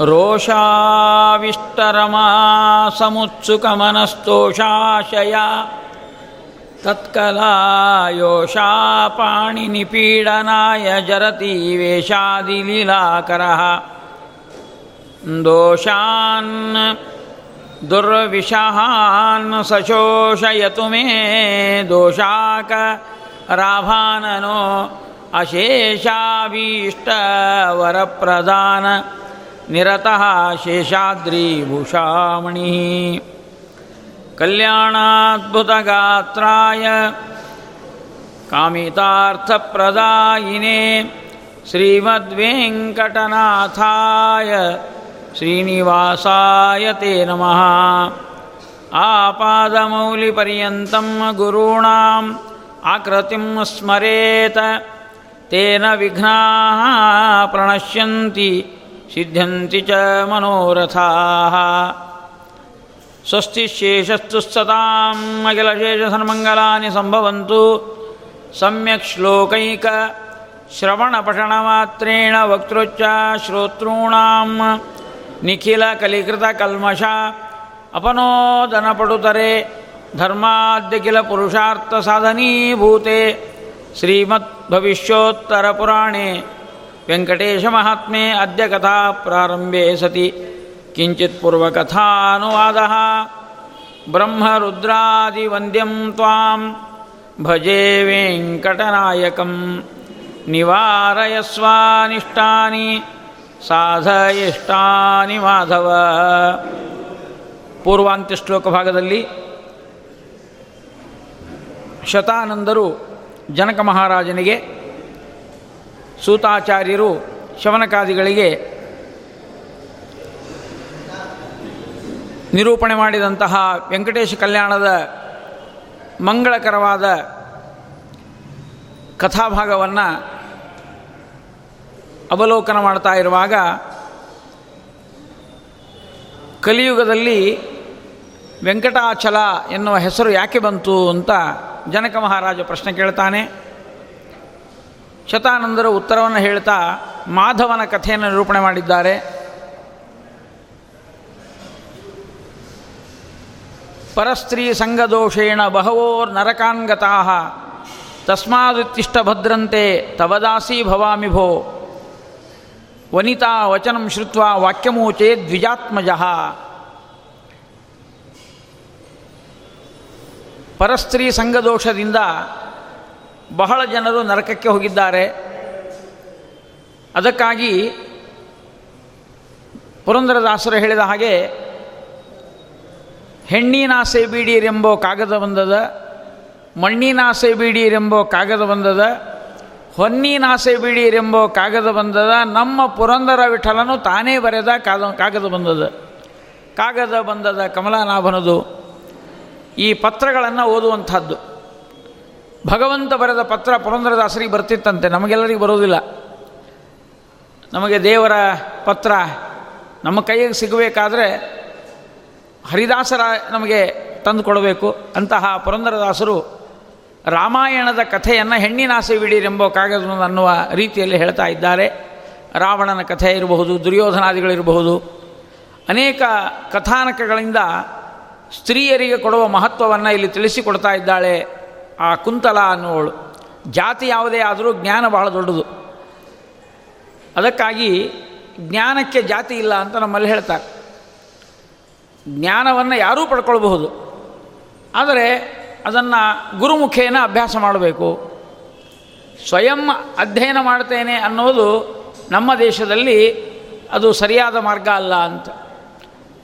ರೋಷಾವಿಷ್ಟರಮಾ ಸಮುತ್ಸುಕಮನಸ್ತೋಷಾಶಯ ತತ್ಕಲಾಯೋಷಾ ಪಾಣಿನಿಪೀಡನಾಯ ಜರತಿ ವೇಷಾದಿಲೀಲಾಕರಃ ದೋಷಾನ್ ದುರ್ವಿಷಾನ್ ಸಶೋಷಯತು ಮೇ ದೋಷಾಕ ರಾಭಾನನೋ ಅಶೇಷಾಭೀಷ್ಟ ವರಪ್ರದಾನ ನಿರತಃ ಶೇಷಾದ್ರಿಭೂಷಾಮಣಿ ಕಲ್ಯಾಣಾದ್ಭುತಗಾತ್ರಾಯ ಕಾಮಿತಾರ್ಥಪ್ರದಾಯಿನೇ ಶ್ರೀಮದ್ವೆಂಕಟನಾಥಾಯ ಶ್ರೀನಿವಾಸಾಯ ತೇ ನಮಃ. ಆಪಾದಮೌಲಿಪರ್ಯಂతం ಗುರುಣಾಂ ಆಕೃತಿಂ ಸ್ಮರೇತ ತೇನ ವಿಘ್ನಾಃ ಪ್ರಣಶ್ಯಂತಿ सिद्ध्यन्ति च मनोरथाः स्वस्ति शेषस्तु सताम् अखिलशेषसन्मङ्गलानि सम्भवन्तु सम्यक् श्लोकैक श्रवणपठनमात्रेण वक्तृच्च श्रोतॄणां निखिलकलिकृतकल्मष अपनोदनपटुतरे धर्माद्यखिलपुरुषार्थसाधनीभूते श्रीमद्भविष्योत्तरपुराणे ವೆಂಕಟೇಶ ಮಹಾತ್ಮೆ ಅದ್ಯ ಕಥಾ ಪ್ರಾರಂಭೆ ಸತಿ. ಕಿಂಚಿತ್ ಪೂರ್ವಕಥಾನುವಾದ ಬ್ರಹ್ಮರುದ್ರಾದಿವಂದ್ಯಂ ತ್ವಾಂ. ಭಜೆ ವೆಂಕಟನಾಯಕಂ. ನಿವಾರಯಸ್ವಾನಿಷ್ಟಾನಿ ಸಾಧಯಿಷ್ಟಾನಿ ಮಾಧವ. ಪೂರ್ವಾಂತ್ಯ ಶ್ಲೋಕ ಭಾಗದಲ್ಲಿ ಶತಾನಂದರು ಜನಕ ಮಹಾರಾಜನಿಗೆ ಸೂತಾಚಾರ್ಯರು ಶವನಕಾದಿಗಳಿಗೆ ನಿರೂಪಣೆ ಮಾಡಿದಂತಹ ವೆಂಕಟೇಶ ಕಲ್ಯಾಣದ ಮಂಗಳಕರವಾದ ಕಥಾಭಾಗವನ್ನು ಅವಲೋಕನ ಮಾಡ್ತಾ ಇರುವಾಗ ಕಲಿಯುಗದಲ್ಲಿ ವೆಂಕಟಾಚಲ ಎನ್ನುವ ಹೆಸರು ಯಾಕೆ ಬಂತು ಅಂತ ಜನಕ ಮಹಾರಾಜ ಪ್ರಶ್ನೆ ಕೇಳ್ತಾನೆ. ಶತಾನಂದರು ಉತ್ತರವನ್ನು ಹೇಳ್ತಾ ಮಾಧವನ ಕಥೆಯನ್ನು ನಿರೂಪಣೆ ಮಾಡಿದ್ದಾರೆ. ಪರಸ್ತ್ರೀ ಸಂಗದೋಷೇಣ ಬಹವೋರ್ ನರಕಾನ್ಗತಾ ತಸ್ಮಾದುತ್ತಿಷ್ಟ ಭದ್ರಂತೆ ತವದಾಸಿ ಭವಾಮಿ ಭೋ, ವನಿತಾ ವಚನ ಶ್ರುತ್ವ ವಾಕ್ಯಮೂಚೆ ದ್ವಿಜಾತ್ಮಜ. ಪರಸ್ತ್ರೀ ಸಂಘದೋಷದಿಂದ ಬಹಳ ಜನರು ನರಕಕ್ಕೆ ಹೋಗಿದ್ದಾರೆ. ಅದಕ್ಕಾಗಿ ಪುರಂದರದಾಸರು ಹೇಳಿದ ಹಾಗೆ, ಹೆಣ್ಣಿನಾಸೆ ಬೀಡಿರೆಂಬೋ ಕಾಗದ ಬಂದದ, ಮಣ್ಣಿನಾಸೆ ಬೀಡಿರೆಂಬೋ ಕಾಗದ ಬಂದದ, ಹೊನ್ನಿನಾಸೆ ಬೀಡಿರೆಂಬೋ ಕಾಗದ ಬಂದದ, ನಮ್ಮ ಪುರಂದರ ವಿಠಲನು ತಾನೇ ಬರೆದ ಕಾದ, ಕಾಗದ ಬಂದದ. ಕಾಗದ ಬಂದದ ಕಮಲಾನಾಭನದು ಈ ಪತ್ರಗಳನ್ನು ಓದುವಂಥದ್ದು. ಭಗವಂತ ಬರೆದ ಪತ್ರ ಪುರಂದರದಾಸರಿಗೆ ಬರ್ತಿತ್ತಂತೆ, ನಮಗೆಲ್ಲರಿಗೂ ಬರೋದಿಲ್ಲ ನಮಗೆ ದೇವರ ಪತ್ರ ನಮ್ಮ ಕೈಗೆ ಸಿಗಬೇಕಾದ್ರೆ ಹರಿದಾಸರ ನಮಗೆ ತಂದು ಕೊಡಬೇಕು ಅಂತಹ ಪುರಂದರದಾಸರು ರಾಮಾಯಣದ ಕಥೆಯನ್ನು ಹೆಣ್ಣಿನಾಸೆ ಬಿಡಿರೆಂಬ ಕಾಗದ ಅನ್ನುವ ರೀತಿಯಲ್ಲಿ ಹೇಳ್ತಾ ಇದ್ದಾರೆ. ರಾವಣನ ಕಥೆ ಇರಬಹುದು, ದುರ್ಯೋಧನಾದಿಗಳಿರಬಹುದು. ಅನೇಕ ಕಥಾನಕಗಳಿಂದ ಸ್ತ್ರೀಯರಿಗೆ ಕೊಡುವ ಮಹತ್ವವನ್ನು ಇಲ್ಲಿ ತಿಳಿಸಿಕೊಡ್ತಾ ಇದ್ದಾಳೆ ಆ ಕುಂತಲ ಅನ್ನುವಳು. ಜಾತಿ ಯಾವುದೇ ಆದರೂ ಜ್ಞಾನ ಬಹಳ ದೊಡ್ಡದು. ಅದಕ್ಕಾಗಿ ಜ್ಞಾನಕ್ಕೆ ಜಾತಿ ಇಲ್ಲ ಅಂತ ನಮ್ಮಲ್ಲಿ ಹೇಳ್ತಾರೆ. ಜ್ಞಾನವನ್ನು ಯಾರೂ ಪಡ್ಕೊಳ್ಬಹುದು. ಆದರೆ ಅದನ್ನು ಗುರುಮುಖೇನ ಅಭ್ಯಾಸ ಮಾಡಬೇಕು. ಸ್ವಯಂ ಅಧ್ಯಯನ ಮಾಡ್ತೇನೆ ಅನ್ನೋದು ನಮ್ಮ ದೇಶದಲ್ಲಿ ಅದು ಸರಿಯಾದ ಮಾರ್ಗ ಅಲ್ಲ ಅಂತ.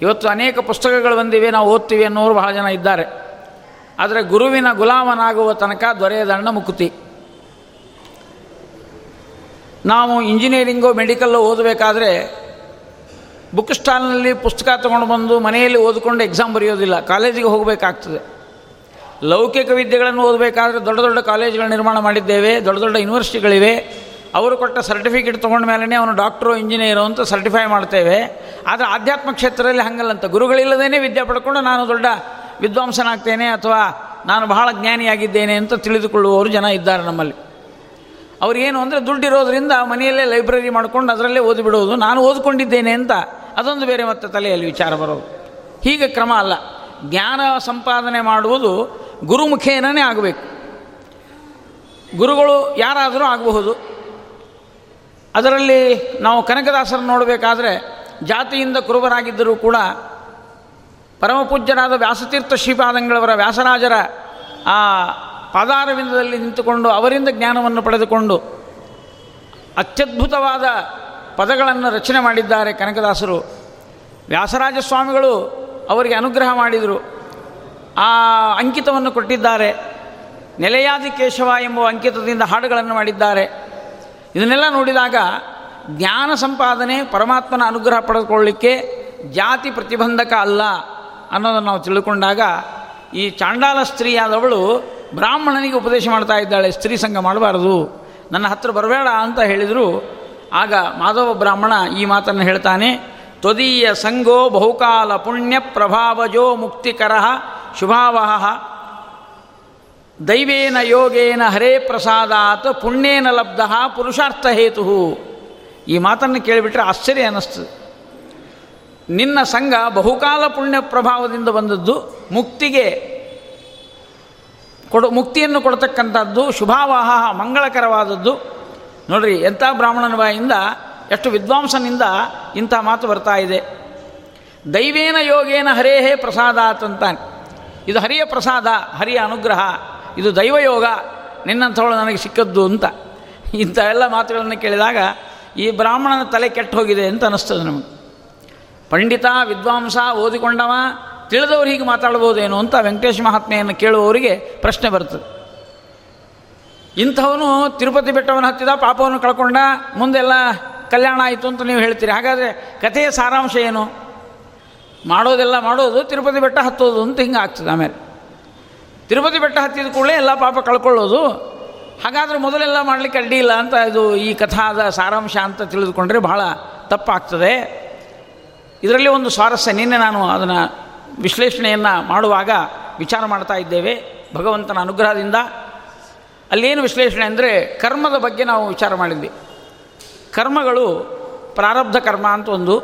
ಇವತ್ತು ಅನೇಕ ಪುಸ್ತಕಗಳು ಬಂದಿವೆ, ನಾವು ಓದ್ತೀವಿ ಅನ್ನೋರು ಬಹಳ ಜನ ಇದ್ದಾರೆ. ಆದರೆ ಗುರುವಿನ ಗುಲಾಮನಾಗುವ ತನಕ ದೊರೆಯದಣ್ಣ ಮುಕುತಿ. ನಾವು ಇಂಜಿನಿಯರಿಂಗು ಮೆಡಿಕಲ್ಲು ಓದಬೇಕಾದ್ರೆ ಬುಕ್ ಸ್ಟಾಲ್ನಲ್ಲಿ ಪುಸ್ತಕ ತೊಗೊಂಡು ಬಂದು ಮನೆಯಲ್ಲಿ ಓದಿಕೊಂಡು ಎಕ್ಸಾಮ್ ಬರೆಯೋದಿಲ್ಲ, ಕಾಲೇಜಿಗೆ ಹೋಗಬೇಕಾಗ್ತದೆ. ಲೌಕಿಕ ವಿದ್ಯೆಗಳನ್ನು ಓದಬೇಕಾದ್ರೆ ದೊಡ್ಡ ದೊಡ್ಡ ಕಾಲೇಜುಗಳ ನಿರ್ಮಾಣ ಮಾಡಿದ್ದೇವೆ, ದೊಡ್ಡ ದೊಡ್ಡ ಯೂನಿವರ್ಸಿಟಿಗಳಿವೆ. ಅವರು ಕೊಟ್ಟ ಸರ್ಟಿಫಿಕೇಟ್ ತೊಗೊಂಡ ಮೇಲೆ ಅವನು ಡಾಕ್ಟ್ರು ಇಂಜಿನಿಯರು ಅಂತ ಸರ್ಟಿಫೈ ಮಾಡ್ತೇವೆ. ಆದರೆ ಆಧ್ಯಾತ್ಮ ಕ್ಷೇತ್ರದಲ್ಲಿ ಹಂಗಲ್ಲಂತ ಗುರುಗಳಿಲ್ಲದೇ ವಿದ್ಯೆ ಪಡ್ಕೊಂಡು ನಾನು ದೊಡ್ಡ ವಿದ್ವಾಂಸನಾಗ್ತೇನೆ ಅಥವಾ ನಾನು ಬಹಳ ಜ್ಞಾನಿಯಾಗಿದ್ದೇನೆ ಅಂತ ತಿಳಿದುಕೊಳ್ಳುವವರು ಜನ ಇದ್ದಾರೆ ನಮ್ಮಲ್ಲಿ. ಅವ್ರಿಗೇನು ಅಂದರೆ ದುಡ್ಡಿರೋದ್ರಿಂದ ಮನೆಯಲ್ಲೇ ಲೈಬ್ರರಿ ಮಾಡ್ಕೊಂಡು ಅದರಲ್ಲೇ ಓದಿಬಿಡೋದು. ನಾನು ಓದಿಕೊಂಡಿದ್ದೇನೆ ಅಂತ ಅದೊಂದು ಬೇರೆ ಮತ್ತೆ ತಲೆಯಲ್ಲಿ ವಿಚಾರ ಬರೋದು. ಹೀಗೆ ಕ್ರಮ ಅಲ್ಲ. ಜ್ಞಾನ ಸಂಪಾದನೆ ಮಾಡುವುದು ಗುರುಮುಖೇನೇ ಆಗಬೇಕು. ಗುರುಗಳು ಯಾರಾದರೂ ಆಗಬಹುದು. ಅದರಲ್ಲಿ ನಾವು ಕನಕದಾಸರನ್ನು ನೋಡಬೇಕಾದ್ರೆ ಜಾತಿಯಿಂದ ಕುರುಬರಾಗಿದ್ದರೂ ಕೂಡ ಪರಮಪೂಜ್ಯರಾದ ವ್ಯಾಸತೀರ್ಥ ಶ್ರೀಪಾದಂಗಳವರ ವ್ಯಾಸರಾಜರ ಆ ಪಾದಾರವಿಂದದಲ್ಲಿ ನಿಂತುಕೊಂಡು ಅವರಿಂದ ಜ್ಞಾನವನ್ನು ಪಡೆದುಕೊಂಡು ಅತ್ಯದ್ಭುತವಾದ ಪದಗಳನ್ನು ರಚನೆ ಮಾಡಿದ್ದಾರೆ ಕನಕದಾಸರು. ವ್ಯಾಸರಾಜ ಸ್ವಾಮಿಗಳು ಅವರಿಗೆ ಅನುಗ್ರಹ ಮಾಡಿದರು. ಆ ಅಂಕಿತವನ್ನು ಕೊಟ್ಟಿದ್ದಾರೆ. ನೆಲೆಯಾದಿ ಕೇಶವ ಎಂಬ ಅಂಕಿತದಿಂದ ಹಾಡುಗಳನ್ನು ಮಾಡಿದ್ದಾರೆ. ಇದನ್ನೆಲ್ಲ ನೋಡಿದಾಗ ಜ್ಞಾನ ಸಂಪಾದನೆ ಪರಮಾತ್ಮನ ಅನುಗ್ರಹ ಪಡೆದುಕೊಳ್ಳಿಕ್ಕೆ ಜಾತಿ ಪ್ರತಿಬಂಧಕ ಅಲ್ಲ. ಅನ್ನೋದನ್ನು ನಾವು ತಿಳ್ಕೊಂಡಾಗ ಈ ಚಾಂಡಾಲ ಸ್ತ್ರೀಯಾದವಳು ಬ್ರಾಹ್ಮಣನಿಗೆ ಉಪದೇಶ ಮಾಡ್ತಾ ಇದ್ದಾಳೆ, ಸ್ತ್ರೀ ಸಂಘ ಮಾಡಬಾರದು, ನನ್ನ ಹತ್ರ ಬರಬೇಡ ಅಂತ ಹೇಳಿದರು. ಆಗ ಮಾಧವ ಬ್ರಾಹ್ಮಣ ಈ ಮಾತನ್ನು ಹೇಳ್ತಾನೆ, ತ್ವದೀಯ ಸಂಘೋ ಬಹುಕಾಲ ಪುಣ್ಯ ಪ್ರಭಾವಜೋ ಮುಕ್ತಿಕರ ಶುಭಾವಹ. ದೈವೇನ ಯೋಗೇನ ಹರೇ ಪ್ರಸಾದಾತ್ ಪುಣ್ಯೇನ ಲಬ್ಧ ಪುರುಷಾರ್ಥ ಹೇತು ಈ ಮಾತನ್ನು ಕೇಳಿಬಿಟ್ರೆ ಆಶ್ಚರ್ಯ ಅನ್ನಿಸ್ತದೆ. ನಿನ್ನ ಸಂಘ ಬಹುಕಾಲ ಪುಣ್ಯ ಪ್ರಭಾವದಿಂದ ಬಂದದ್ದು ಮುಕ್ತಿಗೆ ಕೊಡು, ಮುಕ್ತಿಯನ್ನು ಕೊಡ್ತಕ್ಕಂಥದ್ದು ಶುಭಾವಹ ಮಂಗಳಕರವಾದದ್ದು. ನೋಡ್ರಿ, ಎಂಥ ಬ್ರಾಹ್ಮಣನ ಬಾಯಿಂದ ಎಷ್ಟು ವಿದ್ವಾಂಸನಿಂದ ಇಂಥ ಮಾತು ಬರ್ತಾ ಇದೆ. ದೈವೇನ ಯೋಗೇನ ಹರೇಹೇ ಪ್ರಸಾದ ಅಂತಾನೆ. ಇದು ಹರಿಯ ಪ್ರಸಾದ, ಹರಿಯ ಅನುಗ್ರಹ, ಇದು ದೈವಯೋಗ ನಿನ್ನಂಥವಳು ನನಗೆ ಸಿಕ್ಕದ್ದು ಅಂತ. ಇಂಥ ಎಲ್ಲ ಮಾತುಗಳನ್ನು ಕೇಳಿದಾಗ ಈ ಬ್ರಾಹ್ಮಣನ ತಲೆ ಕೆಟ್ಟು ಹೋಗಿದೆ ಅಂತ ಅನ್ನಿಸ್ತದೆ ನಮಗೆ. ಪಂಡಿತ, ವಿದ್ವಾಂಸ ಓದಿಕೊಂಡವ, ತಿಳಿದವರು ಹೀಗೆ ಮಾತಾಡ್ಬೋದೇನು ಅಂತ ವೆಂಕಟೇಶ ಮಹಾತ್ಮೆಯನ್ನು ಕೇಳುವವರಿಗೆ ಪ್ರಶ್ನೆ ಬರ್ತದೆ. ಇಂಥವನು ತಿರುಪತಿ ಬೆಟ್ಟವನ್ನು ಹತ್ತಿದ, ಪಾಪವನ್ನು ಕಳ್ಕೊಂಡ, ಮುಂದೆಲ್ಲ ಕಲ್ಯಾಣ ಆಯಿತು ಅಂತ ನೀವು ಹೇಳ್ತೀರಿ. ಹಾಗಾದರೆ ಕಥೆಯ ಸಾರಾಂಶ ಏನು? ಮಾಡೋದೆಲ್ಲ ಮಾಡೋದು, ತಿರುಪತಿ ಬೆಟ್ಟ ಹತ್ತೋದು ಅಂತ ಹಿಂಗೆ ಆಗ್ತದೆ ಆಮೇಲೆ. ತಿರುಪತಿ ಬೆಟ್ಟ ಹತ್ತಿದ ಕೂಡಲೇ ಎಲ್ಲ ಪಾಪ ಕಳ್ಕೊಳ್ಳೋದು. ಹಾಗಾದರೆ ಮೊದಲೆಲ್ಲ ಮಾಡಲಿಕ್ಕೆ ಅಡ್ಡಿ ಇಲ್ಲ ಅಂತ ಇದು ಈ ಕಥಾದ ಸಾರಾಂಶ ಅಂತ ತಿಳಿದುಕೊಂಡ್ರೆ ಬಹಳ ತಪ್ಪಾಗ್ತದೆ. ಇದರಲ್ಲಿ ಒಂದು ಸ್ವಾರಸ್ಯ. ನಿನ್ನೆ ನಾನು ಅದನ್ನು ವಿಶ್ಲೇಷಣೆಯನ್ನು ಮಾಡುವಾಗ ವಿಚಾರ ಮಾಡ್ತಾ ಇದ್ದೇವೆ. ಭಗವಂತನ ಅನುಗ್ರಹದಿಂದ. ಅಲ್ಲೇನು ವಿಶ್ಲೇಷಣೆ ಅಂದರೆ ಕರ್ಮದ ಬಗ್ಗೆ ನಾವು ವಿಚಾರ ಮಾಡಿದ್ವಿ. ಕರ್ಮಗಳು ಪ್ರಾರಬ್ಧ ಕರ್ಮ ಅಂತ ಒಂದು.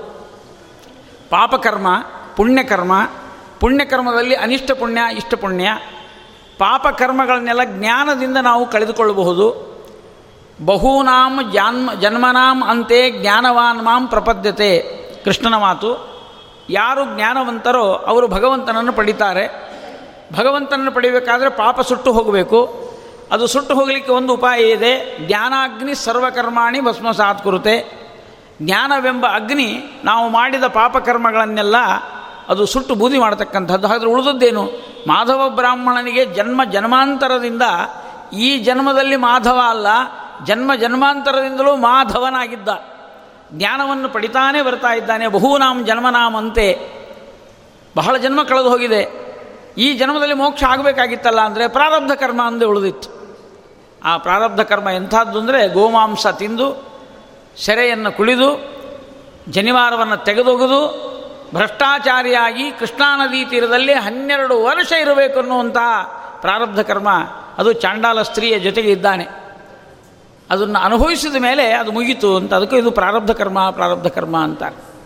ಪಾಪಕರ್ಮ ಪುಣ್ಯಕರ್ಮ ಪುಣ್ಯಕರ್ಮದಲ್ಲಿ ಅನಿಷ್ಟ ಪುಣ್ಯ, ಇಷ್ಟ ಪುಣ್ಯ. ಪಾಪಕರ್ಮಗಳನ್ನೆಲ್ಲ ಜ್ಞಾನದಿಂದ ನಾವು ಕಳೆದುಕೊಳ್ಳಬಹುದು. ಬಹೂನಾಂ ಜನ್ಮ ಜನ್ಮನಾಂ ಅಂತೆ ಜ್ಞಾನವಾನ್ ಮಾಂ ಪ್ರಪದ್ಯತೆ. ಕೃಷ್ಣನ ಮಾತು, ಯಾರು ಜ್ಞಾನವಂತರೋ ಅವರು ಭಗವಂತನನ್ನು ಪಡಿತಾರೆ. ಭಗವಂತನನ್ನು ಪಡಿಬೇಕಾದರೆ ಪಾಪ ಸುಟ್ಟು ಹೋಗಬೇಕು. ಅದು ಸುಟ್ಟು ಹೋಗಲಿಕ್ಕೆ ಒಂದು ಉಪಾಯ ಇದೆ. ಜ್ಞಾನಾಗ್ನಿ ಸರ್ವಕರ್ಮಾಣಿ ಭಸ್ಮಸಾತ್ ಕುರುತೆ ಜ್ಞಾನವೆಂಬ ಅಗ್ನಿ ನಾವು ಮಾಡಿದ ಪಾಪಕರ್ಮಗಳನ್ನೆಲ್ಲ ಅದು ಸುಟ್ಟು ಬೂದಿ ಮಾಡತಕ್ಕಂಥದ್ದು. ಆದರೆ ಉಳಿದದ್ದೇನು? ಮಾಧವ ಬ್ರಾಹ್ಮಣನಿಗೆ ಜನ್ಮ ಜನ್ಮಾಂತರದಿಂದ ಈ ಜನ್ಮದಲ್ಲಿ ಮಾಧವ ಅಲ್ಲ, ಜನ್ಮ ಜನ್ಮಾಂತರದಿಂದಲೂ ಮಾಧವನಾಗಿದ್ದ. ಜ್ಞಾನವನ್ನು ಪಡಿತಾನೆ ಬರ್ತಾ ಇದ್ದಾನೆ. ಬಹುನಾಮ್ ಜನ್ಮನಾಮಂತೆ ಬಹಳ ಜನ್ಮ ಕಳೆದು ಹೋಗಿದೆ. ಈ ಜನ್ಮದಲ್ಲಿ ಮೋಕ್ಷ ಆಗಬೇಕಾಗಿತ್ತಲ್ಲ ಅಂದರೆ ಪ್ರಾರಬ್ಧ ಕರ್ಮ ಅಂದು ಉಳಿದಿತ್ತು. ಆ ಪ್ರಾರಬ್ಧ ಕರ್ಮ ಎಂಥದ್ದು ಅಂದರೆ ಗೋಮಾಂಸ ತಿಂದು ಸೆರೆಯನ್ನು ಕುಳಿದು ಜನಿವಾರವನ್ನು ತೆಗೆದೊಗೆದು ಭ್ರಷ್ಟಾಚಾರಿಯಾಗಿ ಕೃಷ್ಣಾ ನದಿ ತೀರದಲ್ಲಿ ಹನ್ನೆರಡು ವರ್ಷ ಇರಬೇಕು ಅನ್ನುವಂತಹ ಪ್ರಾರಬ್ಧ ಕರ್ಮ. ಅದು ಚಾಂಡಾಲ ಸ್ತ್ರೀಯ ಜೊತೆಗೆ ಇದ್ದಾನೆ. ಅದನ್ನು ಅನುಭವಿಸಿದ ಮೇಲೆ ಅದು ಮುಗೀತು ಅಂತ, ಅದಕ್ಕೂ ಇದು ಪ್ರಾರಬ್ಧ ಕರ್ಮ ಪ್ರಾರಬ್ಧ ಕರ್ಮ ಅಂತಾರೆ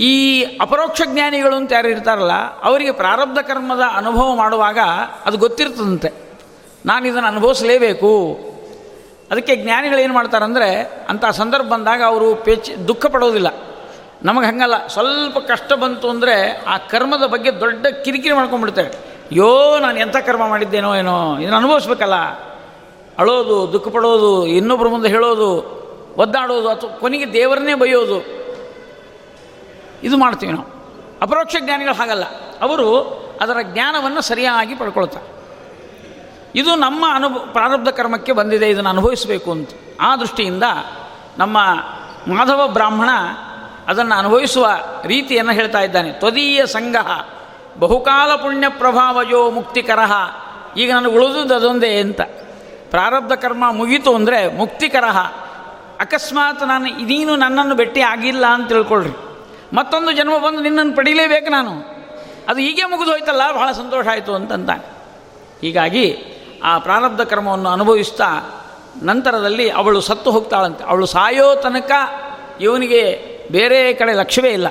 ಈ ಅಪರೋಕ್ಷ ಜ್ಞಾನಿಗಳು ಅಂತ ಯಾರು ಇರ್ತಾರಲ್ಲ, ಅವರಿಗೆ ಪ್ರಾರಬ್ಧ ಕರ್ಮದ ಅನುಭವ ಮಾಡುವಾಗ ಅದು ಗೊತ್ತಿರ್ತದಂತೆ. ನಾನು ಇದನ್ನು ಅನುಭವಿಸಲೇಬೇಕು. ಅದಕ್ಕೆ ಜ್ಞಾನಿಗಳು ಏನು ಮಾಡ್ತಾರಂದರೆ, ಅಂಥ ಸಂದರ್ಭ ಬಂದಾಗ ಅವರು ಪೇಚ್, ದುಃಖ ಪಡೋದಿಲ್ಲ. ನಮಗೆ ಹಂಗಲ್ಲ, ಸ್ವಲ್ಪ ಕಷ್ಟ ಬಂತು ಅಂದರೆ ಆ ಕರ್ಮದ ಬಗ್ಗೆ ದೊಡ್ಡ ಕಿರಿಕಿರಿ ಮಾಡ್ಕೊಂಡ್ಬಿಡ್ತೇವೆ. ಯೋ ನಾನು ಎಂಥ ಕರ್ಮ ಮಾಡಿದ್ದೇನೋ ಏನೋ, ಇದನ್ನು ಅನುಭವಿಸ್ಬೇಕಲ್ಲ. ಅಳೋದು ದುಃಖ ಪಡೋದು ಇನ್ನೊಬ್ಬರ ಮುಂದೆ ಹೇಳೋದು, ಒದ್ದಾಡೋದು, ಅಥವಾ ಕೊನೆಗೆ ದೇವರನ್ನೇ ಬೈಯೋದು ಇದು ಮಾಡ್ತೀವಿ ನಾವು. ಅಪರೋಕ್ಷ ಜ್ಞಾನಿಗಳು ಹಾಗಲ್ಲ. ಅವರು ಅದರ ಜ್ಞಾನವನ್ನು ಸರಿಯಾಗಿ ಪಡ್ಕೊಳ್ತಾರೆ. ಇದು ನಮ್ಮ ಅನುಭವ ಪ್ರಾರಬ್ಧ ಕರ್ಮಕ್ಕೆ ಬಂದಿದೆ, ಇದನ್ನು ಅನುಭವಿಸಬೇಕು ಅಂತ. ಆ ದೃಷ್ಟಿಯಿಂದ ನಮ್ಮ ಮಾಧವ ಬ್ರಾಹ್ಮಣ ಅದನ್ನು ಅನುಭವಿಸುವ ರೀತಿಯನ್ನು ಹೇಳ್ತಾ ಇದ್ದಾನೆ. ತ್ವದೀಯ ಸಂಘ ಬಹುಕಾಲ ಪುಣ್ಯ ಪ್ರಭಾವಯೋ ಮುಕ್ತಿಕರಹ ಈಗ ನನಗೆ ಉಳಿದುದು ಅದೊಂದೇ ಅಂತ. ಪ್ರಾರಬ್ಧ ಕರ್ಮ ಮುಗೀತು ಅಂದರೆ ಮುಕ್ತಿಕರಹ ಅಕಸ್ಮಾತ್ ನಾನು ನೀನು ನನ್ನನ್ನು ಭೇಟಿ ಆಗಿಲ್ಲ ಅಂತ ತಿಳ್ಕೊಳ್ರಿ. ಮತ್ತೊಂದು ಜನ್ಮ ಬಂದು ನಿನ್ನನ್ನು ಪಡೀಲೇಬೇಕು ನಾನು. ಅದು ಹೀಗೆ ಮುಗಿದು ಹೋಯ್ತಲ್ಲ, ಬಹಳ ಸಂತೋಷ ಆಯಿತು ಅಂತಂತ ಹೀಗಾಗಿ ಆ ಪ್ರಾರಬ್ಧ ಕರ್ಮವನ್ನು ಅನುಭವಿಸ್ತಾ ನಂತರದಲ್ಲಿ ಅವಳು ಸತ್ತು ಹೋಗ್ತಾಳಂತೆ. ಅವಳು ಸಾಯೋ ತನಕ ಇವನಿಗೆ ಬೇರೆ ಕಡೆ ಲಕ್ಷ್ಯವೇ ಇಲ್ಲ.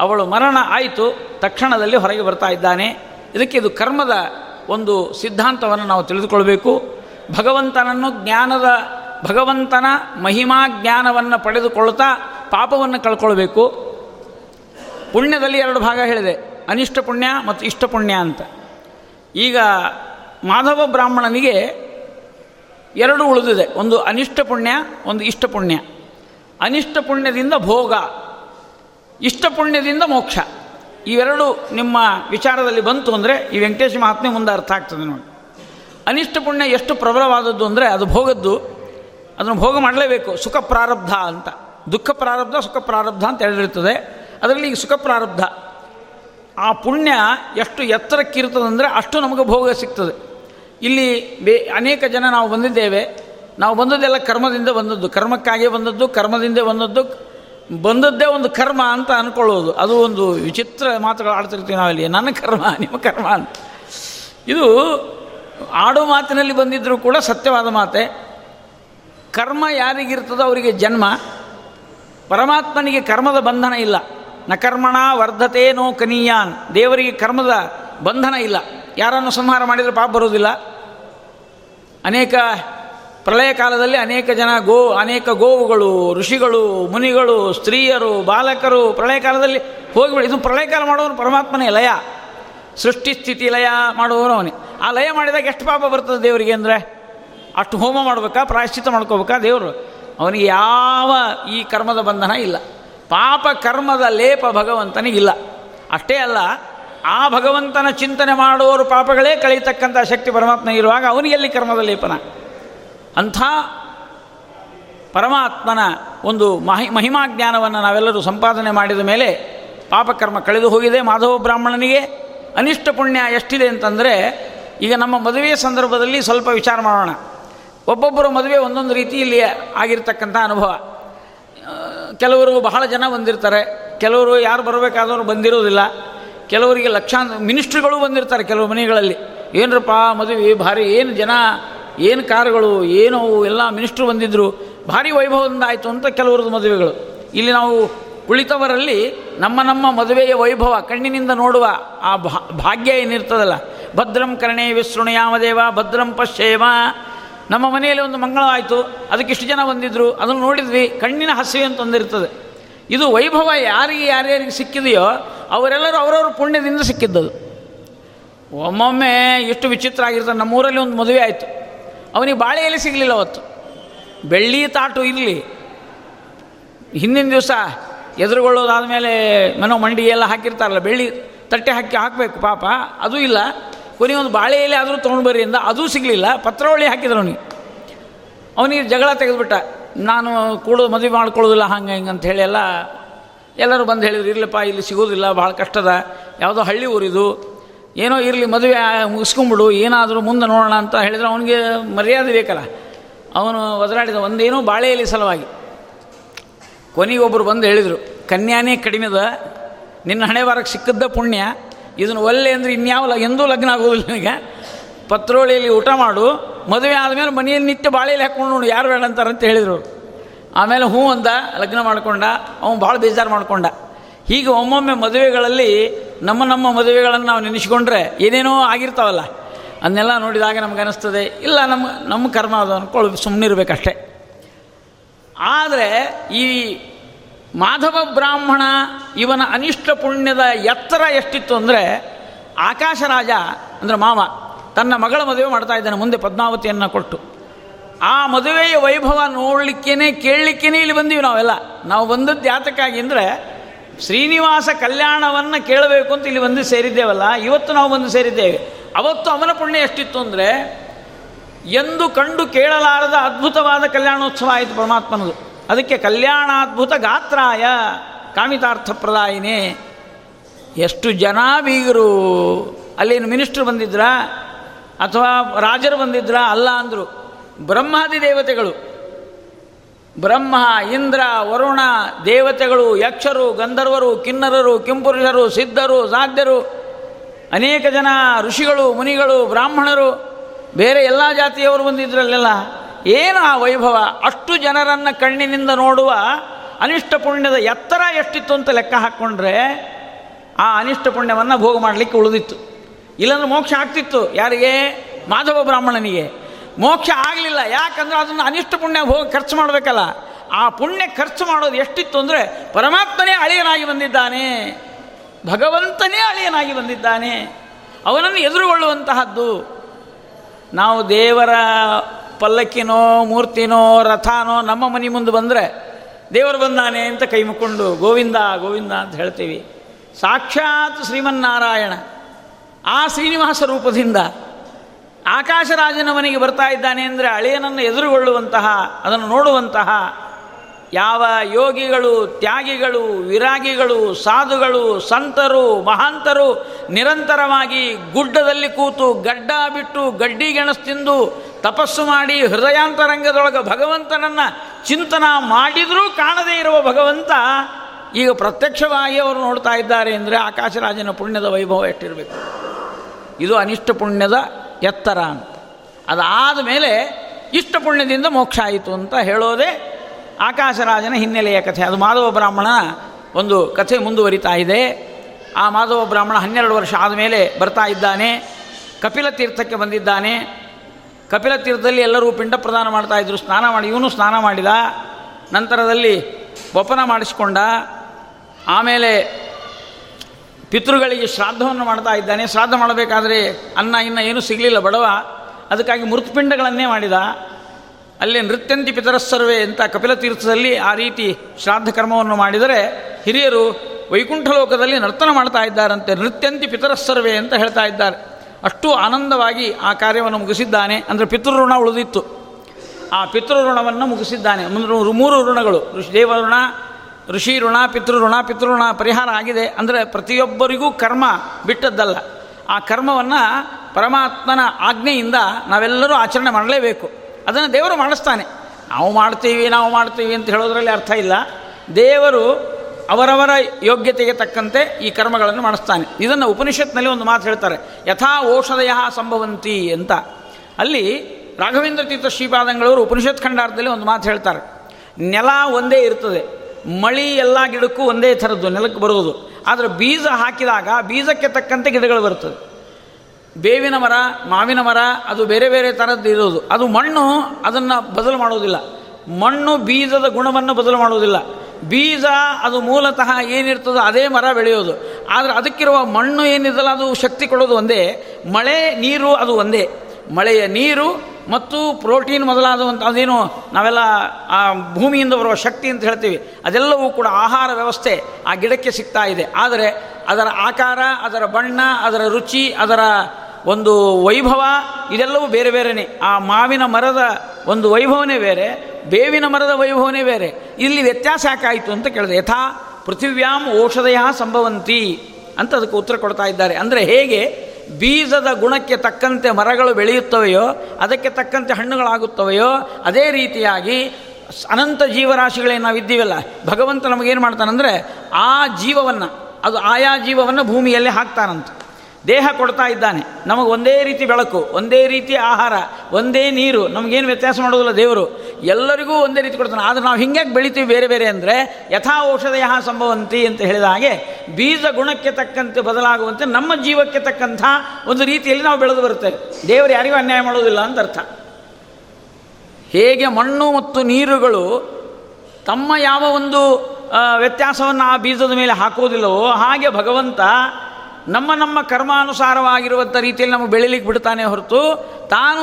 ಅವಳು ಮರಣ ಆಯಿತು, ತಕ್ಷಣದಲ್ಲಿ ಹೊರಗೆ ಬರ್ತಾ ಇದ್ದಾನೆ. ಇದಕ್ಕೆ ಇದು ಕರ್ಮದ ಒಂದು ಸಿದ್ಧಾಂತವನ್ನು ನಾವು ತಿಳಿದುಕೊಳ್ಬೇಕು. ಭಗವಂತನನ್ನು ಜ್ಞಾನದ, ಭಗವಂತನ ಮಹಿಮಾ ಜ್ಞಾನವನ್ನು ಪಡೆದುಕೊಳ್ತಾ ಪಾಪವನ್ನು ಕಳ್ಕೊಳ್ಬೇಕು. ಪುಣ್ಯದಲ್ಲಿ ಎರಡು ಭಾಗ ಹೇಳಿದೆ, ಅನಿಷ್ಟ ಪುಣ್ಯ ಮತ್ತು ಇಷ್ಟ ಪುಣ್ಯ ಅಂತ. ಈಗ ಮಾಧವ ಬ್ರಾಹ್ಮಣನಿಗೆ ಎರಡು ಉಳಿದಿದೆ, ಒಂದು ಅನಿಷ್ಟ ಪುಣ್ಯ, ಒಂದು ಇಷ್ಟ ಪುಣ್ಯ. ಅನಿಷ್ಟ ಪುಣ್ಯದಿಂದ ಭೋಗ, ಇಷ್ಟ ಪುಣ್ಯದಿಂದ ಮೋಕ್ಷ. ಇವೆರಡು ನಿಮ್ಮ ವಿಚಾರದಲ್ಲಿ ಬಂತು ಅಂದರೆ ಈ ವೆಂಕಟೇಶ ಮಹಾತ್ಮೆ ಮುಂದೆ ಅರ್ಥ ಆಗ್ತದೆ ನೋಡಿ. ಅನಿಷ್ಟ ಪುಣ್ಯ ಎಷ್ಟು ಪ್ರಬಲವಾದದ್ದು ಅಂದರೆ ಅದು ಭೋಗದ್ದು, ಅದನ್ನು ಭೋಗ ಮಾಡಲೇಬೇಕು. ಸುಖ ಪ್ರಾರಬ್ಧ ಅಂತ. ದುಃಖ ಪ್ರಾರಬ್ಧ, ಸುಖ ಪ್ರಾರಬ್ಧ ಅಂತ ಹೇಳಿರ್ತದೆ ಅದರಲ್ಲಿ ಈಗ ಸುಖ ಪ್ರಾರಬ್ಧ. ಆ ಪುಣ್ಯ ಎಷ್ಟು ಎತ್ತರಕ್ಕಿರ್ತದಂದರೆ ಅಷ್ಟು ನಮಗೆ ಭೋಗ ಸಿಗ್ತದೆ. ಇಲ್ಲಿ ಬೇ ಅನೇಕ ಜನ ನಾವು ಬಂದಿದ್ದೇವೆ. ನಾವು ಬಂದದ್ದೆಲ್ಲ ಕರ್ಮದಿಂದ ಬಂದದ್ದು. ಕರ್ಮಕ್ಕಾಗೇ ಬಂದದ್ದು, ಕರ್ಮದಿಂದ ಬಂದದ್ದು, ಬಂದದ್ದೇ ಒಂದು ಕರ್ಮ ಅಂತ ಅಂದ್ಕೊಳ್ಳೋದು ಅದು ಒಂದು ವಿಚಿತ್ರ ಮಾತುಗಳು ಆಡ್ತಿರ್ತೀವಿ ನಾವಲ್ಲಿ. ನನ್ನ ಕರ್ಮ, ನಿಮ್ಮ ಕರ್ಮ ಅಂತ. ಇದು ಆಡೋ ಮಾತಿನಲ್ಲಿ ಬಂದಿದ್ದರೂ ಕೂಡ ಸತ್ಯವಾದ ಮಾತೆ. ಕರ್ಮ ಯಾರಿಗಿರ್ತದೋ ಅವರಿಗೆ ಜನ್ಮ. ಪರಮಾತ್ಮನಿಗೆ ಕರ್ಮದ ಬಂಧನ ಇಲ್ಲ. ನಕರ್ಮಣ ಕರ್ಮಣ ವರ್ಧತೆ ನೋ ಕನೀಯಾನ್. ದೇವರಿಗೆ ಕರ್ಮದ ಬಂಧನ ಇಲ್ಲ. ಯಾರನ್ನು ಸಂಹಾರ ಮಾಡಿದರೆ ಪಾಪ ಬರುವುದಿಲ್ಲ. ಅನೇಕ ಪ್ರಳಯ ಕಾಲದಲ್ಲಿ ಅನೇಕ ಜನ ಗೋ, ಅನೇಕ ಗೋವುಗಳು, ಋಷಿಗಳು, ಮುನಿಗಳು, ಸ್ತ್ರೀಯರು, ಬಾಲಕರು ಪ್ರಳಯ ಕಾಲದಲ್ಲಿ ಹೋಗಿಬಿಡಿ ಇದು ಪ್ರಳಯ ಕಾಲ ಮಾಡೋನು ಪರಮಾತ್ಮನೇ ಲಯ. ಸೃಷ್ಟಿ ಸ್ಥಿತಿ ಲಯ ಮಾಡುವವನು ಅವನೇ. ಆ ಲಯ ಮಾಡಿದಾಗ ಎಷ್ಟು ಪಾಪ ಬರ್ತದೆ ದೇವರಿಗೆ ಅಂದರೆ? ಅಷ್ಟು ಹೋಮ ಮಾಡಬೇಕಾ ಪ್ರಾಯಶ್ಚಿತ ಮಾಡ್ಕೋಬೇಕಾ ದೇವರು? ಅವನಿಗೆ ಯಾವ ಈ ಕರ್ಮದ ಬಂಧನ ಇಲ್ಲ. ಪಾಪ ಕರ್ಮದ ಲೇಪ ಭಗವಂತನಿಗಿಲ್ಲ ಅಷ್ಟೇ ಅಲ್ಲ, ಆ ಭಗವಂತನ ಚಿಂತನೆ ಮಾಡುವವರು ಪಾಪಗಳೇ ಕಳೀತಕ್ಕಂಥ ಶಕ್ತಿ ಪರಮಾತ್ಮ ಇರುವಾಗ ಅವನಿಗೆ ಎಲ್ಲಿ ಕರ್ಮದ ಲೇಪನ? ಅಂಥ ಪರಮಾತ್ಮನ ಒಂದು ಮಹಿ, ಮಹಿಮಾ ಜ್ಞಾನವನ್ನು ನಾವೆಲ್ಲರೂ ಸಂಪಾದನೆ ಮಾಡಿದ ಮೇಲೆ ಪಾಪಕರ್ಮ ಕಳೆದು ಹೋಗಿದೆ ಮಾಧವ ಬ್ರಾಹ್ಮಣನಿಗೆ. ಅನಿಷ್ಟ ಪುಣ್ಯ ಎಷ್ಟಿದೆ ಅಂತಂದರೆ, ಈಗ ನಮ್ಮ ಮದುವೆಯ ಸಂದರ್ಭದಲ್ಲಿ ಸ್ವಲ್ಪ ವಿಚಾರ ಮಾಡೋಣ. ಒಬ್ಬೊಬ್ಬರ ಮದುವೆ ಒಂದೊಂದು ರೀತಿಯಲ್ಲಿ ಆಗಿರ್ತಕ್ಕಂಥ ಅನುಭವ. ಕೆಲವರು ಬಹಳ ಜನ ಬಂದಿರ್ತಾರೆ. ಕೆಲವರು ಯಾರು ಬರಬೇಕಾದವರು ಬಂದಿರೋದಿಲ್ಲ. ಕೆಲವರಿಗೆ ಲಕ್ಷಾಂತರ ಮಿನಿಸ್ಟ್ರುಗಳು ಬಂದಿರ್ತಾರೆ ಕೆಲವು ಮನೆಗಳಲ್ಲಿ. ಏನರಪ್ಪ, ಮದುವೆ ಭಾರಿ, ಏನು ಜನ, ಏನು ಕಾರುಗಳು, ಏನು ಎಲ್ಲ ಮಿನಿಸ್ಟ್ರು ಬಂದಿದ್ದರು ಭಾರಿ ವೈಭವದಿಂದ ಆಯಿತು ಅಂತ ಕೆಲವ್ರದ್ದು ಮದುವೆಗಳು. ಇಲ್ಲಿ ನಾವು ಕುಳಿತವರಲ್ಲಿ ನಮ್ಮ ನಮ್ಮ ಮದುವೆಯ ವೈಭವ, ಕಣ್ಣಿನಿಂದ ನೋಡುವ ಆ ಭಾಗ್ಯ ಏನಿರ್ತದಲ್ಲ, ಭದ್ರಂ ಕರ್ಣೇ ವಿಸೃಣಯಾಮದೇವ, ಭದ್ರಂ ಪಶ್ಯೇಮ. ನಮ್ಮ ಮನೆಯಲ್ಲಿ ಒಂದು ಮಂಗಳವಾಯಿತು ಅದಕ್ಕೆ ಇಷ್ಟು ಜನ ಬಂದಿದ್ದರು ಅದನ್ನು ನೋಡಿದ್ವಿ, ಕಣ್ಣಿನ ಹಸಿವೆ ಅಂತ ಒಂದಿರ್ತದೆ. ಇದು ವೈಭವ ಯಾರಿಗೆ, ಯಾರ್ಯಾರಿಗೆ ಸಿಕ್ಕಿದೆಯೋ, ಅವರೆಲ್ಲರೂ ಅವರವ್ರ ಪುಣ್ಯದಿಂದ ಸಿಕ್ಕಿದ್ದದು. ಒಮ್ಮೊಮ್ಮೆ ಎಷ್ಟು ವಿಚಿತ್ರ ಆಗಿರ್ತದೆ, ನಮ್ಮೂರಲ್ಲಿ ಒಂದು ಮದುವೆ ಆಯಿತು. ಅವನಿಗೆ ಬಾಳೆಯಲ್ಲಿ ಸಿಗಲಿಲ್ಲ ಅವತ್ತು. ಬೆಳ್ಳಿ ತಾಟು ಇರಲಿ. ಹಿಂದಿನ ದಿವಸ ಎದುರುಗೊಳ್ಳೋದಾದ ಮೇಲೆ ಮನೋ ಮಂಡಿ ಎಲ್ಲ ಹಾಕಿರ್ತಾರಲ್ಲ, ಬೆಳ್ಳಿ ತಟ್ಟೆ ಹಾಕಿ ಹಾಕಬೇಕು, ಪಾಪ. ಅದು ಇಲ್ಲ. ಕೊನೆ ಒಂದು ಬಾಳೆ ಎಲೆ ಆದರೂ ತೊಗೊಂಡು ಬರ್ರಿ ಅಂದ, ಅದೂ ಸಿಗಲಿಲ್ಲ. ಪತ್ರವಳಿ ಹಾಕಿದ್ರು ಅವನಿಗೆ. ಅವನಿಗೆ ಜಗಳ ತೆಗೆದುಬಿಟ್ಟ. ನಾನು ಕೂಡೋದು ಮದುವೆ ಮಾಡ್ಕೊಳ್ಳೋದಿಲ್ಲ, ಹಂಗೆ ಹಿಂಗೆ ಅಂತ ಹೇಳಿ ಎಲ್ಲ ಎಲ್ಲರೂ ಬಂದು ಹೇಳಿದ್ರು, ಇರಲಿಪ್ಪ, ಇಲ್ಲಿ ಸಿಗೋದಿಲ್ಲ, ಭಾಳ ಕಷ್ಟದ. ಯಾವುದೋ ಹಳ್ಳಿ ಊರಿದು. ಏನೋ ಇರಲಿ, ಮದುವೆ ಮುಗಿಸ್ಕೊಂಬಿಡು ಏನಾದರೂ ಮುಂದೆ ನೋಡೋಣ ಅಂತ ಹೇಳಿದ್ರೆ ಅವನಿಗೆ ಮರ್ಯಾದೆ ಬೇಕಲ್ಲ. ಅವನು ಒದರಾಡಿದ ಒಂದೇನೋ ಬಾಳೆ ಎಲೆ ಸಲುವಾಗಿ. ಕೊನೆಗೆ ಒಬ್ಬರು ಬಂದು ಹೇಳಿದರು, ಕನ್ಯಾನೇ ಕಡಿಮೆದ, ನಿನ್ನ ಹಣೆ ಬಾರಕ್ಕೆ ಸಿಕ್ಕದ್ದ ಪುಣ್ಯ, ಇದನ್ನು ಒಲ್ಲೆ ಅಂದರೆ ಇನ್ಯಾವ ಎಂದೂ ಲಗ್ನ ಆಗೋದಿಲ್ಲ ನಿನಗೆ. ಪತ್ರೋಳಿಯಲ್ಲಿ ಊಟ ಮಾಡು, ಮದುವೆ ಆದಮೇಲೆ ಮನೆಯಲ್ಲಿ ನಿತ್ಯ ಬಾಳೆಯಲ್ಲಿ ಹಾಕ್ಕೊಂಡು ನೋಡು, ಯಾರು ಬೇಡ ಅಂತ ಹೇಳಿದರು. ಆಮೇಲೆ ಹ್ಞೂ ಅಂದ, ಲಗ್ನ ಮಾಡ್ಕೊಂಡ, ಅವನು ಭಾಳ ಬೇಜಾರು ಮಾಡ್ಕೊಂಡ. ಹೀಗೆ ಒಮ್ಮೊಮ್ಮೆ ಮದುವೆಗಳಲ್ಲಿ ನಮ್ಮ ನಮ್ಮ ಮದುವೆಗಳನ್ನು ನಾವು ನೆನೆಸ್ಕೊಂಡ್ರೆ ಏನೇನೋ ಆಗಿರ್ತಾವಲ್ಲ ಅದನ್ನೆಲ್ಲ ನೋಡಿದಾಗ ನಮ್ಗೆ ಅನಿಸ್ತದೆ. ಇಲ್ಲ ನಮ್ಮ ನಮ್ಮ ಕರ್ಮ ಅದು ಅಂದ್ಕೊಳ್ಳಿ ಆದರೆ ಈ ಮಾಧವ ಬ್ರಾಹ್ಮಣ ಇವನ ಅನಿಷ್ಟ ಪುಣ್ಯದ ಎತ್ತರ ಎಷ್ಟಿತ್ತು ಅಂದರೆ ಆಕಾಶರಾಜ, ಅಂದರೆ ಮಾವ, ತನ್ನ ಮಗಳ ಮದುವೆ ಮಾಡ್ತಾ ಇದ್ದಾನೆ, ಮುಂದೆ ಪದ್ಮಾವತಿಯನ್ನು ಕೊಟ್ಟು. ಆ ಮದುವೆಯ ವೈಭವ ನೋಡಲಿಕ್ಕೇನೆ, ಕೇಳಲಿಕ್ಕೇನೆ ಇಲ್ಲಿ ಬಂದೀವಿ ನಾವೆಲ್ಲ. ನಾವು ಬಂದದ್ದು ಯಾತಕ್ಕಾಗಿ ಅಂದರೆ ಶ್ರೀನಿವಾಸ ಕಲ್ಯಾಣವನ್ನು ಕೇಳಬೇಕು ಅಂತ ಇಲ್ಲಿ ಬಂದು ಸೇರಿದ್ದೇವಲ್ಲ, ಇವತ್ತು ನಾವು ಬಂದು ಸೇರಿದ್ದೇವೆ. ಅವತ್ತು ಅವನ ಪುಣ್ಯ ಎಷ್ಟಿತ್ತು ಅಂದರೆ ಎಂದು ಕಂಡು ಕೇಳಲಾರದ ಅದ್ಭುತವಾದ ಕಲ್ಯಾಣೋತ್ಸವ ಆಯಿತು ಪರಮಾತ್ಮನದು. ಅದಕ್ಕೆ ಕಲ್ಯಾಣಾದ್ಭುತ ಗಾತ್ರಾಯ ಕಾಮಿತಾರ್ಥ ಪ್ರದಾಯಿನೇ. ಎಷ್ಟು ಜನ ಬೀಗರು? ಅಲ್ಲಿನ ಮಿನಿಸ್ಟ್ರು ಬಂದಿದ್ರಾ? ಅಥವಾ ರಾಜರು ಬಂದಿದ್ರಾ? ಅಲ್ಲ ಅಂದರು. ಬ್ರಹ್ಮಾದಿ ದೇವತೆಗಳು. ಬ್ರಹ್ಮ, ಇಂದ್ರ, ವರುಣ, ದೇವತೆಗಳು, ಯಕ್ಷರು, ಗಂಧರ್ವರು, ಕಿನ್ನರರು, ಕಿಂಪುರುಷರು, ಸಿದ್ಧರು, ಸಾಧ್ಯರು, ಅನೇಕ ಜನ ಋಷಿಗಳು, ಮುನಿಗಳು, ಬ್ರಾಹ್ಮಣರು ಬೇರೆ ಎಲ್ಲ ಜಾತಿಯವರು ಬಂದಿದ್ರಲ್ಲೆಲ್ಲ? ಏನು ಆ ವೈಭವ? ಅಷ್ಟು ಜನರನ್ನು ಕಣ್ಣಿನಿಂದ ನೋಡುವ ಅನಿಷ್ಟ ಪುಣ್ಯದ ಎತ್ತರ ಎಷ್ಟಿತ್ತು ಅಂತ ಲೆಕ್ಕ ಹಾಕ್ಕೊಂಡ್ರೆ ಆ ಅನಿಷ್ಟ ಪುಣ್ಯವನ್ನು ಭೋಗ ಮಾಡಲಿಕ್ಕೆ ಉಳಿದಿತ್ತು. ಇಲ್ಲಾಂದ್ರೆ ಮೋಕ್ಷ ಆಗ್ತಿತ್ತು. ಯಾರಿಗೆ? ಮಾಧವ ಬ್ರಾಹ್ಮಣನಿಗೆ. ಮೋಕ್ಷ ಆಗಲಿಲ್ಲ. ಯಾಕಂದ್ರೆ ಅದನ್ನು ಅನಿಷ್ಟ ಪುಣ್ಯ ಹೋಗಿ ಖರ್ಚು ಮಾಡಬೇಕಲ್ಲ. ಆ ಪುಣ್ಯ ಖರ್ಚು ಮಾಡೋದು ಎಷ್ಟಿತ್ತು ಅಂದರೆ ಪರಮಾತ್ಮನೇ ಅಳಿಯನಾಗಿ ಬಂದಿದ್ದಾನೆ. ಭಗವಂತನೇ ಅಳಿಯನಾಗಿ ಬಂದಿದ್ದಾನೆ. ಅವನನ್ನು ಎದುರುಗೊಳ್ಳುವಂತಹದ್ದು. ನಾವು ದೇವರ ಪಲ್ಲಕ್ಕಿನೋ, ಮೂರ್ತಿನೋ, ರಥಾನೋ, ನಮ್ಮ ಮನೆ ಮುಂದೆ ಬಂದರೆ ದೇವರು ಬಂದಾನೆ ಅಂತ ಕೈ ಮುಕ್ಕೊಂಡು ಗೋವಿಂದ ಗೋವಿಂದ ಅಂತ ಹೇಳ್ತೀವಿ. ಸಾಕ್ಷಾತ್ ಶ್ರೀಮನ್ನಾರಾಯಣ ಆ ಶ್ರೀನಿವಾಸ ರೂಪದಿಂದ ಆಕಾಶರಾಜನ ಮನೆಗೆ ಬರ್ತಾ ಇದ್ದಾನೆ ಅಂದರೆ ಅಳಿಯನನ್ನು ಎದುರುಗೊಳ್ಳುವಂತಹ, ಅದನ್ನು ನೋಡುವಂತಹ ಯಾವ ಯೋಗಿಗಳು, ತ್ಯಾಗಿಗಳು, ವಿರಾಗಿಗಳು, ಸಾಧುಗಳು, ಸಂತರು, ಮಹಾಂತರು ನಿರಂತರವಾಗಿ ಗುಡ್ಡದಲ್ಲಿ ಕೂತು ಗಡ್ಡ ಬಿಟ್ಟು ಗಡ್ಡಿ ಗೆಣಸು ತಿಂದು ತಪಸ್ಸು ಮಾಡಿ ಹೃದಯಾಂತರಂಗದೊಳಗೆ ಭಗವಂತನನ್ನು ಚಿಂತನ ಮಾಡಿದರೂ ಕಾಣದೇ ಇರುವ ಭಗವಂತ ಈಗ ಪ್ರತ್ಯಕ್ಷವಾಗಿ ಅವರು ನೋಡ್ತಾ ಇದ್ದಾರೆ ಅಂದರೆ ಆಕಾಶರಾಜನ ಪುಣ್ಯದ ವೈಭವ ಎಷ್ಟಿರಬೇಕು? ಇದು ಅನಿಷ್ಟ ಪುಣ್ಯದ ಎತ್ತರ ಅಂತ. ಅದಾದ ಮೇಲೆ ಇಷ್ಟ ಪುಣ್ಯದಿಂದ ಮೋಕ್ಷ ಆಯಿತು ಅಂತ ಹೇಳೋದೇ ಆಕಾಶರಾಜನ ಹಿನ್ನೆಲೆಯ ಕಥೆ. ಅದು ಮಾಧವ ಬ್ರಾಹ್ಮಣ ಒಂದು ಕಥೆ ಮುಂದುವರಿತಾ ಇದೆ. ಆ ಮಾಧವ ಬ್ರಾಹ್ಮಣ ಹನ್ನೆರಡು ವರ್ಷ ಆದಮೇಲೆ ಬರ್ತಾ ಇದ್ದಾನೆ. ಕಪಿಲ ತೀರ್ಥಕ್ಕೆ ಬಂದಿದ್ದಾನೆ. ಕಪಿಲ ತೀರ್ಥದಲ್ಲಿ ಎಲ್ಲರೂ ಪಿಂಡ ಪ್ರದಾನ ಮಾಡ್ತಾ ಇದ್ರು. ಸ್ನಾನ ಮಾಡಿ, ಇವನು ಸ್ನಾನ ಮಾಡಿದ. ನಂತರದಲ್ಲಿ ಒಪನ ಮಾಡಿಸಿಕೊಂಡ. ಆಮೇಲೆ ಪಿತೃಗಳಿಗೆ ಶ್ರಾದ್ದವನ್ನು ಮಾಡ್ತಾ ಇದ್ದಾನೆ. ಶ್ರಾದ್ದ ಮಾಡಬೇಕಾದ್ರೆ ಅನ್ನ, ಇನ್ನ ಏನೂ ಸಿಗಲಿಲ್ಲ ಬಡವ. ಅದಕ್ಕಾಗಿ ಮೃತ್ಪಿಂಡಗಳನ್ನೇ ಮಾಡಿದ. ಅಲ್ಲಿ ನೃತ್ಯಂತಿ ಪಿತರಸ್ಸರ್ವೆ ಅಂತ ಕಪಿಲತೀರ್ಥದಲ್ಲಿ ಆ ರೀತಿ ಶ್ರಾದ್ದ ಕರ್ಮವನ್ನು ಮಾಡಿದರೆ ಹಿರಿಯರು ವೈಕುಂಠ ಲೋಕದಲ್ಲಿ ನರ್ತನ ಮಾಡ್ತಾ ಇದ್ದಾರಂತೆ. ನೃತ್ಯಂತಿ ಪಿತರಸ್ಸರ್ವೆ ಅಂತ ಹೇಳ್ತಾ ಇದ್ದಾರೆ. ಅಷ್ಟು ಆನಂದವಾಗಿ ಆ ಕಾರ್ಯವನ್ನು ಮುಗಿಸಿದ್ದಾನೆ. ಅಂದರೆ ಪಿತೃಋಣ ಉಳಿದಿತ್ತು. ಆ ಪಿತೃಋಣವನ್ನು ಮುಗಿಸಿದ್ದಾನೆ. ಮುಂದೆ ಮೂರು ಋಣಗಳು. ಋಷಿ ದೇವಋಣ ಋಷಿ ಋಣ ಪಿತೃಋಣ ಪಿತೃಋಣ ಪರಿಹಾರ ಆಗಿದೆ. ಅಂದರೆ ಪ್ರತಿಯೊಬ್ಬರಿಗೂ ಕರ್ಮ ಬಿಟ್ಟದ್ದಲ್ಲ. ಆ ಕರ್ಮವನ್ನು ಪರಮಾತ್ಮನ ಆಜ್ಞೆಯಿಂದ ನಾವೆಲ್ಲರೂ ಆಚರಣೆ ಮಾಡಲೇಬೇಕು. ಅದನ್ನು ದೇವರು ಮಾಡಿಸ್ತಾನೆ. ನಾವು ಮಾಡ್ತೀವಿ ನಾವು ಮಾಡ್ತೀವಿ ಅಂತ ಹೇಳೋದ್ರಲ್ಲಿ ಅರ್ಥ ಇಲ್ಲ. ದೇವರು ಅವರವರ ಯೋಗ್ಯತೆಗೆ ತಕ್ಕಂತೆ ಈ ಕರ್ಮಗಳನ್ನು ಮಾಡಿಸ್ತಾನೆ. ಇದನ್ನು ಉಪನಿಷತ್ನಲ್ಲಿ ಒಂದು ಮಾತು ಹೇಳ್ತಾರೆ. ಯಥಾ ಔಷಧಯ ಸಂಭವಂತಿ ಅಂತ. ಅಲ್ಲಿ ರಾಘವೇಂದ್ರ ತೀರ್ಥ ಶ್ರೀಪಾದಂಗಳವರು ಉಪನಿಷತ್ ಖಂಡಾರ್ಥದಲ್ಲಿ ಒಂದು ಮಾತು ಹೇಳ್ತಾರೆ. ನೆಲ ಒಂದೇ ಇರ್ತದೆ. ಮಳಿ ಎಲ್ಲ ಗಿಡಕ್ಕೂ ಒಂದೇ ಥರದ್ದು ನೆಲಕ್ಕೆ ಬರುವುದು. ಆದರೆ ಬೀಜ ಹಾಕಿದಾಗ ಬೀಜಕ್ಕೆ ತಕ್ಕಂತೆ ಗಿಡಗಳು ಬರ್ತದೆ. ಬೇವಿನ ಮರ, ಮಾವಿನ ಮರ, ಅದು ಬೇರೆ ಬೇರೆ ಥರದ್ದು ಇರೋದು. ಅದು ಮಣ್ಣು, ಅದನ್ನು ಬದಲು ಮಾಡೋದಿಲ್ಲ ಮಣ್ಣು ಬೀಜದ ಗುಣವನ್ನು ಬದಲು ಮಾಡುವುದಿಲ್ಲ. ಬೀಜ, ಅದು ಮೂಲತಃ ಏನಿರ್ತದೋ ಅದೇ ಮರ ಬೆಳೆಯೋದು. ಆದರೆ ಅದಕ್ಕಿರುವ ಮಣ್ಣು ಏನಿದಲ್ಲ ಅದು ಶಕ್ತಿ ಕೊಡೋದು ಒಂದೇ. ಮಳೆ, ನೀರು, ಅದು ಒಂದೇ. ಮಳೆಯ ನೀರು ಮತ್ತು ಪ್ರೋಟೀನ್ ಮೊದಲಾದಂಥ ಅದೇನು, ನಾವೆಲ್ಲ ಆ ಭೂಮಿಯಿಂದ ಬರುವ ಶಕ್ತಿ ಅಂತ ಹೇಳ್ತೀವಿ. ಅದೆಲ್ಲವೂ ಕೂಡ ಆಹಾರ ವ್ಯವಸ್ಥೆ ಆ ಗಿಡಕ್ಕೆ ಸಿಗ್ತಾ ಇದೆ. ಆದರೆ ಅದರ ಆಕಾರ, ಅದರ ಬಣ್ಣ, ಅದರ ರುಚಿ, ಅದರ ಒಂದು ವೈಭವ, ಇದೆಲ್ಲವೂ ಬೇರೆ ಬೇರೆಯೇ ಆ ಮಾವಿನ ಮರದ ಒಂದು ವೈಭವನೇ ಬೇರೆ, ಬೇವಿನ ಮರದ ವೈಭವನೇ ಬೇರೆ. ಇಲ್ಲಿ ವ್ಯತ್ಯಾಸ ಯಾಕಾಯಿತು ಅಂತ ಕೇಳಿದೆ ಯಥಾ ಪೃಥಿವ್ಯಾಂ ಔಷಧಯ ಸಂಭವಂತಿ ಅಂತ ಅದಕ್ಕೆ ಉತ್ತರ ಕೊಡ್ತಾ ಇದ್ದಾರೆ. ಅಂದರೆ ಹೇಗೆ? ಬೀಜದ ಗುಣಕ್ಕೆ ತಕ್ಕಂತೆ ಮರಗಳು ಬೆಳೆಯುತ್ತವೆಯೋ, ಅದಕ್ಕೆ ತಕ್ಕಂತೆ ಹಣ್ಣುಗಳಾಗುತ್ತವೆಯೋ, ಅದೇ ರೀತಿಯಾಗಿ ಅನಂತ ಜೀವರಾಶಿಗಳೇನು ನಾವಿದ್ದೀವಲ್ಲ, ಭಗವಂತ ನಮಗೇನು ಮಾಡ್ತಾನಂದರೆ ಆ ಜೀವವನ್ನು, ಅದು ಆಯಾ ಜೀವವನ್ನು ಭೂಮಿಯಲ್ಲಿ ಹಾಕ್ತಾನಂತ. ದೇಹ ಕೊಡ್ತಾ ಇದ್ದಾನೆ. ನಮಗೆ ಒಂದೇ ರೀತಿ ಬೆಳಕು, ಒಂದೇ ರೀತಿ ಆಹಾರ, ಒಂದೇ ನೀರು, ನಮಗೇನು ವ್ಯತ್ಯಾಸ ಮಾಡೋದಿಲ್ಲ ದೇವರು. ಎಲ್ಲರಿಗೂ ಒಂದೇ ರೀತಿ ಕೊಡ್ತಾನೆ. ಆದರೆ ನಾವು ಹಿಂಗ್ಯಾಕೆ ಬೆಳಿತೀವಿ ಬೇರೆ ಬೇರೆ ಅಂದರೆ ಯಥಾ ಔಷಧಯ ಸಂಭವಂತಿ ಅಂತ ಹೇಳಿದ ಹಾಗೆ ಬೀಜ ಗುಣಕ್ಕೆ ತಕ್ಕಂತೆ ಬದಲಾಗುವಂತೆ ನಮ್ಮ ಜೀವಕ್ಕೆ ತಕ್ಕಂಥ ಒಂದು ರೀತಿಯಲ್ಲಿ ನಾವು ಬೆಳೆದು ಬರುತ್ತೇವೆ ದೇವರು ಯಾರಿಗೂ ಅನ್ಯಾಯ ಮಾಡೋದಿಲ್ಲ ಅಂತ ಅರ್ಥ. ಹೇಗೆ ಮಣ್ಣು ಮತ್ತು ನೀರುಗಳು ತಮ್ಮ ಯಾವ ಒಂದು ವ್ಯತ್ಯಾಸವನ್ನು ಆ ಬೀಜದ ಮೇಲೆ ಹಾಕೋದಿಲ್ಲವೋ ಹಾಗೆ ಭಗವಂತ ನಮ್ಮ ನಮ್ಮ ಕರ್ಮಾನುಸಾರವಾಗಿರುವಂಥ ರೀತಿಯಲ್ಲಿ ನಮಗೆ ಬೆಳಿಲಿಕ್ಕೆ ಬಿಡ್ತಾನೆ ಹೊರತು ತಾನು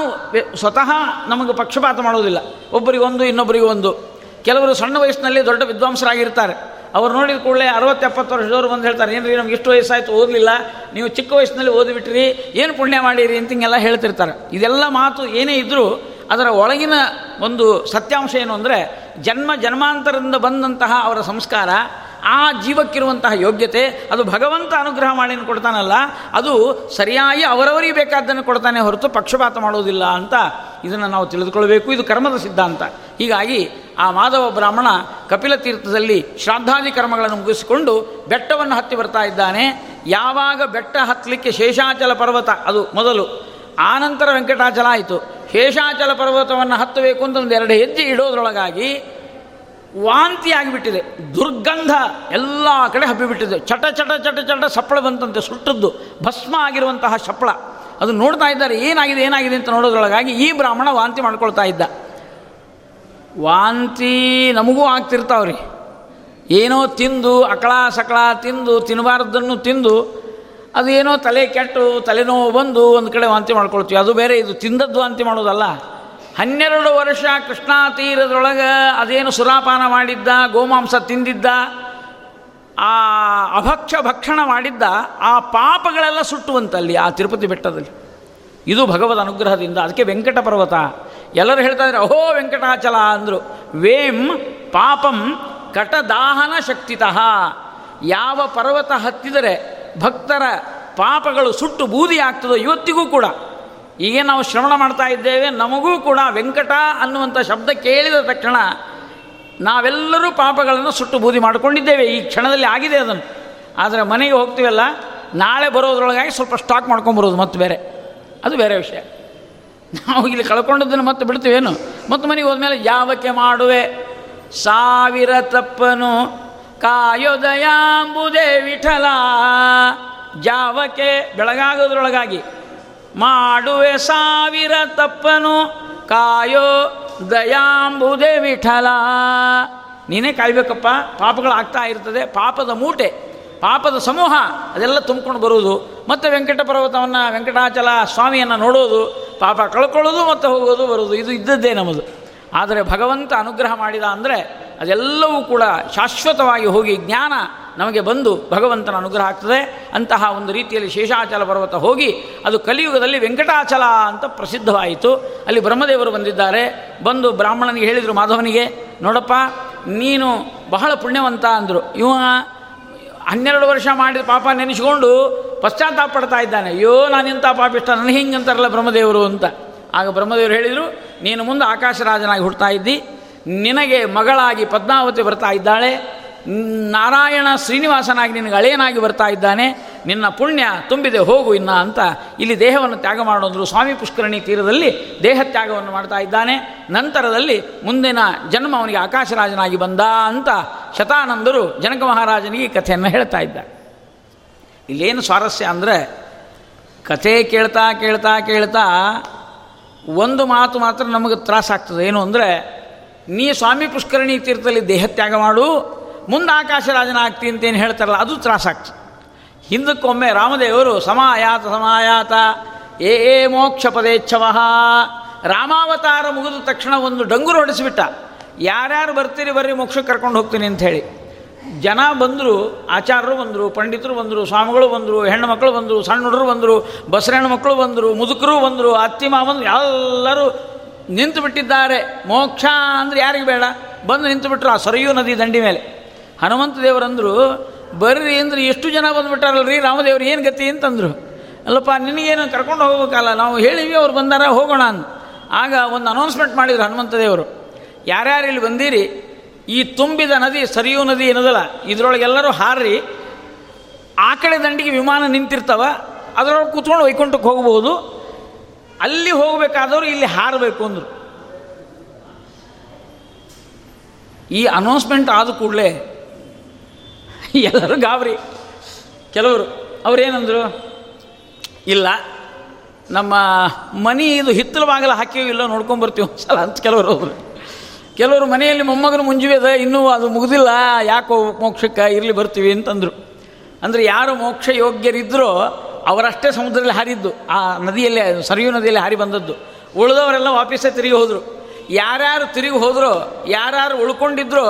ಸ್ವತಃ ನಮಗೆ ಪಕ್ಷಪಾತ ಮಾಡೋದಿಲ್ಲ ಒಬ್ಬರಿಗೊಂದು ಇನ್ನೊಬ್ಬರಿಗೊಂದು ಕೆಲವರು ಸಣ್ಣ ವಯಸ್ಸಿನಲ್ಲಿ ದೊಡ್ಡ ವಿದ್ವಾಂಸರಾಗಿರ್ತಾರೆ. ಅವ್ರು ನೋಡಿದ ಕೂಡಲೇ ಅರವತ್ತು ಎಪ್ಪತ್ತು ವರ್ಷದವರು ಬಂದು ಹೇಳ್ತಾರೆ, ಏನ್ರಿ ನಮ್ಗೆ ಇಷ್ಟು ವಯಸ್ಸಾಯಿತು, ಓದಲಿಲ್ಲ. ನೀವು ಚಿಕ್ಕ ವಯಸ್ಸಿನಲ್ಲಿ ಓದಿಬಿಟ್ರಿ, ಏನು ಪುಣ್ಯ ಮಾಡಿರಿ? ಅಂತ ಹಿಂಗೆಲ್ಲ ಹೇಳ್ತಿರ್ತಾರೆ. ಇದೆಲ್ಲ ಮಾತು ಏನೇ ಇದ್ದರೂ ಅದರ ಒಳಗಿನ ಒಂದು ಸತ್ಯಾಂಶ ಏನು ಅಂದರೆ ಜನ್ಮ ಜನ್ಮಾಂತರದಿಂದ ಬಂದಂತಹ ಅವರ ಸಂಸ್ಕಾರ ಆ ಜೀವಕ್ಕಿರುವಂತಹ ಯೋಗ್ಯತೆ, ಅದು ಭಗವಂತ ಅನುಗ್ರಹ ಮಾಡಿ ಕೊಡ್ತಾನಲ್ಲ, ಅದು ಸರಿಯಾಗಿ ಅವರವರಿಗೆ ಬೇಕಾದ್ದನ್ನು ಕೊಡ್ತಾನೆ ಹೊರತು ಪಕ್ಷಪಾತ ಮಾಡೋದಿಲ್ಲ ಅಂತ ಇದನ್ನು ನಾವು ತಿಳಿದುಕೊಳ್ಬೇಕು ಇದು ಕರ್ಮದ ಸಿದ್ಧಾಂತ. ಹೀಗಾಗಿ ಆ ಮಾಧವ ಬ್ರಾಹ್ಮಣ ಕಪಿಲ ತೀರ್ಥದಲ್ಲಿ ಶ್ರಾದ್ದಾದಿ ಕರ್ಮಗಳನ್ನು ಮುಗಿಸಿಕೊಂಡು ಬೆಟ್ಟವನ್ನು ಹತ್ತಿ ಬರ್ತಾ ಇದ್ದಾನೆ. ಯಾವಾಗ ಬೆಟ್ಟ ಹತ್ತಲಿಕ್ಕೆ ಶೇಷಾಚಲ ಪರ್ವತ, ಅದು ಮೊದಲು ಆನಂತರ ವೆಂಕಟಾಚಲ ಆಯಿತು. ಶೇಷಾಚಲ ಪರ್ವತವನ್ನು ಹತ್ತಬೇಕು ಅಂತ ಒಂದು ಎರಡು ಹೆಜ್ಜೆ ಇಡೋದ್ರೊಳಗಾಗಿ ವಾಂತಿ ಆಗಿಬಿಟ್ಟಿದೆ, ದುರ್ಗಂಧ ಎಲ್ಲ ಕಡೆ ಹಬ್ಬಿಬಿಟ್ಟಿದೆ. ಚಟ ಚಟ ಚಟ ಚಟ ಸಪ್ಪಳ ಬಂತಂತೆ, ಸುಟ್ಟದ್ದು, ಭಸ್ಮ ಆಗಿರುವಂತಹ ಸಪ್ಪಳ. ಅದು ನೋಡ್ತಾ ಇದ್ದಾರೆ, ಏನಾಗಿದೆ ಏನಾಗಿದೆ ಅಂತ ನೋಡೋದ್ರೊಳಗಾಗಿ ಈ ಬ್ರಾಹ್ಮಣ ವಾಂತಿ ಮಾಡ್ಕೊಳ್ತಾ ಇದ್ದ. ವಾಂತಿ ನಮಗೂ ಆಗ್ತಿರ್ತಾವ್ರಿ. ಏನೋ ತಿಂದು, ಅಕಳ ಸಕಳ ತಿಂದು ತಿನ್ನಬಾರ್ದನ್ನು ತಿಂದು, ಅದೇನೋ ತಲೆ ಕೆಟ್ಟು, ತಲೆನೋವು ಬಂದು ಒಂದು ಕಡೆ ವಾಂತಿ ಮಾಡ್ಕೊಳ್ತೀವಿ. ಅದು ಬೇರೆ, ಇದು ತಿಂದದ್ದು ವಾಂತಿ ಮಾಡೋದಲ್ಲ. ಹನ್ನೆರಡು ವರ್ಷ ಕೃಷ್ಣಾ ತೀರದೊಳಗೆ ಅದೇನು ಸುರಾಪಾನ ಮಾಡಿದ್ದ, ಗೋಮಾಂಸ ತಿಂದಿದ್ದ, ಆ ಅಭಕ್ಷ ಭಕ್ಷಣ ಮಾಡಿದ್ದ, ಆ ಪಾಪಗಳೆಲ್ಲ ಸುಟ್ಟುವಂತಲ್ಲಿ ಆ ತಿರುಪತಿ ಬೆಟ್ಟದಲ್ಲಿ. ಇದು ಭಗವದ್ ಅನುಗ್ರಹದಿಂದ. ಅದಕ್ಕೆ ವೆಂಕಟ ಪರ್ವತ ಎಲ್ಲರೂ ಹೇಳ್ತಾ ಅಹೋ ವೆಂಕಟಾಚಲ ಅಂದರು. ವೇಂ ಪಾಪಂ ಕಟದಾಹನ ಶಕ್ತಿತಃ. ಯಾವ ಪರ್ವತ ಹತ್ತಿದರೆ ಭಕ್ತರ ಪಾಪಗಳು ಸುಟ್ಟು ಬೂದಿ ಆಗ್ತದೋ ಇವತ್ತಿಗೂ ಕೂಡ. ಈಗ ನಾವು ಶ್ರವಣ ಮಾಡ್ತಾ ಇದ್ದೇವೆ. ನಮಗೂ ಕೂಡ ವೆಂಕಟ ಅನ್ನುವಂಥ ಶಬ್ದ ಕೇಳಿದ ತಕ್ಷಣ ನಾವೆಲ್ಲರೂ ಪಾಪಗಳನ್ನು ಸುಟ್ಟು ಬೂದಿ ಮಾಡಿಕೊಂಡಿದ್ದೇವೆ. ಈ ಕ್ಷಣದಲ್ಲಿ ಆಗಿದೆ ಅದನ್ನು. ಆದರೆ ಮನೆಗೆ ಹೋಗ್ತೀವಲ್ಲ, ನಾಳೆ ಬರೋದ್ರೊಳಗಾಗಿ ಸ್ವಲ್ಪ ಸ್ಟಾಕ್ ಮಾಡ್ಕೊಂಬರೋದು ಮತ್ತೆ ಬೇರೆ. ಅದು ಬೇರೆ ವಿಷಯ. ನಾವು ಇಲ್ಲಿ ಕಳ್ಕೊಂಡದ್ದನ್ನು ಮತ್ತೆ ಬಿಡ್ತೀವೇನು? ಮತ್ತು ಮನೆಗೆ ಹೋದ್ಮೇಲೆ ಯಾವಕ್ಕೆ ಮಾಡುವೆ? ಸಾವಿರ ತಪ್ಪನು ಕಾಯೋದಯಾಂಬುದೇ ವಿಠಲ. ಜಾವಕ್ಕೆ ಬೆಳಗಾಗೋದ್ರೊಳಗಾಗಿ ಮಾಡುವೆ ಸಾವಿರ ತಪ್ಪನು, ಕಾಯೋ ದಯಾಂಬುದೇ ವಿಠಲ. ನೀನೇ ಕಾಯ್ಬೇಕಪ್ಪ, ಪಾಪಗಳಾಗ್ತಾ ಇರ್ತದೆ, ಪಾಪದ ಮೂಟೆ, ಪಾಪದ ಸಮೂಹ, ಅದೆಲ್ಲ ತುಂಬಿಕೊಂಡು ಬರುವುದು. ಮತ್ತು ವೆಂಕಟ ಪರ್ವತವನ್ನು, ವೆಂಕಟಾಚಲ ಸ್ವಾಮಿಯನ್ನು ನೋಡೋದು, ಪಾಪ ಕಳ್ಕೊಳ್ಳೋದು ಮತ್ತು ಹೋಗೋದು ಬರೋದು ಇದು ಇದ್ದದ್ದೇ ನಮ್ಮದು. ಆದರೆ ಭಗವಂತ ಅನುಗ್ರಹ ಮಾಡಿದ ಅಂದರೆ ಅದೆಲ್ಲವೂ ಕೂಡ ಶಾಶ್ವತವಾಗಿ ಹೋಗಿ ಜ್ಞಾನ ನಮಗೆ ಬಂದು ಭಗವಂತನ ಅನುಗ್ರಹ ಆಗ್ತದೆ. ಅಂತಹ ಒಂದು ರೀತಿಯಲ್ಲಿ ಶೇಷಾಚಲ ಪರ್ವತ ಹೋಗಿ ಅದು ಕಲಿಯುಗದಲ್ಲಿ ವೆಂಕಟಾಚಲ ಅಂತ ಪ್ರಸಿದ್ಧವಾಯಿತು. ಅಲ್ಲಿ ಬ್ರಹ್ಮದೇವರು ಬಂದಿದ್ದಾರೆ. ಬಂದು ಬ್ರಾಹ್ಮಣನಿಗೆ ಹೇಳಿದರು, ಮಾಧವನಿಗೆ, ನೋಡಪ್ಪ, ನೀನು ಬಹಳ ಪುಣ್ಯವಂತ ಅಂದರು. ಇವ ಹನ್ನೆರಡು ವರ್ಷ ಮಾಡಿದ ಪಾಪ ನೆನೆಸ್ಕೊಂಡು ಪಶ್ಚಾತ್ತಾಪ ಪಡ್ತಾ ಇದ್ದಾನೆ. ಅಯ್ಯೋ, ನಾನು ಇಂಥ ಪಾಪಿಷ್ಟ ನನಗೆ ಹಿಂಗೆ ಅಂತಾರಲ್ಲ ಬ್ರಹ್ಮದೇವರು ಅಂತ. ಆಗ ಬ್ರಹ್ಮದೇವರು ಹೇಳಿದರು, ನೀನು ಮುಂದೆ ಆಕಾಶರಾಜನಾಗಿ ಹುಡ್ತಾ ಇದ್ದಿ. ನಿನಗೆ ಮಗಳಾಗಿ ಪದ್ಮಾವತಿ ಬರ್ತಾ ಇದ್ದಾಳೆ ನಾರಾಯಣ ಶ್ರೀನಿವಾಸನಾಗಿ ನಿನಗೆ ಅಳೆಯನಾಗಿ ಬರ್ತಾ ಇದ್ದಾನೆ, ನಿನ್ನ ಪುಣ್ಯ ತುಂಬಿದೆ, ಹೋಗು ಇನ್ನ ಅಂತ ಇಲ್ಲಿ ದೇಹವನ್ನು ತ್ಯಾಗ ಮಾಡೋದ್ರು ಸ್ವಾಮಿ ಪುಷ್ಕರಣಿ ತೀರದಲ್ಲಿ ದೇಹ ತ್ಯಾಗವನ್ನು ಮಾಡ್ತಾ ಇದ್ದಾನೆ. ನಂತರದಲ್ಲಿ ಮುಂದಿನ ಜನ್ಮ ಅವನಿಗೆ ಆಕಾಶರಾಜನಾಗಿ ಬಂದ ಅಂತ ಶತಾನಂದರು ಜನಕ ಮಹಾರಾಜನಿಗೆ ಈ ಕಥೆಯನ್ನು ಹೇಳ್ತಾ ಇದ್ದ. ಇಲ್ಲೇನು ಸ್ವಾರಸ್ಯ ಅಂದರೆ ಕಥೆ ಕೇಳ್ತಾ ಕೇಳ್ತಾ ಕೇಳ್ತಾ ಒಂದು ಮಾತು ಮಾತ್ರ ನಮಗೆ ತ್ರಾಸಾಗ್ತದೆ. ಏನು ಅಂದರೆ ನೀ ಸ್ವಾಮಿ ಪುಷ್ಕರಣಿ ತೀರ್ಥದಲ್ಲಿ ದೇಹತ್ಯಾಗ ಮಾಡು, ಮುಂದೆ ಆಕಾಶರಾಜನ ಆಗ್ತೀನಿ ಅಂತೇನು ಹೇಳ್ತಾರಲ್ಲ, ಅದು ತ್ರಾಸಾಗ್ತಿ. ಹಿಂದಕ್ಕೊಮ್ಮೆ ರಾಮದೇವರು, ಸಮಾಯಾತ ಸಮಾಯಾತ, ಏ ಏ, ಮೋಕ್ಷ ಪದೇಚ್ಛವಃ ರಾಮಾವತಾರ ಮುಗಿದ ತಕ್ಷಣ ಒಂದು ಡಂಗುರು ಹೊಡೆಸಿಬಿಟ್ಟ. ಯಾರ್ಯಾರು ಬರ್ತೀರಿ, ಬರ್ರಿ, ಮೋಕ್ಷಕ್ಕೆ ಕರ್ಕೊಂಡು ಹೋಗ್ತೀನಿ ಅಂತ ಹೇಳಿ. ಜನ ಬಂದರು, ಆಚಾರ್ಯರು ಬಂದರು, ಪಂಡಿತರು ಬಂದರು, ಸ್ವಾಮಿಗಳು ಬಂದರು, ಹೆಣ್ಣು ಮಕ್ಕಳು ಬಂದರು, ಸಣ್ಣ ಹುಡುಗರು ಬಂದರು, ಬಸರೆಣ್ಣು ಮಕ್ಕಳು ಬಂದರು, ಮುದುಕರು ಬಂದರು, ಅತ್ತಿ ಎಲ್ಲರೂ ನಿಂತು ಬಿಟ್ಟಿದ್ದಾರೆ ಮೋಕ್ಷ ಅಂದರೆ ಯಾರಿಗೆ ಬೇಡ. ಬಂದು ನಿಂತು ಬಿಟ್ಟರು ಆ ಸರಿಯೂ ನದಿ ದಂಡಿ ಮೇಲೆ. ಹನುಮಂತ ದೇವರಂದರು, ಬರ್ರಿ ಅಂದ್ರೆ ಎಷ್ಟು ಜನ ಬಂದುಬಿಟ್ಟಾರಲ್ರಿ? ರಾಮದೇವ್ರು ಏನು ಗತಿ ಅಂತಂದರು. ಅಲ್ಲಪ್ಪ, ನಿನಗೇನು ಕರ್ಕೊಂಡು ಹೋಗಬೇಕಲ್ಲ? ನಾವು ಹೇಳಿವಿ ಅವ್ರು ಬಂದಾರ, ಹೋಗೋಣ ಅಂತ ಆಗ ಒಂದು ಅನೌನ್ಸ್ಮೆಂಟ್ ಮಾಡಿದ್ರು ಹನುಮಂತ ದೇವರು. ಯಾರ್ಯಾರು ಇಲ್ಲಿ ಬಂದಿರಿ? ಈ ತುಂಬಿದ ನದಿ, ಸರಿಯೂ ನದಿ ಏನದಲ್ಲ? ಇದರೊಳಗೆಲ್ಲರೂ ಹಾರ್ರಿ. ಆ ಕಡೆ ದಂಡಿಗೆ ವಿಮಾನ ನಿಂತಿರ್ತಾವ. ಅದರೊಳಗೆ ಕೂತ್ಕೊಂಡು ವೈಕುಂಠಕ್ಕೆ ಹೋಗ್ಬೋದು. ಅಲ್ಲಿ ಹೋಗಬೇಕಾದವರು ಇಲ್ಲಿ ಹಾರಬೇಕು ಅಂದರು. ಈ ಅನೌನ್ಸ್ಮೆಂಟ್ ಆದ ಕೂಡಲೇ ಎಲ್ಲರೂ ಗಾಬರಿ. ಕೆಲವರು, ಅವರೇನಂದರು, ಇಲ್ಲ, ನಮ್ಮ ಮನೆ ಇದು ಹಿತ್ತಲ ಬಾಗಿಲು ಹಾಕೀವಿ ಇಲ್ಲೋ ನೋಡ್ಕೊಂಬರ್ತೀವಿ ಒಂದ್ಸಲ ಅಂತ ಕೆಲವರು ಹೋದ್ರು ಕೆಲವರು ಮನೆಯಲ್ಲಿ ಮೊಮ್ಮಗನ ಮುಂಜುವೆ ಅದ, ಇನ್ನೂ ಅದು ಮುಗಿದಿಲ್ಲ, ಯಾಕೋ ಮೋಕ್ಷಕ್ಕೆ ಇರಲಿ ಬರ್ತೀವಿ ಅಂತಂದರು. ಅಂದರೆ ಯಾರು ಮೋಕ್ಷ ಯೋಗ್ಯರಿದ್ದರೋ ಅವರಷ್ಟೇ ಸಮುದ್ರದಲ್ಲಿ ಹಾರಿದ್ದು. ಆ ನದಿಯಲ್ಲೇ, ಸರಿಯು ನದಿಯಲ್ಲಿ ಹಾರಿ ಬಂದದ್ದು. ಉಳಿದವರೆಲ್ಲ ವಾಪಸ್ಸೇ ತಿರುಗಿ ಹೋದರು. ಯಾರ್ಯಾರು ತಿರುಗಿ ಹೋದರೋ, ಯಾರ್ಯಾರು ಉಳ್ಕೊಂಡಿದ್ರೋ,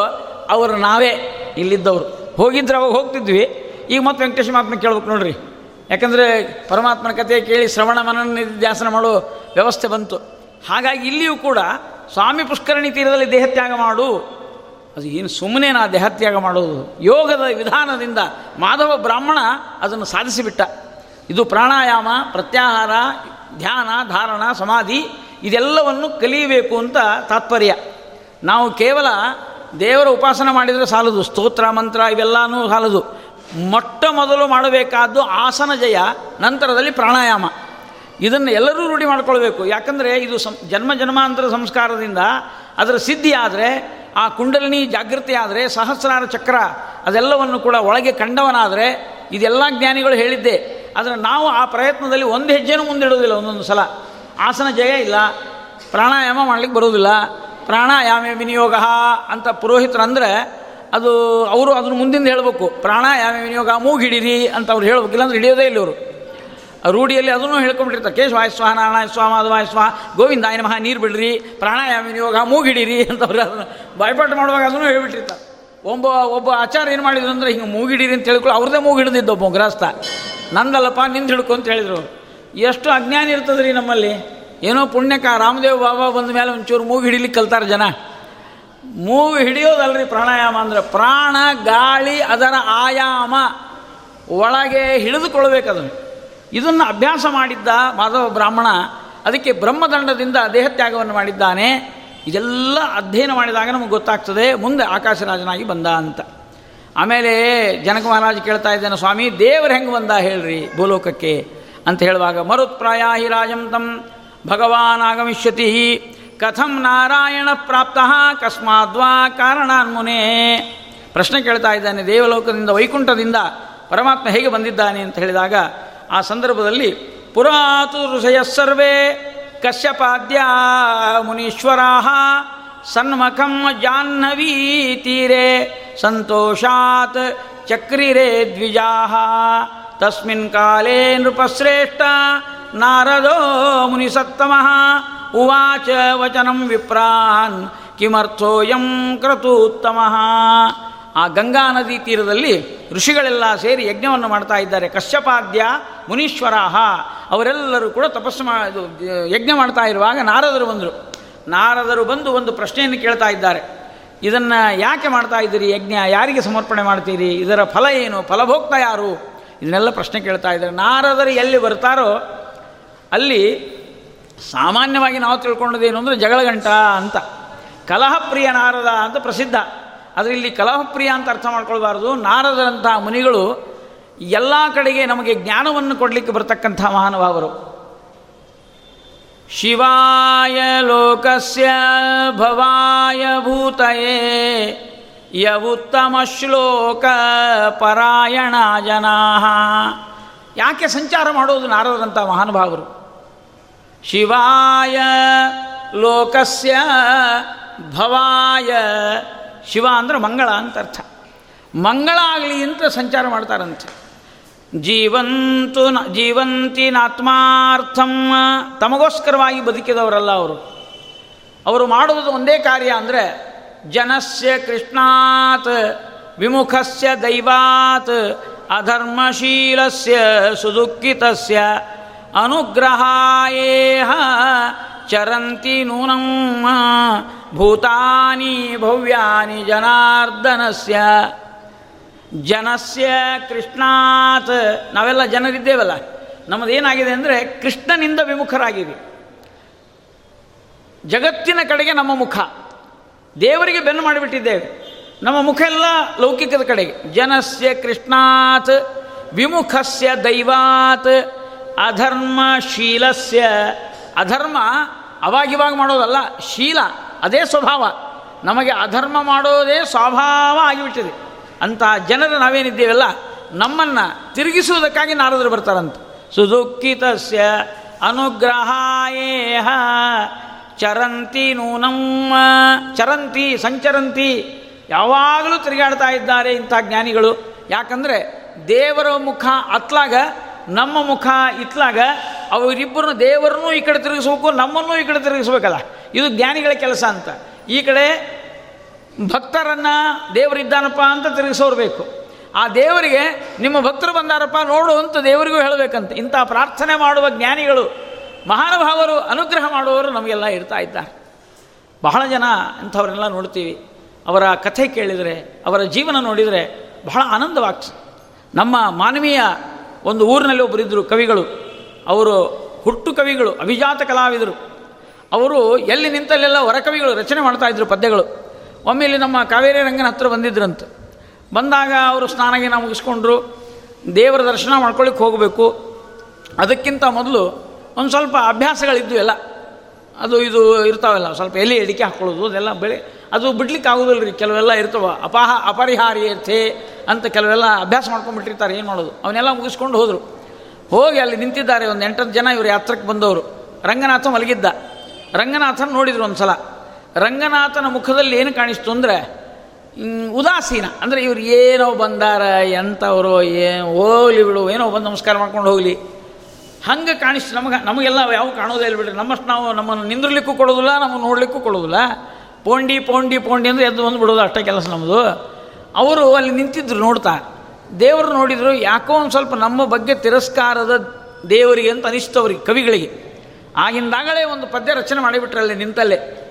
ಅವರು ನಾವೇ ಇಲ್ಲಿದ್ದವರು. ಹೋಗಿದ್ರೆ ಅವಾಗ ಹೋಗ್ತಿದ್ವಿ. ಈಗ ಮತ್ತೆ ವೆಂಕಟೇಶ ಮಾತ್ಮ ಕೇಳ್ಬೇಕು ನೋಡ್ರಿ. ಯಾಕಂದರೆ ಪರಮಾತ್ಮನ ಕಥೆ ಕೇಳಿ ಶ್ರವಣ ಮನನ ಧ್ಯಾಸನ ಮಾಡೋ ವ್ಯವಸ್ಥೆ ಬಂತು. ಹಾಗಾಗಿ ಇಲ್ಲಿಯೂ ಕೂಡ ಸ್ವಾಮಿ ಪುಷ್ಕರಣಿ ತೀರದಲ್ಲಿ ದೇಹತ್ಯಾಗ ಮಾಡು. ಅದು ಏನು ಸುಮ್ಮನೆ ನಾ ದೇಹತ್ಯಾಗ ಮಾಡೋದು. ಯೋಗದ ವಿಧಾನದಿಂದ ಮಾಧವ ಬ್ರಾಹ್ಮಣ ಅದನ್ನು ಸಾಧಿಸಿಬಿಟ್ಟ. ಇದು ಪ್ರಾಣಾಯಾಮ, ಪ್ರತ್ಯಾಹಾರ, ಧ್ಯಾನ, ಧಾರಣ, ಸಮಾಧಿ, ಇದೆಲ್ಲವನ್ನು ಕಲಿಯಬೇಕು ಅಂತ ತಾತ್ಪರ್ಯ. ನಾವು ಕೇವಲ ದೇವರ ಉಪಾಸನೆ ಮಾಡಿದರೆ ಸಾಲದು, ಸ್ತೋತ್ರ, ಮಂತ್ರ ಇವೆಲ್ಲನೂ ಸಾಲದು. ಮೊಟ್ಟ ಮೊದಲು ಮಾಡಬೇಕಾದ್ದು ಆಸನ ಜಯ, ನಂತರದಲ್ಲಿ ಪ್ರಾಣಾಯಾಮ. ಇದನ್ನು ಎಲ್ಲರೂ ರೂಢಿ ಮಾಡಿಕೊಳ್ಬೇಕು. ಯಾಕಂದರೆ ಇದು ಸಂ, ಜನ್ಮ ಜನ್ಮಾಂತರ ಸಂಸ್ಕಾರದಿಂದ ಅದರ ಸಿದ್ಧಿ ಆದರೆ ಆ ಕುಂಡಲಿನಿ ಜಾಗೃತಿ ಆದರೆ ಸಹಸ್ರಾರ ಚಕ್ರ ಅದೆಲ್ಲವನ್ನು ಕೂಡ ಒಳಗೆ ಕಂಡವನಾದರೆ, ಇದೆಲ್ಲ ಜ್ಞಾನಿಗಳು ಹೇಳಿದ್ದೆ. ಆದರೆ ನಾವು ಆ ಪ್ರಯತ್ನದಲ್ಲಿ ಒಂದು ಹೆಜ್ಜೆನೂ ಮುಂದಿಡೋದಿಲ್ಲ ಒಂದೊಂದು ಸಲ. ಆಸನ ಜಯ ಇಲ್ಲ, ಪ್ರಾಣಾಯಾಮ ಮಾಡಲಿಕ್ಕೆ ಬರೋದಿಲ್ಲ ಪ್ರಾಣಾಯಾಮ ವಿನಿಯೋಗ ಅಂತ ಪುರೋಹಿತರಂದರೆ ಅದು ಅವರು ಅದನ್ನು ಮುಂದಿಂದ ಹೇಳಬೇಕು. ಪ್ರಾಣಾಯಾಮ ವಿನಿಯೋಗ, ಮೂಗಿಡಿರಿ ಅಂತ ಅವ್ರು ಹೇಳಬೇಕು, ಇಲ್ಲಾಂದ್ರೆ ಹಿಡಿಯೋದೇ ಇಲ್ಲ ಅವರು ರೂಢಿಯಲ್ಲಿ ಅದನ್ನು ಹೇಳ್ಕೊಂಡ್ಬಿಟ್ಟಿರ್ತಾರೆ. ಕೇಶವಾಯ ಸ್ವಾಹ, ನಾರಾಯಣ, ಸ್ವಾಹ ಮಾಧವಾಯ ಸ್ವಾಹ ಗೋವಿಂದಾಯ ನಮಃ ನೀರು ಬಿಡ್ರಿ. ಪ್ರಾಣಾಯಾಮ ವಿನಿಯೋಗ, ಮೂಗಿಡಿರಿ ಅಂತ ಅವ್ರು ಅದನ್ನು ಬಾಯ್ಪಾಠ ಮಾಡುವಾಗ ಅದನ್ನು ಹೇಳ್ಬಿಟ್ಟಿರ್ತಾರೆ. ಒಬ್ಬ ಒಬ್ಬ ಆಚಾರ ಏನು ಮಾಡಿದ್ರು ಅಂದರೆ, ಹಿಂಗೆ ಮೂಗಿಡೀರಿ ಅಂತ ಹೇಳ್ಕೊಳ್ಳಿ, ಅವ್ರದ್ದೇ ಮೂಗು ಹಿಡಿದಿದ್ದ ಒಬ್ಬ ಗ್ರಹಸ್ಥ ನಂದಲ್ಲಪ್ಪ, ನಿಂದು ಹಿಡ್ಕೊ ಅಂತ ಹೇಳಿದರು. ಎಷ್ಟು ಅಜ್ಞಾನ ಇರ್ತದೆ ರೀ ನಮ್ಮಲ್ಲಿ? ಏನೋ ಪುಣ್ಯಕ ರಾಮದೇವ್ ಬಾಬಾ ಬಂದ ಮೇಲೆ ಒಂಚೂರು ಮೂಗು ಹಿಡಿಲಿಕ್ಕೆ ಕಲ್ತಾರೆ ಜನ. ಮೂಗು ಹಿಡಿಯೋದಲ್ರಿ ಪ್ರಾಣಾಯಾಮ ಅಂದರೆ, ಪ್ರಾಣ, ಗಾಳಿ, ಅದರ ಆಯಾಮ. ಒಳಗೆ ಹಿಡಿದುಕೊಳ್ಬೇಕು ಅದನ್ನು. ಇದನ್ನು ಅಭ್ಯಾಸ ಮಾಡಿದ್ದ ಮಾಧವ ಬ್ರಾಹ್ಮಣ, ಅದಕ್ಕೆ ಬ್ರಹ್ಮದಂಡದಿಂದ ದೇಹತ್ಯಾಗವನ್ನು ಮಾಡಿದ್ದಾನೆ. ಇದೆಲ್ಲ ಅಧ್ಯಯನ ಮಾಡಿದಾಗ ನಮಗೆ ಗೊತ್ತಾಗ್ತದೆ, ಮುಂದೆ ಆಕಾಶರಾಜನಾಗಿ ಬಂದ ಅಂತ. ಆಮೇಲೆ ಜನಕ ಮಹಾರಾಜ್ ಕೇಳ್ತಾ ಇದ್ದಾನೆ, ಸ್ವಾಮಿ, ದೇವರು ಹೆಂಗೆ ಬಂದ ಹೇಳ್ರಿ ಭೂಲೋಕಕ್ಕೆ? ಅಂತ ಹೇಳುವಾಗ ಮರುತ್ಪ್ರಾಯಾಹಿ ರಾಜಂ ತಂ ಭಗವಾನ್ ಆಗಮಿಷ್ಯತಿ ಕಥಂ ನಾರಾಯಣ ಪ್ರಾಪ್ತ, ಕಸ್ಮಾದ್ವಾ ಕಾರಣಾನ್ಮುನೇ. ಪ್ರಶ್ನೆ ಕೇಳ್ತಾ ಇದ್ದಾನೆ, ದೇವಲೋಕದಿಂದ, ವೈಕುಂಠದಿಂದ ಪರಮಾತ್ಮ ಹೇಗೆ ಬಂದಿದ್ದಾನೆ ಅಂತ ಹೇಳಿದಾಗ, ಆ ಸಂದರ್ಭದಲ್ಲಿ ಪುರಾತು ಋಷಯ ಸರ್ವೇ ಕಶ್ಯಪಾದ್ಯ ಮುನೀಶ್ವರಾ ಸನ್ಮಖಂ ಜಾಹ್ನವೀ ತೀರೆ ಸಂತೋಷಾತ್ ಚಕ್ರಿರೆ ದ್ವಿಜಾ ತಸ್ಮಿನ್ ಕಾಲೇ ನೃಪಶ್ರೇಷ್ಠ ನಾರದೋ ಮುನಿಸತ್ತಮಃ ಉವಾಚ ವಚನಂ ವಿಪ್ರಾನ್ ಕಿಮರ್ಥೋಯಂ ಕ್ರತೂತ್ತಮಃ ಆ ಗಂಗಾ ನದಿ ತೀರದಲ್ಲಿ ಋಷಿಗಳೆಲ್ಲ ಸೇರಿ ಯಜ್ಞವನ್ನು ಮಾಡ್ತಾ ಇದ್ದಾರೆ. ಕಶ್ಯಪಾದ್ಯ ಮುನೀಶ್ವರಾಹ ಅವರೆಲ್ಲರೂ ಕೂಡ ತಪಸ್ಸು ಮಾ ಯಜ್ಞ ಮಾಡ್ತಾ ಇರುವಾಗ ನಾರದರು ಬಂದರು. ನಾರದರು ಬಂದು ಒಂದು ಪ್ರಶ್ನೆಯನ್ನು ಕೇಳ್ತಾ ಇದ್ದಾರೆ. ಇದನ್ನು ಯಾಕೆ ಮಾಡ್ತಾ ಇದ್ದೀರಿ ಯಜ್ಞ? ಯಾರಿಗೆ ಸಮರ್ಪಣೆ ಮಾಡ್ತೀರಿ? ಇದರ ಫಲ ಏನು? ಫಲಭೋಕ್ತ ಯಾರು? ಇದನ್ನೆಲ್ಲ ಪ್ರಶ್ನೆ ಕೇಳ್ತಾ ಇದ್ದಾರೆ. ನಾರದರು ಎಲ್ಲಿ ಬರ್ತಾರೋ ಅಲ್ಲಿ ಸಾಮಾನ್ಯವಾಗಿ ನಾವು ತಿಳ್ಕೊಂಡದೇನು ಅಂದರೆ ಜಗಳಗಂಟ ಅಂತ. ಕಲಹಪ್ರಿಯ ನಾರದ ಅಂತ ಪ್ರಸಿದ್ಧ. ಆದರೆ ಇಲ್ಲಿ ಕಲಹಪ್ರಿಯ ಅಂತ ಅರ್ಥ ಮಾಡ್ಕೊಳ್ಬಾರ್ದು. ನಾರದರಂತಹ ಮುನಿಗಳು ಎಲ್ಲ ಕಡೆಗೆ ನಮಗೆ ಜ್ಞಾನವನ್ನು ಕೊಡಲಿಕ್ಕೆ ಬರ್ತಕ್ಕಂಥ ಮಹಾನುಭಾವರು. ಶಿವಾಯ ಲೋಕಸ್ಯ ಭವಾಯ ಭೂತಯೇ ಯವುತ್ತಮ ಶ್ಲೋಕ ಪರಾಯಣ ಜನಾ ಯಾಕೆ ಸಂಚಾರ ಮಾಡೋದು ನಾರದರಂಥ ಮಹಾನುಭಾವರು? ಶಿವಾಯ ಲೋಕಸ್ಯ ಭವಾಯ ಶಿವ ಅಂದರೆ ಮಂಗಳ ಅಂತ ಅರ್ಥ. ಮಂಗಳ ಆಗಲಿ ಅಂತ ಸಂಚಾರ ಮಾಡ್ತಾರಂತೆ. ಜೀವಂತು ನ, ಜೀವಂತಿನಾತ್ಮಾರ್ಥಂ, ತಮಗೋಸ್ಕರವಾಗಿ ಬದುಕಿದವರಲ್ಲ ಅವರು. ಅವರು ಮಾಡುವುದು ಒಂದೇ ಕಾರ್ಯ ಅಂದರೆ ಜನಸ್ಯ ಕೃಷ್ಣಾತ್, ವಿಮುಖಸ್ಯ ದೈವಾತ್, ಅಧರ್ಮಶೀಲಸ್ಯ ಸುದುಃಖಿತಸ್ಯ, ಅನುಗ್ರಹಾಯೇಹ ಚರಂತಿ ನೂನಂ ಭೂತಾನಿ ಭವ್ಯಾನಿ ಜನಾರ್ದನಸ್ಯ ಜನಸ್ಯ ಕೃಷ್ಣಾತ್ ನಾವೆಲ್ಲ ಜನರಿದ್ದೇವಲ್ಲ? ನಮ್ಮದೇನಾಗಿದೆ ಅಂದರೆ ಕೃಷ್ಣನಿಂದ ವಿಮುಖರಾಗಿವೆ ಜಗತ್ತಿನ ಕಡೆಗೆ ನಮ್ಮ ಮುಖ. ದೇವರಿಗೆ ಬೆನ್ನು ಮಾಡಿಬಿಟ್ಟಿದ್ದೇವೆ. ನಮ್ಮ ಮುಖ ಎಲ್ಲ ಲೌಕಿಕದ ಕಡೆಗೆ. ಜನಸ್ಯ ಕೃಷ್ಣಾತ್, ವಿಮುಖಸ್ಯ ದೈವಾತ್, ಅಧರ್ಮಶೀಲಸ್ಯ. ಅಧರ್ಮ ಅವಾಗಿವಾಗ ಮಾಡೋದಲ್ಲ, ಶೀಲ, ಅದೇ ಸ್ವಭಾವ. ನಮಗೆ ಅಧರ್ಮ ಮಾಡೋದೇ ಸ್ವಭಾವ ಆಗಿಬಿಟ್ಟಿದೆ. ಅಂತಹ ಜನರು ನಾವೇನಿದ್ದೇವಲ್ಲ, ನಮ್ಮನ್ನು ತಿರುಗಿಸುವುದಕ್ಕಾಗಿ ನಾರದರು ಬರ್ತಾರಂತ. ಸುದುಃಖಿತಸ್ಯ ಅನುಗ್ರಹಾಯೇಹ ಚರಂತಿ ನೂನಮ್ಮ ಚರಂತಿ ಸಂಚರಂತಿ. ಯಾವಾಗಲೂ ತಿರುಗಾಡ್ತಾ ಇದ್ದಾರೆ ಇಂಥ ಜ್ಞಾನಿಗಳು. ಯಾಕಂದರೆ ದೇವರ ಮುಖ ಅತ್ಲಾಗ ನಮ್ಮ ಮುಖ ಇತ್ಲಾಗ ಅವರಿಬ್ಬರನ್ನು ದೇವರನ್ನೂ ಈ ಕಡೆ ತಿರುಗಿಸ್ಬೇಕು, ನಮ್ಮನ್ನು ಈ ಕಡೆ ತಿರುಗಿಸ್ಬೇಕಲ್ಲ. ಇದು ಜ್ಞಾನಿಗಳ ಕೆಲಸ ಅಂತ. ಈ ಕಡೆ ಭಕ್ತರನ್ನು ದೇವರಿದ್ದಾನಪ್ಪ ಅಂತ ತಿರುಗಿಸೋರು ಬೇಕು. ಆ ದೇವರಿಗೆ ನಿಮ್ಮ ಭಕ್ತರು ಬಂದಾರಪ್ಪ, ನೋಡು ಅಂತ ದೇವರಿಗೂ ಹೇಳಬೇಕಂತ. ಇಂಥ ಪ್ರಾರ್ಥನೆ ಮಾಡುವ ಜ್ಞಾನಿಗಳು, ಮಹಾನುಭಾವರು, ಅನುಗ್ರಹ ಮಾಡುವವರು ನಮಗೆಲ್ಲ ಇರ್ತಾ ಇದ್ದಾರೆ. ಬಹಳ ಜನ ಅಂಥವರೆಲ್ಲ ನೋಡ್ತೀವಿ. ಅವರ ಕಥೆ ಕೇಳಿದರೆ, ಅವರ ಜೀವನ ನೋಡಿದರೆ ಬಹಳ ಆನಂದವಾಗ್ತದೆ. ನಮ್ಮ ಮಾನವೀಯ ಒಂದು ಊರಿನಲ್ಲಿ ಒಬ್ಬರಿದ್ದರು ಕವಿಗಳು. ಅವರು ಹುಟ್ಟು ಕವಿಗಳು, ಅಭಿಜಾತ ಕಲಾವಿದರು. ಅವರು ಎಲ್ಲಿ ನಿಂತಲ್ಲೆಲ್ಲ ಹೊರಕವಿಗಳು ರಚನೆ ಮಾಡ್ತಾಯಿದ್ರು ಪದ್ಯಗಳು. ಒಮ್ಮೆ ಇಲ್ಲಿ ನಮ್ಮ ಕಾವೇರಿ ರಂಗನ ಹತ್ರ ಬಂದಿದ್ರಂತೆ. ಬಂದಾಗ ಅವರು ಸ್ನಾನಗೀನ ಮುಗಿಸ್ಕೊಂಡ್ರು. ದೇವರ ದರ್ಶನ ಮಾಡ್ಕೊಳ್ಳಿಕ್ಕೆ ಹೋಗಬೇಕು. ಅದಕ್ಕಿಂತ ಮೊದಲು ಒಂದು ಸ್ವಲ್ಪ ಅಭ್ಯಾಸಗಳಿದ್ದು ಎಲ್ಲ. ಅದು ಇದು ಇರ್ತಾವಲ್ಲ, ಸ್ವಲ್ಪ ಎಲೆ ಎಡಿಕೆ ಹಾಕ್ಕೊಳ್ಳೋದು ಅದೆಲ್ಲ ಬೆಳೆ ಅದು ಬಿಡ್ಲಿಕ್ಕೆ ಆಗೋದಿಲ್ಲ ರೀ ಕೆಲವೆಲ್ಲ ಇರ್ತವ. ಅಪಾಹ ಅಪರಿಹಾರ್ಯತೆ ಅಂತ ಕೆಲವೆಲ್ಲ ಅಭ್ಯಾಸ ಮಾಡ್ಕೊಂಡ್ಬಿಟ್ಟಿರ್ತಾರೆ, ಏನು ಮಾಡೋದು? ಅವನ್ನೆಲ್ಲ ಮುಗಿಸ್ಕೊಂಡು ಹೋದರು. ಹೋಗಿ ಅಲ್ಲಿ ನಿಂತಿದ್ದಾರೆ ಒಂದು ಎಂಟತ್ತು ಜನ ಇವರು ಯಾತ್ರಕ್ಕೆ ಬಂದವರು. ರಂಗನಾಥ ಮಲಗಿದ್ದ. ರಂಗನಾಥನ ನೋಡಿದ್ರು ಒಂದು ಸಲ ರಂಗನಾಥನ ಮುಖದಲ್ಲಿ ಏನು ಕಾಣಿಸ್ತು ಅಂದರೆ ಉದಾಸೀನ. ಅಂದರೆ ಇವ್ರು ಏನೋ ಬಂದಾರ, ಎಂಥವರು, ಏನು, ಹೋಗ್ಲಿ ಬಿಡು, ಏನೋ ಬಂದು ನಮಸ್ಕಾರ ಮಾಡ್ಕೊಂಡು ಹೋಗಲಿ. ಹಂಗೆ ಕಾಣಿಸ್ತು ನಮಗೆ. ನಮಗೆಲ್ಲ ಯಾವ ಕಾಣೋದೇ ಇಲ್ಲ ಬಿಡ್ರಿ. ನಮ್ಮಷ್ಟು ನಾವು ನಮ್ಮನ್ನು ನಿಂದ್ರಲಿಕ್ಕೂ ಕೊಡೋದಿಲ್ಲ, ನಮ್ಮನ್ನು ನೋಡಲಿಕ್ಕೂ ಕೊಡೋದಿಲ್ಲ. ಪೋಂಡಿ ಪೋಂಡಿ ಪೋಂಡಿ ಅಂದರೆ ಎದ್ದು ಬಂದು ಬಿಡೋದು ಅಷ್ಟೇ ಕೆಲಸ ನಮ್ಮದು ಅವರು ಅಲ್ಲಿ ನಿಂತಿದ್ರು ನೋಡ್ತಾ. ದೇವರು ನೋಡಿದರು ಯಾಕೋ ಒಂದು ಸ್ವಲ್ಪ ನಮ್ಮ ಬಗ್ಗೆ ತಿರಸ್ಕಾರದ ದೇವರಿಗೆ ಅಂತ ಅನಿಸ್ತವ್ರಿಗೆ ಕವಿಗಳಿಗೆ. ಆಗಿಂದಾಗಲೇ ಒಂದು ಪದ್ಯ ರಚನೆ ಮಾಡಿಬಿಟ್ರಲ್ಲಿ ನಿಂತಲ್ಲೇ.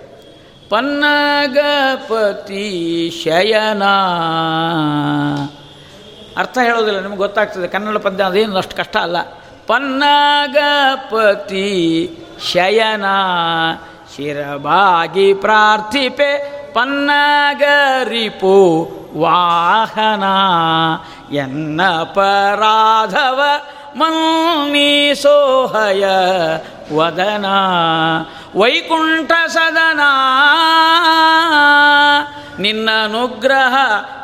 ಪನ್ನಗಪತಿ ಶಯನ. ಅರ್ಥ ಹೇಳೋದಿಲ್ಲ, ನಿಮ್ಗೆ ಗೊತ್ತಾಗ್ತದೆ, ಕನ್ನಡ ಪದ್ಯ ಅದೇನು ಅಷ್ಟು ಕಷ್ಟ ಅಲ್ಲ. ಪನ್ನಗಪತಿ ಶಯನ. ಶಿರಬಾಗಿ ಪ್ರಾರ್ಥಿಪೆ ಪನ್ನಗರಿಪು ವಾಹನ. ಎನ್ನ ಪರಾಧವ ಮನ್ನೀಸೋಹಯ ವದನ. ವೈಕುಂಠ ಸದನ. ನಿನ್ನ ಅನುಗ್ರಹ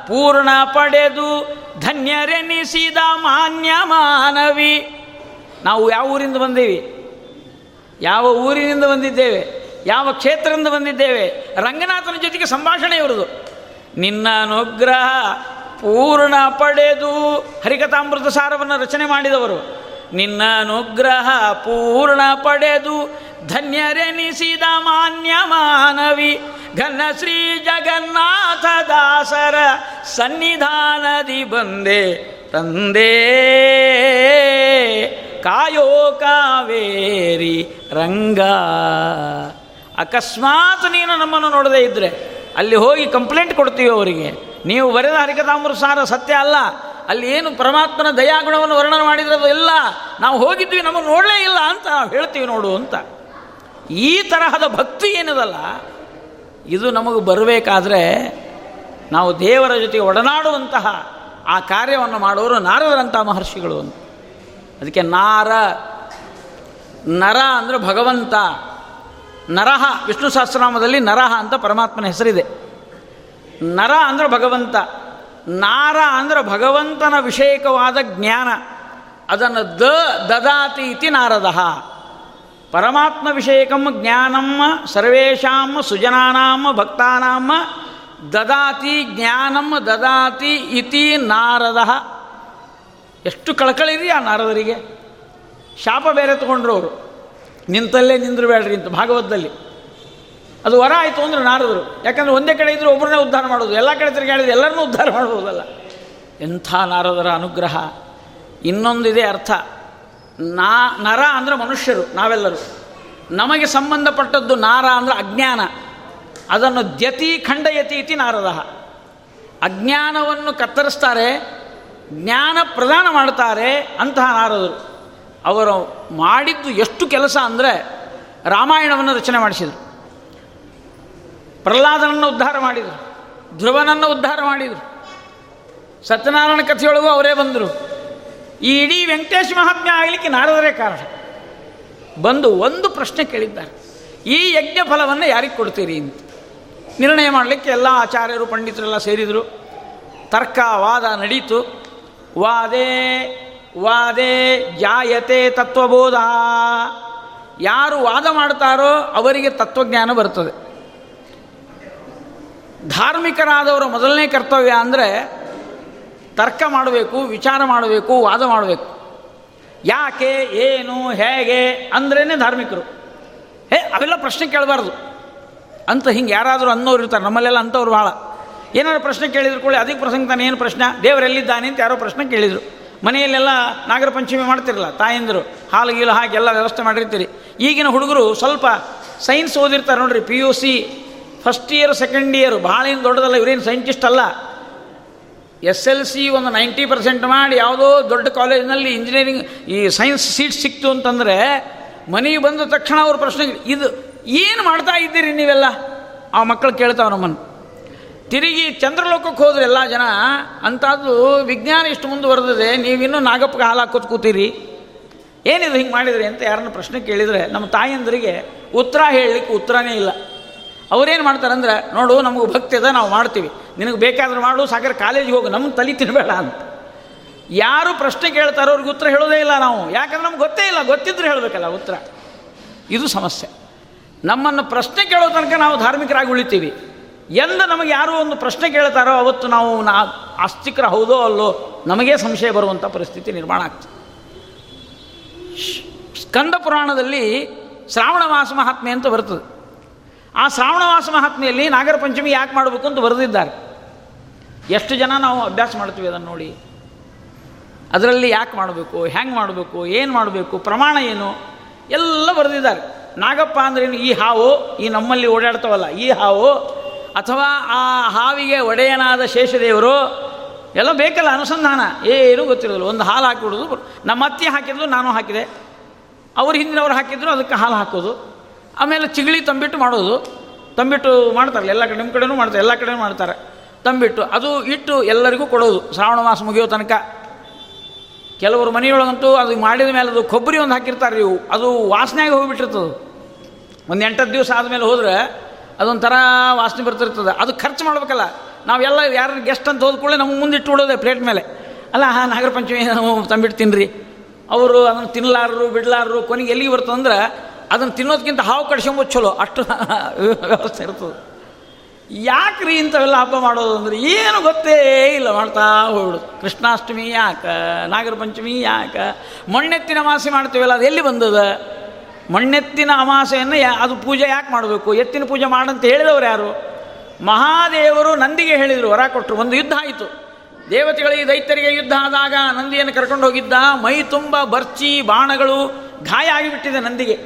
ಪೂರ್ಣ ಪಡೆದು ಧನ್ಯರೆನಿಸಿದ ಮಾನ್ಯ ಮಾನವಿ. ನಾವು ಯಾವ ಊರಿಂದ ಬಂದೀವಿ? ಯಾವ ಊರಿನಿಂದ ಬಂದಿದ್ದೇವೆ? ಯಾವ ಕ್ಷೇತ್ರದಿಂದ ಬಂದಿದ್ದೇವೆ? ರಂಗನಾಥನ ಜೊತೆಗೆ ಸಂಭಾಷಣೆ ಇರುವುದು ನಿನ್ನ ಅನುಗ್ರಹ ಪೂರ್ಣ ಪಡೆದು ಹರಿಕಥಾಮೃತ ಸಾರವನ್ನು ರಚನೆ ಮಾಡಿದವರು. ನಿನ್ನ ಅನುಗ್ರಹ ಪೂರ್ಣ ಪಡೆದು ಧನ್ಯರೆನಿಸಿದ ಮಾನ್ಯ ಮಾನವಿ ಘನ ಶ್ರೀ ಜಗನ್ನಾಥ ದಾಸರ ಸನ್ನಿಧಾನದಿ ಬಂದೆ. ತಂದೆ, ಕಾಯೋ ಕಾವೇರಿ ರಂಗ. ಅಕಸ್ಮಾತ್ ನೀನು ನಮ್ಮನ್ನು ನೋಡದೇ ಇದ್ದರೆ ಅಲ್ಲಿ ಹೋಗಿ ಕಂಪ್ಲೇಂಟ್ ಕೊಡ್ತೀವಿ ಅವರಿಗೆ? ನೀವು ಬರೆದ ಹರಿಕತಾಮೃ ಸಾರ ಸತ್ಯ ಅಲ್ಲ. ಅಲ್ಲಿ ಏನು ಪರಮಾತ್ಮನ ದಯಾಗುಣವನ್ನು ವರ್ಣನೆ ಮಾಡಿದ್ರದು ಇಲ್ಲ. ನಾವು ಹೋಗಿದ್ವಿ ನಮಗೆ ನೋಡಲೇ ಇಲ್ಲ ಅಂತ ಹೇಳ್ತೀವಿ ನೋಡು ಅಂತ. ಈ ತರಹದ ಭಕ್ತಿ ಏನಿದಲ್ಲ, ಇದು ನಮಗೆ ಬರಬೇಕಾದ್ರೆ ನಾವು ದೇವರ ಜೊತೆ ಒಡನಾಡುವಂತಹ ಆ ಕಾರ್ಯವನ್ನು ಮಾಡೋರು ನಾರದರಂಥ ಮಹರ್ಷಿಗಳು ಅಂತ. ಅದಕ್ಕೆ ನಾರ, ನರ ಅಂದರೆ ಭಗವಂತ. ನರಹ, ವಿಷ್ಣು ಸಹಸ್ರನಾಮದಲ್ಲಿ ನರಹ ಅಂತ ಪರಮಾತ್ಮನ ಹೆಸರಿದೆ. ನರ ಅಂದರೆ ಭಗವಂತ, ನಾರ ಅಂದರೆ ಭಗವಂತನ ವಿಷಯಕವಾದ ಜ್ಞಾನ, ಅದನ್ನು ದ, ದದಾತಿ ಇತಿ ನಾರದ. ಪರಮಾತ್ಮ ವಿಷಯಕಂ ಜ್ಞಾನಂ ಸರ್ವೇಷಾಂ ಸುಜನಾನಾಂ ಭಕ್ತಾನಾಂ ದದಾತಿ ಜ್ಞಾನಂ ದದಾತಿ ಇತಿ ನಾರದ. ಎಷ್ಟು ಕಳಕಳಿರಿ ಆ ನಾರದರಿಗೆ? ಶಾಪ ಬೇರೆ ತಗೊಂಡ್ರು ಅವರು. ನಿಂತಲ್ಲೇ ನಿಂದ್ರು ಬೇಡ್ರಿ ಅಂತ ಭಾಗವತದಲ್ಲಿ. ಅದು ವರ ಆಯಿತು ಅಂದ್ರೆ ನಾರದರು. ಯಾಕಂದ್ರೆ ಒಂದೇ ಕಡೆ ಇದ್ದರೆ ಒಬ್ಬರನ್ನೇ ಉದ್ಧಾರ ಮಾಡೋದು. ಎಲ್ಲ ಕಡೆ ತಿರುಗಾಡಿದ್ರೆ ಎಲ್ಲರನ್ನೂ ಉದ್ಧಾರ ಮಾಡ್ಬೋದಲ್ಲ ಎಂಥ ನಾರದರ ಅನುಗ್ರಹ. ಇನ್ನೊಂದಿದೆ ಅರ್ಥ. ನಾ, ನರ ಅಂದರೆ ಮನುಷ್ಯರು, ನಾವೆಲ್ಲರೂ. ನಮಗೆ ಸಂಬಂಧಪಟ್ಟದ್ದು ನಾರ ಅಂದರೆ ಅಜ್ಞಾನ. ಅದನ್ನು ದ್ಯತಿ ಖಂಡಯತಿ ಇತಿ ನಾರದ. ಅಜ್ಞಾನವನ್ನು ಕತ್ತರಿಸ್ತಾರೆ, ಜ್ಞಾನ ಪ್ರದಾನ ಮಾಡ್ತಾರೆ ಅಂತಹ ನಾರದರು. ಅವರು ಮಾಡಿದ್ದು ಎಷ್ಟು ಕೆಲಸ ಅಂದರೆ ರಾಮಾಯಣವನ್ನು ರಚನೆ ಮಾಡಿಸಿದರು. ಪ್ರಹ್ಲಾದನನ್ನು ಉದ್ಧಾರ ಮಾಡಿದರು. ಧ್ರುವನನ್ನು ಉದ್ಧಾರ ಮಾಡಿದರು. ಸತ್ಯನಾರಾಯಣ ಕಥೆಯೊಳಗೂ ಅವರೇ ಬಂದರು. ಈ ಇಡೀ ವೆಂಕಟೇಶ ಮಹಾತ್ಮ್ಯ ಆಗಲಿಕ್ಕೆ ನಾರದರೇ ಕಾರಣ. ಬಂದು ಒಂದು ಪ್ರಶ್ನೆ ಕೇಳಿದ್ದಾರೆ. ಈ ಯಜ್ಞ ಫಲವನ್ನು ಯಾರಿಗೆ ಕೊಡ್ತೀರಿ ಅಂತ. ನಿರ್ಣಯ ಮಾಡಲಿಕ್ಕೆ ಎಲ್ಲ ಆಚಾರ್ಯರು, ಪಂಡಿತರೆಲ್ಲ ಸೇರಿದರು. ತರ್ಕ, ವಾದ ನಡೀತು. ವಾದೇ ವಾದೇ ಜಾಯತೆ ತತ್ವಬೋಧ. ಯಾರು ವಾದ ಮಾಡ್ತಾರೋ ಅವರಿಗೆ ತತ್ವಜ್ಞಾನ ಬರ್ತದೆ ಧಾರ್ಮಿಕರಾದವರ ಮೊದಲನೇ ಕರ್ತವ್ಯ ಅಂದರೆ ತರ್ಕ ಮಾಡಬೇಕು, ವಿಚಾರ ಮಾಡಬೇಕು, ವಾದ ಮಾಡಬೇಕು. ಯಾಕೆ, ಏನು, ಹೇಗೆ ಅಂದ್ರೇ ಧಾರ್ಮಿಕರು. ಹೇ, ಅವೆಲ್ಲ ಪ್ರಶ್ನೆ ಕೇಳಬಾರ್ದು. ಅಂತ ಹಿಂಗೆ ಯಾರಾದರೂ ಅನ್ನೋರು ಇರ್ತಾರೆ, ನಮ್ಮಲ್ಲೆಲ್ಲ ಅಂಥವ್ರು ಭಾಳ ಏನಾದ್ರು ಪ್ರಶ್ನೆ ಕೇಳಿದ್ರು ಕೂಡ ಅದಕ್ಕೆ ಪ್ರಸಂಗ ತಾನೇನು ಪ್ರಶ್ನೆ? ದೇವರೆಲ್ಲಿದ್ದಾನೆ ಅಂತ ಯಾರೋ ಪ್ರಶ್ನೆ ಕೇಳಿದರು. ಮನೆಯಲ್ಲೆಲ್ಲ ನಾಗರ ಪಂಚಮಿ ಮಾಡ್ತಿರಲ್ಲ, ತಾಯಂದರು ಹಾಲು ಗೀಲು ಹಾಕಿ ಎಲ್ಲ ವ್ಯವಸ್ಥೆ ಮಾಡಿರ್ತೀರಿ. ಈಗಿನ ಹುಡುಗರು ಸ್ವಲ್ಪ ಸೈನ್ಸ್ ಓದಿರ್ತಾರೆ ನೋಡ್ರಿ P U C first year second year ಭಾಳ ಏನು ದೊಡ್ಡದಲ್ಲ, ಇವರೇನು ಸೈಂಟಿಸ್ಟ್ ಅಲ್ಲ. ಎಸ್ ಎಲ್ ಸಿ ಒಂದು ನೈಂಟಿ ಪರ್ಸೆಂಟ್ ಮಾಡಿ ಯಾವುದೋ ದೊಡ್ಡ ಕಾಲೇಜಿನಲ್ಲಿ ಇಂಜಿನಿಯರಿಂಗ್ ಈ ಸೈನ್ಸ್ ಸೀಟ್ ಸಿಕ್ತು ಅಂತಂದರೆ ಮನೆಗೆ ಬಂದ ತಕ್ಷಣ ಅವ್ರ ಪ್ರಶ್ನೆ ಇದು ಏನು ಮಾಡ್ತಾ ಇದ್ದೀರಿ ನೀವೆಲ್ಲ? ಆ ಮಕ್ಕಳು ಕೇಳ್ತಾವೆ ನಮ್ಮನ್ನು. ತಿರುಗಿ ಚಂದ್ರಲೋಕಕ್ಕೆ ಹೋದ್ರೆ ಎಲ್ಲ ಜನ ಅಂಥದ್ದು ವಿಜ್ಞಾನ ಇಷ್ಟು ಮುಂದುವರೆದಿದೆ, ನೀವಿನ್ನೂ ನಾಗಪ್ಪಗೆ ಹಾಲು ಹಾಕೋದು ಕೂತೀರಿ. ಏನಿದು ಹಿಂಗೆ ಮಾಡಿದ್ರಿ ಅಂತ ಯಾರನ್ನ ಪ್ರಶ್ನೆ ಕೇಳಿದರೆ ನಮ್ಮ ತಾಯಂದರಿಗೆ ಉತ್ತರ ಹೇಳಲಿಕ್ಕೆ ಉತ್ತರನೇ ಇಲ್ಲ. ಅವ್ರೇನು ಮಾಡ್ತಾರೆ ಅಂದ್ರೆ ನೋಡು, ನಮಗೂ ಭಕ್ತಿ ಅದ, ನಾವು ಮಾಡ್ತೀವಿ. ನಿನಗೆ ಬೇಕಾದ್ರೆ ಮಾಡು, ಸಾಕರೆ ಕಾಲೇಜಿಗೆ ಹೋಗು ನಮ್ಮ ತಲೆ ತಿನ್ನಬೇಡ ಅಂತ. ಯಾರು ಪ್ರಶ್ನೆ ಕೇಳ್ತಾರೋ ಅವ್ರಿಗೆ ಉತ್ತರ ಹೇಳೋದೇ ಇಲ್ಲ ನಾವು. ಯಾಕಂದ್ರೆ ನಮ್ಗೆ ಗೊತ್ತೇ ಇಲ್ಲ, ಗೊತ್ತಿದ್ರೆ ಹೇಳಬೇಕಲ್ಲ ಉತ್ತರ. ಇದು ಸಮಸ್ಯೆ. ನಮ್ಮನ್ನು ಪ್ರಶ್ನೆ ಕೇಳೋ ತನಕ ನಾವು ಧಾರ್ಮಿಕರಾಗಿ ಉಳಿತೀವಿ. ಎಂದ ನಮಗೆ ಯಾರು ಒಂದು ಪ್ರಶ್ನೆ ಕೇಳ್ತಾರೋ ಅವತ್ತು ನಾವು ನಾ ಆಸ್ತಿಕರ ಹೌದೋ ಅಲ್ಲೋ ನಮಗೇ ಸಂಶಯ ಬರುವಂಥ ಪರಿಸ್ಥಿತಿ ನಿರ್ಮಾಣ ಆಗ್ತದೆ. ಸ್ಕಂದ ಪುರಾಣದಲ್ಲಿ ಶ್ರಾವಣ ಮಾಸ ಮಹಾತ್ಮೆ ಅಂತ ಬರ್ತದೆ. ಆ ಶ್ರಾವಣ ಮಾಸ ಮಹಾತ್ಮೆಯಲ್ಲಿ ನಾಗರ ಪಂಚಮಿ ಯಾಕೆ ಮಾಡಬೇಕು ಅಂತ ಬರೆದಿದ್ದಾರೆ. ಎಷ್ಟು ಜನ ನಾವು ಅಭ್ಯಾಸ ಮಾಡ್ತೀವಿ ಅದನ್ನು ನೋಡಿ. ಅದರಲ್ಲಿ ಯಾಕೆ ಮಾಡಬೇಕು, ಹೆಂಗೆ ಮಾಡಬೇಕು, ಏನು ಮಾಡಬೇಕು, ಪ್ರಮಾಣ ಏನು, ಎಲ್ಲ ಬರೆದಿದ್ದಾರೆ. ನಾಗಪ್ಪ ಅಂದ್ರೇನು ಈ ಹಾವು, ಈ ನಮ್ಮಲ್ಲಿ ಓಡಾಡ್ತವಲ್ಲ, ಈ ಹಾವು ಅಥವಾ ಆ ಹಾವಿಗೆ ಒಡೆಯನಾದ ಶೇಷದೇವರು, ಎಲ್ಲ ಬೇಕಲ್ಲ ಅನುಸಂಧಾನ. ಏನೂ ಗೊತ್ತಿರೋದಿಲ್ಲ. ಒಂದು ಹಾಲು ಹಾಕಿಬಿಡೋದು. ನಮ್ಮ ಅತ್ತೆ ಹಾಕಿದ್ರು, ನಾನು ಹಾಕಿದೆ. ಅವ್ರ ಹಿಂದಿನವ್ರು ಹಾಕಿದ್ರು, ಅದಕ್ಕೆ ಹಾಲು ಹಾಕೋದು. ಆಮೇಲೆ ಚಿಗಳಿ ತಂಬಿಟ್ಟು ಮಾಡೋದು. ತಂಬಿಟ್ಟು ಮಾಡ್ತಾರಲ್ಲ, ಎಲ್ಲ ಕಡೆ, ನಿಮ್ಮ ಕಡೆನೂ ಮಾಡ್ತಾರೆ, ಎಲ್ಲ ಕಡೆನೂ ಮಾಡ್ತಾರೆ. ತಂಬಿಟ್ಟು, ಅದು ಇಟ್ಟು ಎಲ್ಲರಿಗೂ ಕೊಡೋದು. ಶ್ರಾವಣ ಮಾಸ ಮುಗಿಯೋ ತನಕ. ಕೆಲವರು ಮನೆಯೊಳಗಂತೂ ಅದು ಮಾಡಿದ ಮೇಲೆ ಅದು ಕೊಬ್ಬರಿ ಒಂದು ಹಾಕಿರ್ತಾರೆ ಇವು. ಅದು ವಾಸನೆಯಾಗಿ ಹೋಗಿಬಿಟ್ಟಿರ್ತದೆ. ಒಂದು ಎಂಟತ್ತು ದಿವಸ ಆದಮೇಲೆ ಹೋದ್ರೆ ಅದೊಂಥರ ವಾಸನೆ ಬರ್ತಿರ್ತದೆ. ಅದು ಖರ್ಚು ಮಾಡ್ಬೇಕಲ್ಲ. ನಾವೆಲ್ಲ ಯಾರು ಗೆಸ್ಟ್ ಅಂತ ಹೋದ ನಮ್ಮ ಮುಂದೆ ಇಟ್ಟು ಪ್ಲೇಟ್ ಮೇಲೆ. ಅಲ್ಲ, ಹಾಂ, ನಾಗರ ಪಂಚಮಿ ನಾವು ತಂಬಿಟ್ಟು ತಿನ್ನಿರಿ ಅವರು ಅದನ್ನು ತಿನ್ನಲಾರರು ಬಿಡಲಾರರು, ಕೊನೆಗೆ ಎಲ್ಲಿಗೆ ಬರ್ತದಂದ್ರೆ ಅದನ್ನು ತಿನ್ನೋದಕ್ಕಿಂತ ಹಾವು ಕಡ್ಸ್ಕೊಂಬೋದು ಚಲೋ. ಅಷ್ಟು ವ್ಯವಸ್ಥೆ ಇರ್ತದೆ. ಯಾಕ್ರಿ ಇಂಥವೆಲ್ಲ ಹಬ್ಬ ಮಾಡೋದು ಅಂದರೆ ಏನು ಗೊತ್ತೇ ಇಲ್ಲ, ಮಾಡ್ತಾ ಹೋಗ್ಬಿಡು ಕೃಷ್ಣಾಷ್ಟಮಿ ಯಾಕೆ, ನಾಗರ ಪಂಚಮಿ ಯಾಕೆ, ಮಣ್ಣೆತ್ತಿನ ಮಾಸಿ ಮಾಡ್ತೀವಲ್ಲ, ಅದು ಎಲ್ಲಿ ಬಂದದ? ಮಣ್ಣೆತ್ತಿನ ಅಮಾಸೆಯನ್ನು ಅದು ಪೂಜೆ ಯಾಕೆ ಮಾಡಬೇಕು? ಎತ್ತಿನ ಪೂಜೆ ಮಾಡಂತ ಹೇಳಿದವರು ಯಾರು? ಮಹಾದೇವರು ನಂದಿಗೆ ಹೇಳಿದರು, ವರ ಕೊಟ್ಟರು ಒಂದು ಯುದ್ಧ ಆಯಿತು. ದೇವತೆಗಳಿಗೆ, ದೈತ್ಯರಿಗೆ ಯುದ್ಧ ಆದಾಗ ನಂದಿಯನ್ನು ಕರ್ಕೊಂಡು ಹೋಗಿದ್ದ ಮೈ ತುಂಬ ಬರ್ಚಿ ಬಾಣಗಳು ಗಾಯ ಆಗಿಬಿಟ್ಟಿದೆ ನಂದಿಗೆ.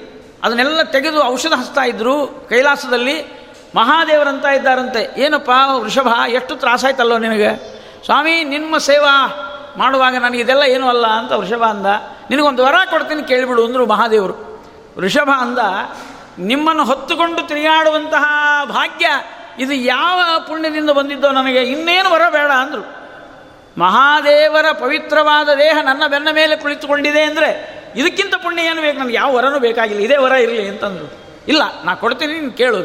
ಅದನ್ನೆಲ್ಲ ತೆಗೆದು ಔಷಧ ಹಚ್ತಾ ಇದ್ದರು ಕೈಲಾಸದಲ್ಲಿ. ಮಹಾದೇವರಂತ ಇದ್ದಾರಂತೆ. ಏನಪ್ಪ, ವೃಷಭ, ಎಷ್ಟು ತ್ರಾಸಾಯ್ತಲ್ಲೋ ನಿನಗೆ? ಸ್ವಾಮಿ, ನಿಮ್ಮ ಸೇವಾ ಮಾಡುವಾಗ ನನಗೆ ಇದೆಲ್ಲ ಏನೂ ಅಲ್ಲ ಅಂತ ವೃಷಭ ಅಂದ. ನಿನಗೊಂದು ವರ ಕೊಡ್ತೀನಿ ಕೇಳಿಬಿಡು ಅಂದರು ಮಹಾದೇವರು. ವೃಷಭ ಅಂದ, ನಿಮ್ಮನ್ನು ಹೊತ್ತುಕೊಂಡು ತಿರುಗಾಡುವಂತಹ ಭಾಗ್ಯ ಇದು ಯಾವ ಪುಣ್ಯದಿಂದ ಬಂದಿದ್ದೋ ನನಗೆ ಇನ್ನೇನು ವರ ಬೇಡ ಅಂದರು. ಮಹಾದೇವರ ಪವಿತ್ರವಾದ ದೇಹ ನನ್ನ ಬೆನ್ನ ಮೇಲೆ ಕುಳಿತುಕೊಂಡಿದೆ ಅಂದರೆ ಇದಕ್ಕಿಂತ ಪುಣ್ಯ ಏನು ಬೇಕು? ನನಗೆ ಯಾವ ವರನೂ ಬೇಕಾಗಿಲ್ಲ, ಇದೇ ವರ ಇರಲಿ ಅಂತಂದರು. ಇಲ್ಲ, ನಾ ಕೊಡ್ತೀನಿ, ನೀನು ಕೇಳು.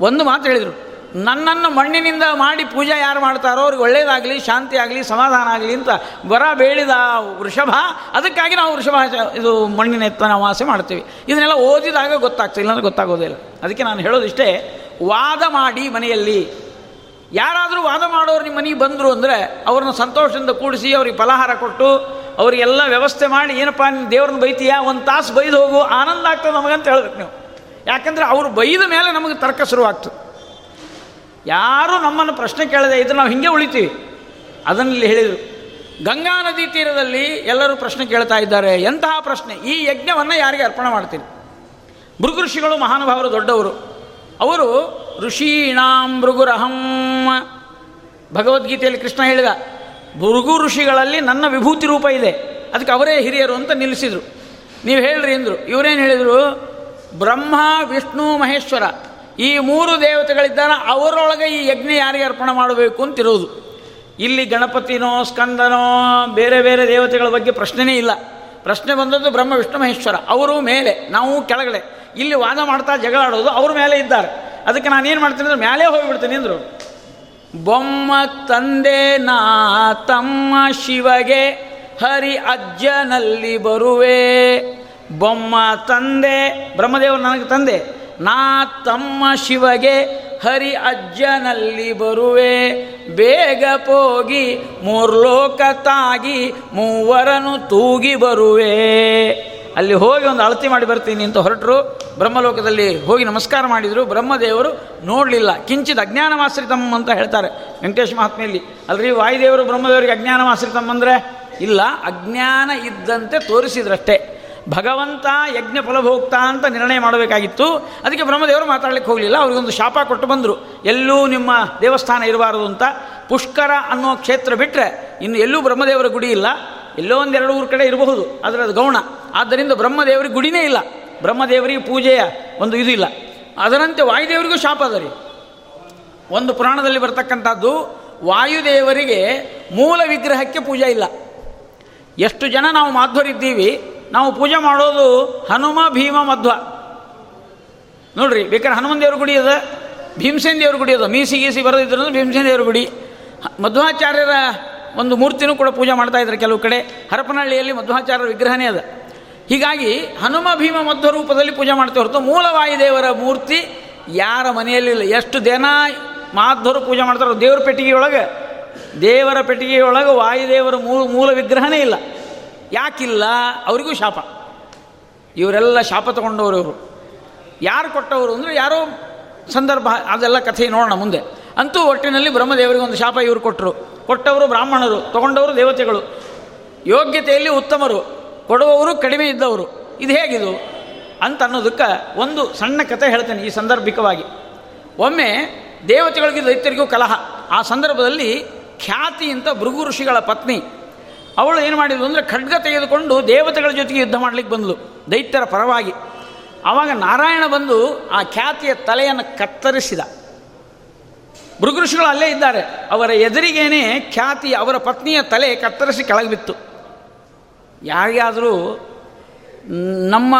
ಒಂದು ಮಾತು ಹೇಳಿದರು. ನನ್ನನ್ನು ಮಣ್ಣಿನಿಂದ ಮಾಡಿ ಪೂಜೆ ಯಾರು ಮಾಡ್ತಾರೋ ಅವ್ರಿಗೆ ಒಳ್ಳೇದಾಗಲಿ ಶಾಂತಿ ಆಗಲಿ ಸಮಾಧಾನ ಆಗಲಿ ಅಂತ ಬರ ಬೇಡಿದ ವೃಷಭ, ಅದಕ್ಕಾಗಿ ನಾವು ವೃಷಭ ಇದು ಮಣ್ಣಿನ ಎತ್ತನ ವಾಸೆ ಮಾಡ್ತೀವಿ. ಇದನ್ನೆಲ್ಲ ಓದಿದಾಗ ಗೊತ್ತಾಗ್ತದೆ ಇಲ್ಲಾಂದ್ರೆ ಗೊತ್ತಾಗೋದಿಲ್ಲ ಅದಕ್ಕೆ ನಾನು ಹೇಳೋದಿಷ್ಟೇ, ವಾದ ಮಾಡಿ ಮನೆಯಲ್ಲಿ. ಯಾರಾದರೂ ವಾದ ಮಾಡೋರು ನಿಮ್ಮ ಮನೆಗೆ ಬಂದರು ಅಂದರೆ ಅವ್ರನ್ನ ಸಂತೋಷದಿಂದ ಕೂಡಿಸಿ, ಅವ್ರಿಗೆ ಫಲಹಾರ ಕೊಟ್ಟು ಅವರಿಗೆಲ್ಲ ವ್ಯವಸ್ಥೆ ಮಾಡಿ, ಏನಪ್ಪ ನೀನು ದೇವ್ರನ್ನ ಬೈತೀಯಾ? ಒಂದು ತಾಸು ಬೈದು ಹೋಗು, ಆನಂದ ಆಗ್ತದೆ ನಮಗಂತ ಹೇಳ್ಬೇಕು ನೀವು. ಯಾಕಂದರೆ ಅವರು ಬೈದ ಮೇಲೆ ನಮಗೆ ತರ್ಕ ಶುರುವಾಗ್ತದೆ. ಯಾರೂ ನಮ್ಮನ್ನು ಪ್ರಶ್ನೆ ಕೇಳದೆ ಇದ್ರೆ ನಾವು ಹಿಂಗೆ ಉಳಿತೀವಿ. ಅದನ್ನಲ್ಲಿ ಹೇಳಿದರು. ಗಂಗಾ ನದಿ ತೀರದಲ್ಲಿ ಎಲ್ಲರೂ ಪ್ರಶ್ನೆ ಕೇಳ್ತಾ ಇದ್ದಾರೆ. ಎಂತಹ ಪ್ರಶ್ನೆ? ಈ ಯಜ್ಞವನ್ನು ಯಾರಿಗೆ ಅರ್ಪಣೆ ಮಾಡ್ತೀನಿ? ಭೃಗು ಋಷಿಗಳು ಮಹಾನುಭಾವರು ದೊಡ್ಡವರು. ಅವರು ಋಷೀಣಾಂ ಭೃಗುರಹಂ. ಭಗವದ್ಗೀತೆಯಲ್ಲಿ ಕೃಷ್ಣ ಹೇಳಿದ ಭೃಗು ಋಷಿಗಳಲ್ಲಿ ನನ್ನ ವಿಭೂತಿ ರೂಪ ಇದೆ. ಅದಕ್ಕೆ ಅವರೇ ಹಿರಿಯರು ಅಂತ ನಿಲ್ಲಿಸಿದರು. ನೀವು ಹೇಳ್ರಿ ಅಂದರು ಇವರೇನು ಹೇಳಿದರು? ಬ್ರಹ್ಮ, ವಿಷ್ಣು, ಮಹೇಶ್ವರ. ಈ ಮೂರು ದೇವತೆಗಳಿದ್ದಾನೆ, ಅವರೊಳಗೆ ಈ ಯಜ್ಞ ಯಾರಿಗೆ ಅರ್ಪಣೆ ಮಾಡಬೇಕು ಅಂತಿರೋದು ಇಲ್ಲಿ ಗಣಪತಿನೋ, ಸ್ಕಂದನೋ, ಬೇರೆ ಬೇರೆ ದೇವತೆಗಳ ಬಗ್ಗೆ ಪ್ರಶ್ನೆನೇ ಇಲ್ಲ. ಪ್ರಶ್ನೆ ಬಂದದ್ದು ಬ್ರಹ್ಮ, ವಿಷ್ಣು, ಮಹೇಶ್ವರ. ಅವರು ಮೇಲೆ, ನಾವು ಕೆಳಗಡೆ. ಇಲ್ಲಿ ವಾದ ಮಾಡ್ತಾ ಜಗಳಾಡೋದು ಅವ್ರ ಮೇಲೆ ಇದ್ದಾರೆ. ಅದಕ್ಕೆ ನಾನು ಏನು ಮಾಡ್ತೀನಿ ಅಂದ್ರೆ ಮೇಲೆ ಹೋಗಿಬಿಡ್ತೀನಿ ಅಂದರು. ಬೊಮ್ಮ ತಂದೆ ನಾ ತಮ್ಮ ಶಿವಗೆ, ಹರಿ ಅಜ್ಜನಲ್ಲಿ ಬರುವೆ. ಬೊಮ್ಮ ತಂದೆ, ಬ್ರಹ್ಮದೇವರು ನನಗೆ ತಂದೆ. ನಾ ತಮ್ಮ ಶಿವಗೆ ಹರಿ ಅಜ್ಜನಲ್ಲಿ ಬರುವೆ, ಬೇಗ ಪೋಗಿ ಮೂರ್ಲೋಕ ತಾಗಿ ಮೂವರನು ತೂಗಿ ಬರುವೆ. ಅಲ್ಲಿ ಹೋಗಿ ಒಂದು ಅಳತಿ ಮಾಡಿ ಬರ್ತೀನಿ ಅಂತ ಹೊರಟರು, ಬ್ರಹ್ಮಲೋಕದಲ್ಲಿ ಹೋಗಿ ನಮಸ್ಕಾರ ಮಾಡಿದರು, ಬ್ರಹ್ಮದೇವರು ನೋಡಲಿಲ್ಲ. ಕಿಂಚಿತ್ ಅಜ್ಞಾನವಾಶ್ರಿತಮ್ ಅಂತ ಹೇಳ್ತಾರೆ ವೆಂಕಟೇಶ್ ಮಹಾತ್ಮೆಯಲ್ಲಿ. ಅಲ್ರಿ ವಾಯುದೇವರು ಬ್ರಹ್ಮದೇವರಿಗೆ ಅಜ್ಞಾನವಾಶ್ರಿತಮ್ ಅಂದರೆ? ಇಲ್ಲ, ಅಜ್ಞಾನ ಇದ್ದಂತೆ ತೋರಿಸಿದ್ರಷ್ಟೇ. ಭಗವಂತ ಯಜ್ಞ ಫಲಭೋಕ್ತ ಅಂತ ನಿರ್ಣಯ ಮಾಡಬೇಕಾಗಿತ್ತು. ಅದಕ್ಕೆ ಬ್ರಹ್ಮದೇವರು ಮಾತಾಡಲಿಕ್ಕೆ ಹೋಗಲಿಲ್ಲ. ಅವರಿಗೊಂದು ಶಾಪ ಕೊಟ್ಟು ಬಂದರು. ಎಲ್ಲೂ ನಿಮ್ಮ ದೇವಸ್ಥಾನ ಇರಬಾರದು ಅಂತ. ಪುಷ್ಕರ ಅನ್ನೋ ಕ್ಷೇತ್ರ ಬಿಟ್ಟರೆ ಇನ್ನು ಎಲ್ಲೂ ಬ್ರಹ್ಮದೇವರ ಗುಡಿ ಇಲ್ಲ. ಎಲ್ಲೋ ಒಂದೆರಡು ಊರು ಕಡೆ ಇರಬಹುದು. ಆದರೆ ಅದು ಗೌಣ. ಆದ್ದರಿಂದ ಬ್ರಹ್ಮದೇವರಿಗೆ ಗುಡಿನೇ ಇಲ್ಲ. ಬ್ರಹ್ಮದೇವರಿಗೆ ಪೂಜೆಯ ಒಂದು ಇದು ಇಲ್ಲ. ಅದರಂತೆ ವಾಯುದೇವರಿಗೂ ಶಾಪ ಅದ ರೀ. ಒಂದು ಪುರಾಣದಲ್ಲಿ ಬರ್ತಕ್ಕಂಥದ್ದು, ವಾಯುದೇವರಿಗೆ ಮೂಲ ವಿಗ್ರಹಕ್ಕೆ ಪೂಜೆ ಇಲ್ಲ. ಎಷ್ಟು ಜನ ನಾವು ಮಾಧ್ವರಿದ್ದೀವಿ ನಾವು ಪೂಜೆ ಮಾಡೋದು ಹನುಮ, ಭೀಮ, ಮಧ್ವ. ನೋಡ್ರಿ, ಬೇಕಾದ್ರೆ ಹನುಮನ್ ದೇವ್ರ ಗುಡಿ ಅದ, ಭೀಮಸೇನ ದೇವ್ರ ಗುಡಿ ಅದ. ಮೀಸಿ, ಗೀಸಿ ಬರೋದಿದ್ರು ಭೀಮಸೇನ ದೇವ್ರ ಗುಡಿ. ಮಧ್ವಾಚಾರ್ಯರ ಒಂದು ಮೂರ್ತಿನೂ ಕೂಡ ಪೂಜೆ ಮಾಡ್ತಾ ಇದ್ದಾರೆ ಕೆಲವು ಕಡೆ. ಹರಪನಹಳ್ಳಿಯಲ್ಲಿ ಮಧ್ವಾಚಾರ್ಯರ ವಿಗ್ರಹನೇ ಅದ. ಹೀಗಾಗಿ ಹನುಮ, ಭೀಮ, ಮಧ್ವ ರೂಪದಲ್ಲಿ ಪೂಜೆ ಮಾಡ್ತೇವೆ ಹೊರತು ಮೂಲ ವಾಯುದೇವರ ಮೂರ್ತಿ ಯಾರ ಮನೆಯಲ್ಲಿ ಇಲ್ಲ. ಎಷ್ಟು ದಿನ ಮಾಧ್ವರು ಪೂಜೆ ಮಾಡ್ತಾರೋ ದೇವ್ರ ಪೆಟ್ಟಿಗೆಯೊಳಗೆ, ದೇವರ ಪೆಟ್ಟಿಗೆಯೊಳಗೆ ವಾಯುದೇವರ ಮೂಲ ವಿಗ್ರಹನೇ ಇಲ್ಲ. ಯಾಕಿಲ್ಲ? ಅವರಿಗೂ ಶಾಪ. ಇವರೆಲ್ಲ ಶಾಪ ತಗೊಂಡವರು ಇವರು. ಯಾರು ಕೊಟ್ಟವರು ಅಂದರೆ ಯಾರೋ ಸಂದರ್ಭ, ಅದೆಲ್ಲ ಕಥೆ ನೋಡೋಣ ಮುಂದೆ. ಅಂತೂ ಒಟ್ಟಿನಲ್ಲಿ ಬ್ರಹ್ಮದೇವರಿಗೆ ಒಂದು ಶಾಪ ಇವರು ಕೊಟ್ಟರು ಕೊಟ್ಟವರು ಬ್ರಾಹ್ಮಣರು, ತಗೊಂಡವರು ದೇವತೆಗಳು. ಯೋಗ್ಯತೆಯಲ್ಲಿ ಉತ್ತಮರು, ಕೊಡುವವರು ಕಡಿಮೆ ಇದ್ದವರು. ಇದು ಹೇಗಿದು? ಅಂತ ಅನ್ನೋದಕ್ಕೆ ಒಂದು ಸಣ್ಣ ಕಥೆ ಹೇಳ್ತೇನೆ ಈ ಸಂದರ್ಭಿಕವಾಗಿ. ಒಮ್ಮೆ ದೇವತೆಗಳಿಗೆ ದೈತ್ಯರಿಗೂ ಕಲಹ. ಆ ಸಂದರ್ಭದಲ್ಲಿ ಖ್ಯಾತಿ ಅಂತ ಭೃಗು ಋಷಿಗಳ ಪತ್ನಿ ಅವಳು ಏನು ಮಾಡಿದ್ಲು ಅಂದರೆ ಖಡ್ಗ ತೆಗೆದುಕೊಂಡು ದೇವತೆಗಳ ಜೊತೆಗೆ ಯುದ್ಧ ಮಾಡಲಿಕ್ಕೆ ಬಂದಳು ದೈತ್ಯರ ಪರವಾಗಿ. ಆವಾಗ ನಾರಾಯಣ ಬಂದು ಆ ಖ್ಯಾತಿಯ ತಲೆಯನ್ನು ಕತ್ತರಿಸಿದ. ಭೃಗಋಷಿಗಳು ಅಲ್ಲೇ ಇದ್ದಾರೆ. ಅವರ ಎದುರಿಗೇನೆ ಖ್ಯಾತಿ ಅವರ ಪತ್ನಿಯ ತಲೆ ಕತ್ತರಿಸಿ ಕೆಳಗೆ ಬಿತ್ತು ಯಾರಿಗಾದರೂ ನಮ್ಮ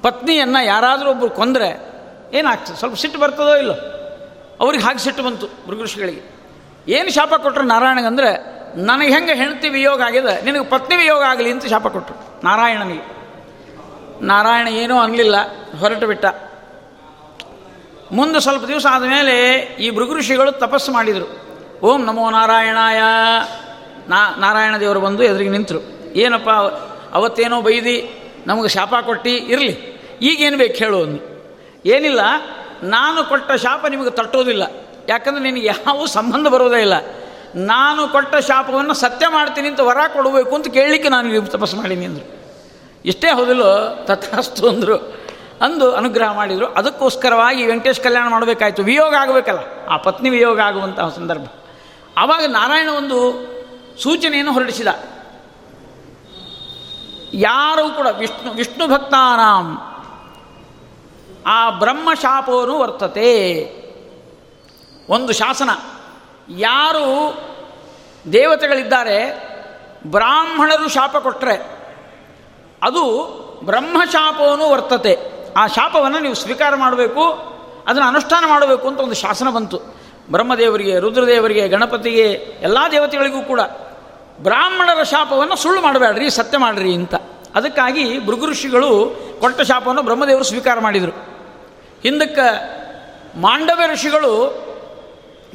ಪತ್ನಿಯನ್ನು ಯಾರಾದರೂ ಒಬ್ಬರು ಕೊಂದರೆ ಏನಾಗ್ತದೆ? ಸ್ವಲ್ಪ ಸಿಟ್ಟು ಬರ್ತದೋ ಇಲ್ಲೋ? ಅವ್ರಿಗೆ ಹಾಗೆ ಸಿಟ್ಟು ಬಂತು ಭೃಗಋಷಿಗಳಿಗೆ. ಏನು ಶಾಪ ಕೊಟ್ಟರು ನಾರಾಯಣಗಂದರೆ ನನಗೆ ಹೆಂಗೆ ಹೆಂಡತಿ ವಿಯೋಗ ಆಗಿದೆ? ನಿನಗೆ ಪತ್ನಿ ವಿಯೋಗ ಆಗಲಿ ಅಂತ ಶಾಪ ಕೊಟ್ಟರು ನಾರಾಯಣನಿಗೆ. ನಾರಾಯಣ ಏನೂ ಅನ್ನಲಿಲ್ಲ ಹೊರಟು ಬಿಟ್ಟ. ಮುಂದೆ ಸ್ವಲ್ಪ ದಿವಸ ಆದಮೇಲೆ ಈ ಭೃಗಋಷಿಗಳು ತಪಸ್ಸು ಮಾಡಿದರು. ಓಂ ನಮೋ ನಾರಾಯಣಾಯ. ನಾ, ನಾರಾಯಣ ದೇವರು ಬಂದು ಎದುರಿಗೆ ನಿಂತರು. ಏನಪ್ಪ, ಅವತ್ತೇನೋ ಬೈದಿ, ನಮಗೆ ಶಾಪ ಕೊಟ್ಟು, ಇರಲಿ. ಈಗೇನು ಬೇಕು ಹೇಳು ಅಂದು ಏನಿಲ್ಲ, ನಾನು ಕೊಟ್ಟ ಶಾಪ ನಿಮಗೆ ತಟ್ಟೋದಿಲ್ಲ. ಯಾಕಂದ್ರೆ ನಿನಗೆ ಯಾವ ಸಂಬಂಧ ಬರೋದೇ ಇಲ್ಲ. ನಾನು ಕೊಟ್ಟ ಶಾಪವನ್ನು ಸತ್ಯ ಮಾಡ್ತೀನಿ ಅಂತ ವರ ಕೊಡಬೇಕು ಅಂತ ಕೇಳಲಿಕ್ಕೆ ನಾನು ತಪಸ್ಸು ಮಾಡೀನಿ ಅಂದರು. ಇಷ್ಟೇ ಹೌದಿಲ್ಲೋ ತಥಾಸ್ತು ಅಂದರು. ಅಂದು ಅನುಗ್ರಹ ಮಾಡಿದರು. ಅದಕ್ಕೋಸ್ಕರವಾಗಿ ವೆಂಕಟೇಶ್ ಕಲ್ಯಾಣ ಮಾಡಬೇಕಾಯ್ತು. ವಿಯೋಗ ಆಗಬೇಕಲ್ಲ. ಆ ಪತ್ನಿ ವಿಯೋಗ ಆಗುವಂತಹ ಸಂದರ್ಭ. ಆವಾಗ ನಾರಾಯಣ ಒಂದು ಸೂಚನೆಯನ್ನು ಹೊರಡಿಸಿದ. ಯಾರೂ ಕೂಡ ವಿಷ್ಣು ವಿಷ್ಣು ಭಕ್ತಾನಾಂ. ಆ ಬ್ರಹ್ಮಶಾಪವನ್ನು ವರ್ತತೆ. ಒಂದು ಶಾಸನ. ಯಾರು ದೇವತೆಗಳಿದ್ದಾರೆ, ಬ್ರಾಹ್ಮಣರು ಶಾಪ ಕೊಟ್ಟರೆ ಅದು ಬ್ರಹ್ಮಶಾಪವನ್ನು ವರ್ತತೆ. ಆ ಶಾಪವನ್ನು ನೀವು ಸ್ವೀಕಾರ ಮಾಡಬೇಕು, ಅದನ್ನು ಅನುಷ್ಠಾನ ಮಾಡಬೇಕು ಅಂತ ಒಂದು ಶಾಸನ ಬಂತು. ಬ್ರಹ್ಮದೇವರಿಗೆ, ರುದ್ರದೇವರಿಗೆ, ಗಣಪತಿಗೆ, ಎಲ್ಲ ದೇವತೆಗಳಿಗೂ ಕೂಡ ಬ್ರಾಹ್ಮಣರ ಶಾಪವನ್ನು ಸುಳ್ಳು ಮಾಡಬೇಡ್ರಿ, ಸತ್ಯ ಮಾಡ್ರಿ ಅಂತ. ಅದಕ್ಕಾಗಿ ಭೃಗುಋಷಿಗಳು ಕೊಟ್ಟ ಶಾಪವನ್ನು ಬ್ರಹ್ಮದೇವರು ಸ್ವೀಕಾರ ಮಾಡಿದರು. ಹಿಂದಕ್ಕೆ ಮಾಂಡವ್ಯ ಋಷಿಗಳು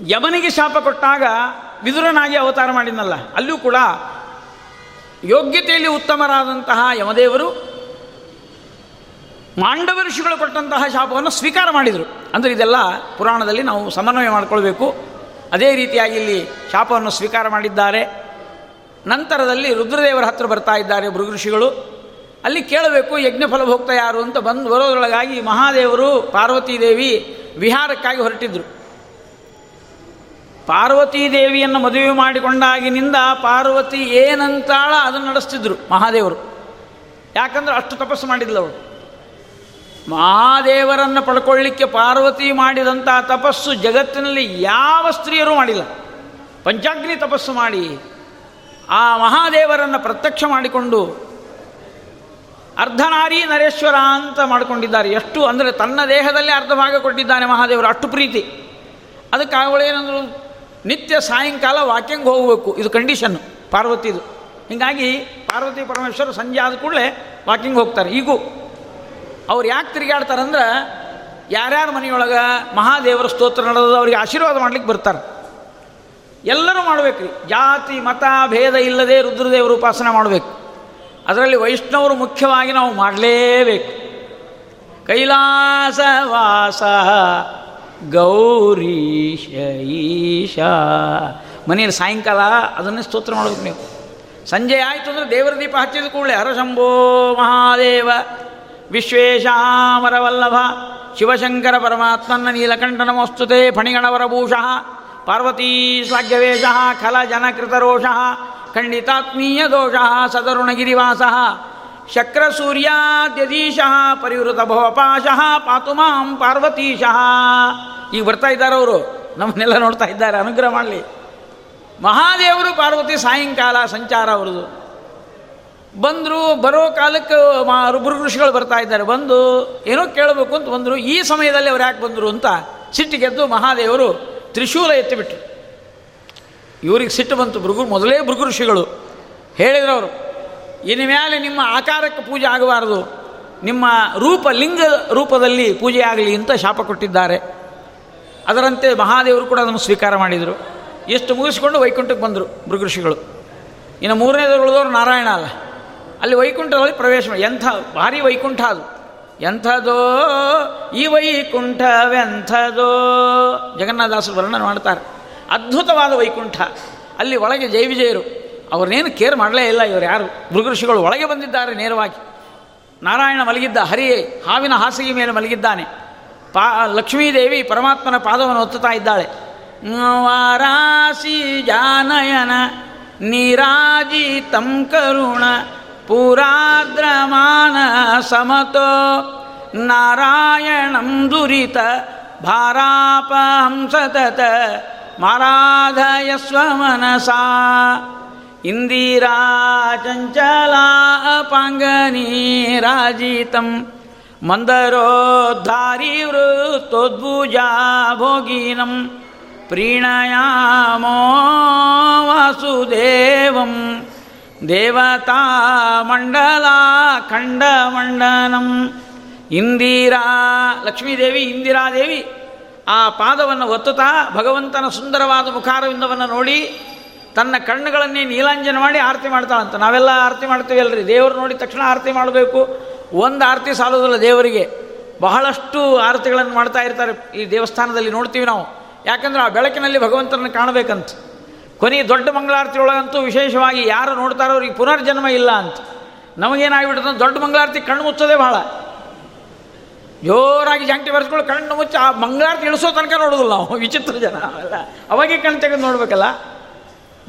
ಯಮನಿಗೆ ಶಾಪ ಕೊಟ್ಟಾಗ ವಿದುರನಾಗಿ ಅವತಾರ ಮಾಡಿದ್ನಲ್ಲ, ಅಲ್ಲೂ ಕೂಡ ಯೋಗ್ಯತೆಯಲ್ಲಿ ಉತ್ತಮರಾದಂತಹ ಯಮದೇವರು ಮಾಂಡವ ಋಷಿಗಳು ಕೊಟ್ಟಂತಹ ಶಾಪವನ್ನು ಸ್ವೀಕಾರ ಮಾಡಿದರು. ಅಂದರೆ ಇದೆಲ್ಲ ಪುರಾಣದಲ್ಲಿ ನಾವು ಸಮನ್ವಯ ಮಾಡಿಕೊಳ್ಬೇಕು. ಅದೇ ರೀತಿಯಾಗಿ ಇಲ್ಲಿ ಶಾಪವನ್ನು ಸ್ವೀಕಾರ ಮಾಡಿದ್ದಾರೆ. ನಂತರದಲ್ಲಿ ರುದ್ರದೇವರ ಹತ್ರ ಬರ್ತಾ ಇದ್ದಾರೆ ಭೃಗಋಷಿಗಳು ಅಲ್ಲಿ ಕೇಳಬೇಕು ಯಜ್ಞ ಫಲಭೋಕ್ತ ಯಾರು ಅಂತ ಬಂದು ಬರೋದ್ರೊಳಗಾಗಿ ಮಹಾದೇವರು ಪಾರ್ವತೀದೇವಿ ವಿಹಾರಕ್ಕಾಗಿ ಹೊರಟಿದ್ರು. ಪಾರ್ವತೀ ದೇವಿಯನ್ನು ಮದುವೆ ಮಾಡಿಕೊಂಡಾಗಿನಿಂದ ಪಾರ್ವತಿ ಏನಂತಾಳ ಅದನ್ನು ನಡೆಸ್ತಿದ್ರು ಮಹಾದೇವರು. ಯಾಕಂದ್ರೆ ಅಷ್ಟು ತಪಸ್ಸು ಮಾಡಿದ್ಲು ಅವರು ಮಹಾದೇವರನ್ನು ಪಡ್ಕೊಳ್ಳಿಕ್ಕೆ ಪಾರ್ವತಿ ಮಾಡಿದಂಥ ತಪಸ್ಸು ಜಗತ್ತಿನಲ್ಲಿ ಯಾವ ಸ್ತ್ರೀಯರೂ ಮಾಡಿಲ್ಲ. ಪಂಚಾಗ್ನಿ ತಪಸ್ಸು ಮಾಡಿ ಆ ಮಹಾದೇವರನ್ನು ಪ್ರತ್ಯಕ್ಷ ಮಾಡಿಕೊಂಡು ಅರ್ಧನಾರಿ ನರೇಶ್ವರ ಅಂತ ಮಾಡಿಕೊಂಡಿದ್ದಾರೆ. ಎಷ್ಟು ಅಂದರೆ ತನ್ನ ದೇಹದಲ್ಲೇ ಅರ್ಧ ಭಾಗ ಕೊಟ್ಟಿದ್ದಾನೆ ಮಹಾದೇವರು, ಅಷ್ಟು ಪ್ರೀತಿ. ಅದಕ್ಕೆ ಅವಳೇನಂದ್ರು ನಿತ್ಯ ಸಾಯಂಕಾಲ ವಾಕಿಂಗ್ ಹೋಗಬೇಕು. ಇದು ಕಂಡೀಷನ್ನು ಪಾರ್ವತಿದು ಹೀಗಾಗಿ ಪಾರ್ವತಿ ಪರಮೇಶ್ವರ ಸಂಜೆ ಆದ ಕೂಡಲೇ ವಾಕಿಂಗ್ ಹೋಗ್ತಾರೆ. ಈಗೂ ಅವ್ರು ಯಾಕೆ ತಿರುಗಾಡ್ತಾರಂದ್ರೆ ಯಾರ್ಯಾರ ಮನೆಯೊಳಗೆ ಮಹಾದೇವರ ಸ್ತೋತ್ರ ನಡೆದು ಅವರಿಗೆ ಆಶೀರ್ವಾದ ಮಾಡ್ಲಿಕ್ಕೆ ಬರ್ತಾರೆ. ಎಲ್ಲರೂ ಮಾಡಬೇಕ್ರಿ ಜಾತಿ, ಮತ, ಭೇದ ಇಲ್ಲದೆ ರುದ್ರದೇವರು ಉಪಾಸನೆ ಮಾಡಬೇಕು. ಅದರಲ್ಲಿ ವೈಷ್ಣವರು ಮುಖ್ಯವಾಗಿ ನಾವು ಮಾಡಲೇಬೇಕು. ಕೈಲಾಸವಾಸ ಗೌರೀಶ ಈಶಾ ಮನೆಯಲ್ಲಿ ಸಾಯಂಕಾಲ ಅದನ್ನೇ ಸ್ತೋತ್ರ ಮಾಡಬೇಕು ನೀವು. ಸಂಜೆ ಆಯಿತು ಅಂದರೆ ದೇವರ ದೀಪ ಹಚ್ಚಿದ ಕೂಡಲೇ ಹರಶಂಭೋ ಮಹಾದೇವ, ವಿಶ್ವೇಶಾಮರವಲ್ಲಭ, ಶಿವಶಂಕರ ಪರಮಾತ್ಮನ ನೀಲಕಂಠನ ನೀಲಕಂಠ ಫಣಿಗಣವರ ಭೂಷಃ, ಪಾರ್ವತೀ ಶ್ಲಾಘ್ಯವೇಶ ಖಲ ಜನಕೃತರೋಷ ಖಂಡಿತಾತ್ಮೀಯ ದೋಷ, ಸದರುಣಗಿರಿವಾಸ ಶಕ್ರಸೂರ್ಯಾದ್ಯದೀಶ ಪರಿವೃತ ಭವಪಾಶಃ ಪಾತು ಮಾಂ ಪಾರ್ವತೀಶಃ. ಈಗ ಬರ್ತಾ ಇದ್ದಾರೆ ಅವರು. ನಮ್ಮನ್ನೆಲ್ಲ ನೋಡ್ತಾ ಇದ್ದಾರೆ. ಅನುಗ್ರಹ ಮಾಡಲಿ. ಮಹಾದೇವರು ಪಾರ್ವತಿ ಸಾಯಂಕಾಲ ಸಂಚಾರ ಅವ್ರದ್ದು. ಬಂದರು, ಬರೋ ಕಾಲಕ್ಕೆ ಮಾ ಋಷಿಗಳು ಬರ್ತಾ ಇದ್ದಾರೆ. ಬಂದು ಏನೋ ಕೇಳಬೇಕು ಅಂತ ಬಂದರು. ಈ ಸಮಯದಲ್ಲಿ ಅವ್ರು ಯಾಕೆ ಬಂದರು ಅಂತ ಸಿಟ್ಟಿಗೆದ್ದು ಮಹಾದೇವರು ತ್ರಿಶೂಲ ಎತ್ತಿಬಿಟ್ರು. ಇವ್ರಿಗೆ ಸಿಟ್ಟು ಬಂತು. ಭೃಗು, ಮೊದಲೇ ಭೃಗು ಋಷಿಗಳು ಹೇಳಿದ್ರು ಅವರು. ಇನ್ನು ಮೇಲೆ ನಿಮ್ಮ ಆಕಾರಕ್ಕೆ ಪೂಜೆ ಆಗಬಾರದು. ನಿಮ್ಮ ರೂಪ ಲಿಂಗ ರೂಪದಲ್ಲಿ ಪೂಜೆ ಆಗಲಿ ಅಂತ ಶಾಪ ಕೊಟ್ಟಿದ್ದಾರೆ. ಅದರಂತೆ ಮಹಾದೇವರು ಕೂಡ ಅದನ್ನು ಸ್ವೀಕಾರ ಮಾಡಿದರು. ಎಷ್ಟು ಮುಗಿಸ್ಕೊಂಡು ವೈಕುಂಠಕ್ಕೆ ಬಂದರು ಮೃಗಋಷಿಗಳು ಇನ್ನು ಮೂರನೇದವರು ನಾರಾಯಣ ಅಲ್ಲ. ಅಲ್ಲಿ ವೈಕುಂಠದಲ್ಲಿ ಪ್ರವೇಶ ಎಂಥ ಭಾರಿ ವೈಕುಂಠ ಅದು. ಎಂಥದೋ ಈ ವೈಕುಂಠವೆಂಥದೋ. ಜಗನ್ನಾಥದಾಸರು ವರ್ಣನೆ ಮಾಡ್ತಾರೆ. ಅದ್ಭುತವಾದ ವೈಕುಂಠ. ಅಲ್ಲಿ ಒಳಗೆ ಜೈ ವಿಜಯರು. ಅವ್ರನ್ನೇನು ಕೇರ್ ಮಾಡಲೇ ಇಲ್ಲ ಇವರು ಯಾರು? ಮೃಗಋಷಿಗಳು ಒಳಗೆ ಬಂದಿದ್ದಾರೆ ನೇರವಾಗಿ. ನಾರಾಯಣ ಮಲಗಿದ್ದ ಹರಿಯೇ, ಹಾವಿನ ಹಾಸಿಗೆ ಮೇಲೆ ಮಲಗಿದ್ದಾನೆ. ಪಾ, ಲಕ್ಷ್ಮೀದೇವಿ ಪರಮಾತ್ಮನ ಪಾದವನ್ನು ಒತ್ತುತ್ತಾ ಇದ್ದಾಳೆ. ವಾರಾಸಿ ಜಾನಯನ ನೀರಾಜಿತಂ ಕರುಣ, ಪುರಾದ್ರಮಾನ ಸಮತೋ, ನಾರಾಯಣಂ ದುರಿತ ಭಾರಾಪಹಂಸತತ ಮಾರಾಧಯಸ್ವ ಮನಸಾ. ಇಂದಿರಾ ಚಂಚಲಾ ಪಾಂಗನೀರಾಜಿತಂ ಮಂದರೋದ್ಧಾರಿ ವೃತ್ತೋದ್ಭುಜಾ ಭೋಗಿನಂ ಪ್ರೀಣಯಾಮೋ ವಾಸುದೇವಂ ದೇವತಾ ಮಂಡಲ ಖಂಡಮಂಡನಂ ಇಂದಿರಾ ಲಕ್ಷ್ಮೀದೇವಿ, ಇಂದಿರಾದೇವಿ, ಆ ಪಾದವನ್ನು ಒತ್ತುತ್ತಾ ಭಗವಂತನ ಸುಂದರವಾದ ಮುಖಾರವಿಂದವನ್ನು ನೋಡಿ ತನ್ನ ಕಣ್ಣುಗಳನ್ನೇ ನೀಲಾಂಜನ ಮಾಡಿ ಆರತಿ ಮಾಡ್ತಾಳಂತ. ನಾವೆಲ್ಲ ಆರತಿ ಮಾಡ್ತೀವಿ ಅಲ್ರಿ. ದೇವರು ನೋಡಿದ ತಕ್ಷಣ ಆರತಿ ಮಾಡಬೇಕು. ಒಂದು ಆರತಿ ಸಾಲೋದಿಲ್ಲ ದೇವರಿಗೆ. ಬಹಳಷ್ಟು ಆರತಿಗಳನ್ನು ಮಾಡ್ತಾ ಇರ್ತಾರೆ ಈ ದೇವಸ್ಥಾನದಲ್ಲಿ ನೋಡ್ತೀವಿ ನಾವು. ಯಾಕಂದ್ರೆ ಆ ಬೆಳಕಿನಲ್ಲಿ ಭಗವಂತನನ್ನು ಕಾಣಬೇಕಂತ. ಕೊನೆ ದೊಡ್ಡ ಮಂಗಳಾರತಿ ಒಳಗಂತೂ ವಿಶೇಷವಾಗಿ ಯಾರು ನೋಡ್ತಾರೋ ಅವ್ರಿಗೆ ಪುನರ್ಜನ್ಮ ಇಲ್ಲ ಅಂತ. ನಮಗೇನಾಗಿಬಿಡುತ್ತೆ ದೊಡ್ಡ ಮಂಗಳಾರತಿ ಕಣ್ಣು ಮುಚ್ಚೋದೇ ಭಾಳ ಜೋರಾಗಿ ಜಂಟಿ ಬರೆಸ್ಕೊಂಡು ಕಣ್ಣು ಮುಚ್ಚಿ ಆ ಮಂಗಳಾರತಿ ಇಳಿಸೋ ತನಕ ನೋಡೋದಿಲ್ಲ ನಾವು. ವಿಚಿತ್ರ ಜನ ಅಲ್ಲ ಅವಾಗೇ ಕಣ್ಣು ತೆಗೆದು ನೋಡ್ಬೇಕಲ್ಲ.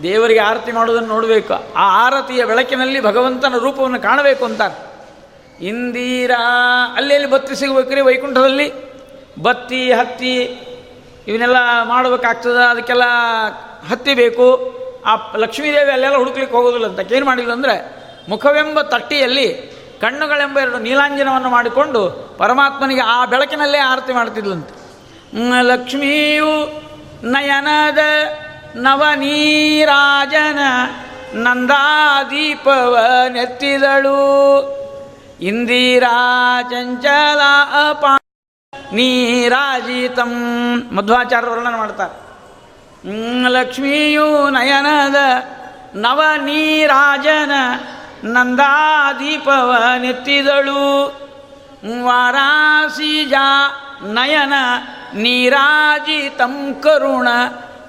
ದೇವರಿಗೆ ಆರತಿ ಮಾಡೋದನ್ನು ನೋಡಬೇಕು. ಆ ಆರತಿಯ ಬೆಳಕಿನಲ್ಲಿ ಭಗವಂತನ ರೂಪವನ್ನು ಕಾಣಬೇಕು ಅಂತಾರೆ. ಇಂದಿರಾ, ಅಲ್ಲಿ ಅಲ್ಲಿ ಬತ್ತಿ ಸಿಗಬೇಕ್ರಿ ವೈಕುಂಠದಲ್ಲಿ ಬತ್ತಿ, ಹತ್ತಿ ಇವನ್ನೆಲ್ಲ ಮಾಡಬೇಕಾಗ್ತದೆ, ಅದಕ್ಕೆಲ್ಲ ಹತ್ತಿ ಬೇಕು. ಆ ಲಕ್ಷ್ಮೀದೇವಿ ಅಲ್ಲೆಲ್ಲ ಹುಡುಕ್ಲಿಕ್ಕೆ ಹೋಗೋದಿಲ್ಲ ಅಂತ. ಏನು ಮಾಡಿಲ್ಲ ಅಂದರೆ ಮುಖವೆಂಬ ತಟ್ಟಿಯಲ್ಲಿ ಕಣ್ಣುಗಳೆಂಬ ಎರಡು ನೀಲಾಂಜನವನ್ನು ಮಾಡಿಕೊಂಡು ಪರಮಾತ್ಮನಿಗೆ ಆ ಬೆಳಕಿನಲ್ಲೇ ಆರತಿ ಮಾಡ್ತಿದ್ಲಂತೆ ಲಕ್ಷ್ಮಿಯು ನಯನದ ನವನೀರಾಜನ ನಂದಾದೀಪವ ನೆತ್ತಿದಳು ಇಂದಿರಾ ಚಂಚಲ ಅಪಾ ನೀರಾಜಿತಂ. ಮಧ್ವಾಚಾರ್ಯ ವರ್ಣನ ಮಾಡ್ತಾರೆ ಲಕ್ಷ್ಮಿಯು ನಯನದ ನವನೀರಾಜನ ನಂದಾದೀಪವ ನೆತ್ತಿದಳು ವಾರಾಸಿಜಾ ನಯನ ನೀರಾಜಿತಂ ಕರುಣ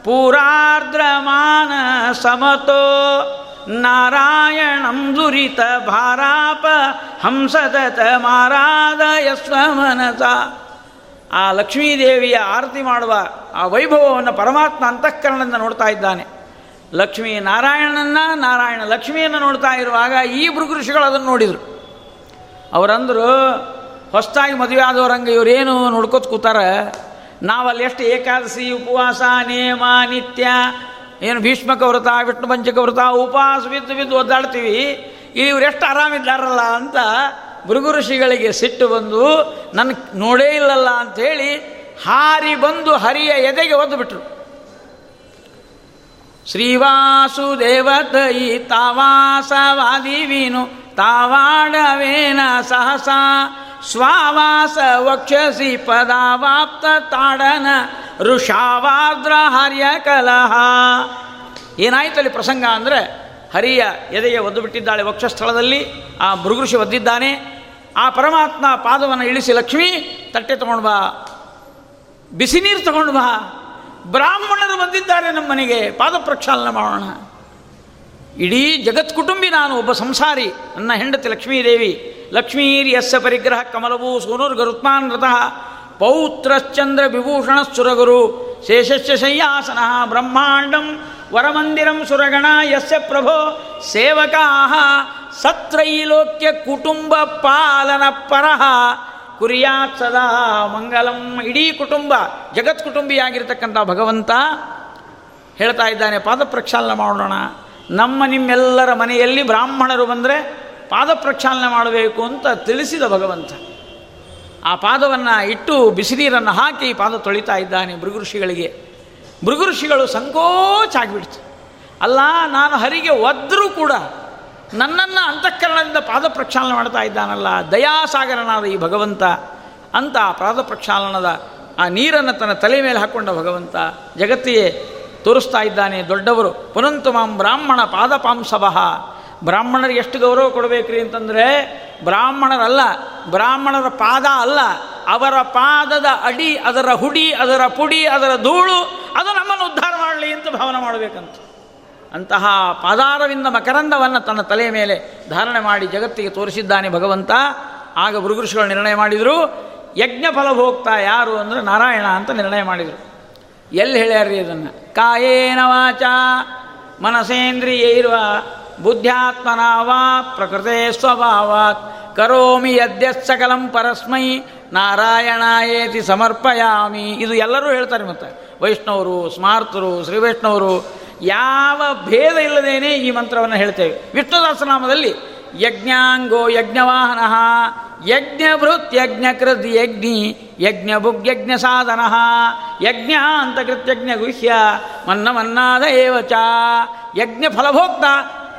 ಪೂರಾರ್ದ್ರಮಾನ ಸಮತೋ ನಾರಾಯಣಂ ದುರಿತ ಭಾರಾಪ ಹಂಸದತ ಮಾರಾದಯಸ್ವ ಮನಸ ಆ ಲಕ್ಷ್ಮೀದೇವಿಯ ಆರತಿ ಮಾಡುವ ಆ ವೈಭವವನ್ನು ಪರಮಾತ್ಮ ಅಂತಃಕರಣದಿಂದ ನೋಡ್ತಾ ಇದ್ದಾನೆ. ಲಕ್ಷ್ಮೀ ನಾರಾಯಣನ ನಾರಾಯಣ ಲಕ್ಷ್ಮಿಯನ್ನು ನೋಡ್ತಾ ಇರುವಾಗ ಈ ಋಷಿಗಳು ಅದನ್ನು ನೋಡಿದರು. ಅವರಂದರು ಹೊಸದಾಗಿ ಮದುವೆ ಆದವರಂಗೆ ಇವರೇನು ನೋಡ್ಕೋತ ಕೂತಾರ? ನಾವಲ್ಲಿ ಎಷ್ಟು ಏಕಾದಶಿ, ಉಪವಾಸ, ನೇಮ, ನಿತ್ಯ, ಏನು ಭೀಷ್ಮಕ ವ್ರತ ವಿಷ್ಣು ಪಂಚಕ ವ್ರತ ಉಪವಾಸ ಬಿದ್ದು ಬಿದ್ದು ಒದ್ದಾಡ್ತೀವಿ. ಇವರೆಷ್ಟು ಆರಾಮಿದ್ದಾರಲ್ಲ ಅಂತ ಭೃಗು ಋಷಿಗಳಿಗೆ ಸಿಟ್ಟು ಬಂದು ನನ್ನ ನೋಡೇ ಇಲ್ಲಲ್ಲ ಅಂಥೇಳಿ ಹಾರಿ ಬಂದು ಹರಿಯ ಎದೆಗೆ ಒದ್ದು ಬಿಟ್ರು ಶ್ರೀವಾಸುದೇವತಯಿ ತಾವಾಸವಾದಿವೀನು ತಾವಾಡವೇನ ಸಹಸಾ ಸ್ವಾವಾಸ ವಕ್ಷಸಿ ಪದಾವಾಪ್ತ ತಾಡನ ಋಷಾವಾದ್ರ ಹರ್ಯ ಕಲಹ. ಏನಾಯ್ತು ಅಲ್ಲಿ ಪ್ರಸಂಗ ಅಂದರೆ ಹರಿಯ ಎದೆಗೆ ಒದ್ದು ಬಿಟ್ಟಿದ್ದಾಳೆ ವಕ್ಷಸ್ಥಳದಲ್ಲಿ, ಆ ಮೃಗಋಷಿ ಒದ್ದಿದ್ದಾನೆ, ಆ ಪರಮಾತ್ಮ ಪಾದವನ್ನು ಇಳಿಸಿ, ಲಕ್ಷ್ಮಿ, ತಟ್ಟೆ ತಗೊಂಡು ಬಾ, ಬಿಸಿ ನೀರು ತಗೊಂಡು ಬಾ, ಬ್ರಾಹ್ಮಣರು ಬಂದಿದ್ದಾರೆ ನಮ್ಮ ಮನೆಗೆ ಪಾದ ಪ್ರಕ್ಷಾಲನೆ ಮಾಡೋಣ. ಇಡೀ ಜಗತ್ ಕುಟುಂಬಿ ನಾನು ಒಬ್ಬ ಸಂಸಾರಿ, ನನ್ನ ಹೆಂಡತಿ ಲಕ್ಷ್ಮೀದೇವಿ ಲಕ್ಷ್ಮೀರ್ ಯಸ್ಯ ಪರಿಗ್ರಹ ಕಮಲವೂ ಸೂನುರ್ಗರುತ್ಮಾನ್ ರಥ. ಪೌತ್ರಶ್ಚಂದ್ರ ವಿಭೂಷಣ ಸುರಗುರು ಶೇಷಸ್ಯ ಶಯ್ಯಾಸನ ಬ್ರಹ್ಮಾಂಡಂ ವರಮಂದಿರಂ ಸುರಗಣ ಯಸ್ಯ ಪ್ರಭೋ ಸೇವಕಾಹ ಸತ್ರೈಲೋಕ್ಯ ಕುಟುಂಬ ಪಾಲನ ಪರಃ. ಕುರಿಯಾತ್ ಸದಾ ಮಂಗಲಂ ಇಡೀ ಕುಟುಂಬ, ಜಗತ್ ಕುಟುಂಬಿಯಾಗಿರ್ತಕ್ಕಂಥ ಭಗವಂತ ಹೇಳ್ತಾ ಇದ್ದಾನೆ ಪಾದ ಪ್ರಕ್ಷಾಲನ ಮಾಡೋಣ. ನಮ್ಮ ನಿಮ್ಮೆಲ್ಲರ ಮನೆಯಲ್ಲಿ ಬ್ರಾಹ್ಮಣರು ಬಂದರೆ ಪಾದ ಪ್ರಕ್ಷಾಲನೆ ಮಾಡಬೇಕು ಅಂತ ತಿಳಿಸಿದ ಭಗವಂತ. ಆ ಪಾದವನ್ನು ಇಟ್ಟು ಬಿಸಿನೀರನ್ನು ಹಾಕಿ ಪಾದ ತೊಳಿತಾ ಇದ್ದಾನೆ ಮೃಗಋಷಿಗಳಿಗೆ ಮೃಗಋಷಿಗಳು ಸಂಕೋಚ ಆಗಿಬಿಡ್ತು. ಅಲ್ಲ, ನಾನು ಹರಿಗೆ ಒದ್ದರೂ ಕೂಡ ನನ್ನನ್ನು ಅಂತಃಕರಣದಿಂದ ಪಾದ ಪ್ರಕ್ಷಾಲನೆ ಮಾಡ್ತಾ ಇದ್ದಾನಲ್ಲ, ದಯಾಸಾಗರನಾದ ಈ ಭಗವಂತ ಅಂತ ಆ ಪಾದ ಪ್ರಕ್ಷಾಲನದ ಆ ನೀರನ್ನು ತನ್ನ ತಲೆ ಮೇಲೆ ಹಾಕ್ಕೊಂಡ ಭಗವಂತ ಜಗತ್ತಿಗೆ ತೋರಿಸ್ತಾ ಇದ್ದಾನೆ, ದೊಡ್ಡವರು, ಪುನಂತು ಮಾಂ ಬ್ರಾಹ್ಮಣ ಪಾದಪಾಂಸವಹ ಬ್ರಾಹ್ಮಣರಿಗೆ ಎಷ್ಟು ಗೌರವ ಕೊಡಬೇಕ್ರಿ ಅಂತಂದರೆ ಬ್ರಾಹ್ಮಣರಲ್ಲ, ಬ್ರಾಹ್ಮಣರ ಪಾದ ಅಲ್ಲ, ಅವರ ಪಾದದ ಅಡಿ, ಅದರ ಹುಡಿ, ಅದರ ಪುಡಿ, ಅದರ ಧೂಳು, ಅದು ನಮ್ಮನ್ನು ಉದ್ಧಾರ ಮಾಡಲಿ ಅಂತ ಭಾವನೆ ಮಾಡಬೇಕಂತ. ಅಂತಹ ಪಾದಾರವಿಂದ ಮಕರಂದವನ್ನು ತನ್ನ ತಲೆಯ ಮೇಲೆ ಧಾರಣೆ ಮಾಡಿ ಜಗತ್ತಿಗೆ ತೋರಿಸಿದ್ದಾನೆ ಭಗವಂತ. ಆಗ ಭೃಗುರುಷಿಗಳು ನಿರ್ಣಯ ಮಾಡಿದರು, ಯಜ್ಞ ಫಲಭೋಕ್ತ ಯಾರು ಅಂದರೆ ನಾರಾಯಣ ಅಂತ ನಿರ್ಣಯ ಮಾಡಿದರು. ಎಲ್ಲಿ ಹೇಳ್ಯಾರ್ರಿ ಅದನ್ನು ಕಾಯೇನ ವಾಚ ಮನಸೇಂದ್ರಿಯೈರ್ವ ಬುದ್ಧ್ಯಾತ್ಮನ ವಾ ಪ್ರಕೃತೆ ಸ್ವಭಾವಾತ್. ಕರೋಮಿ ಸಕಲಂ ಪರಸ್ಮೈ, ನಾರಾಯಣಾಯೇತಿ ಸಮರ್ಪಯಾಮಿ. ಇದು ಎಲ್ಲರೂ ಹೇಳ್ತಾರೆ ಮತ್ತೆ. ವೈಷ್ಣವರು, ಸ್ಮಾರ್ತರು ಶ್ರೀ ವೈಷ್ಣವರು ಯಾವ ಭೇದ ಇಲ್ಲದೇನೆ ಈ ಮಂತ್ರವನ್ನು ಹೇಳ್ತೇವೆ. ವಿಷ್ಣುದಾಸನಾಮದಲ್ಲಿ, ಯಜ್ಞಾಂಗೋ ಯಜ್ಞವಾಹನ, ಯಜ್ಞಭೃತ್ ಯಜ್ಞಕೃತ್ ಯಜ್ಞಿ ಯಜ್ಞ ಯಜ್ಞ ಸಾಧನ ಯಜ್ಞ ಅಂತ ಕೃತ್ಯಜ್ಞ ಗುಹ್ಯ ಮನ್ನ ಮನ್ನಾದ ಏವಚ ಯಜ್ಞ ಫಲಭೋಕ್ತ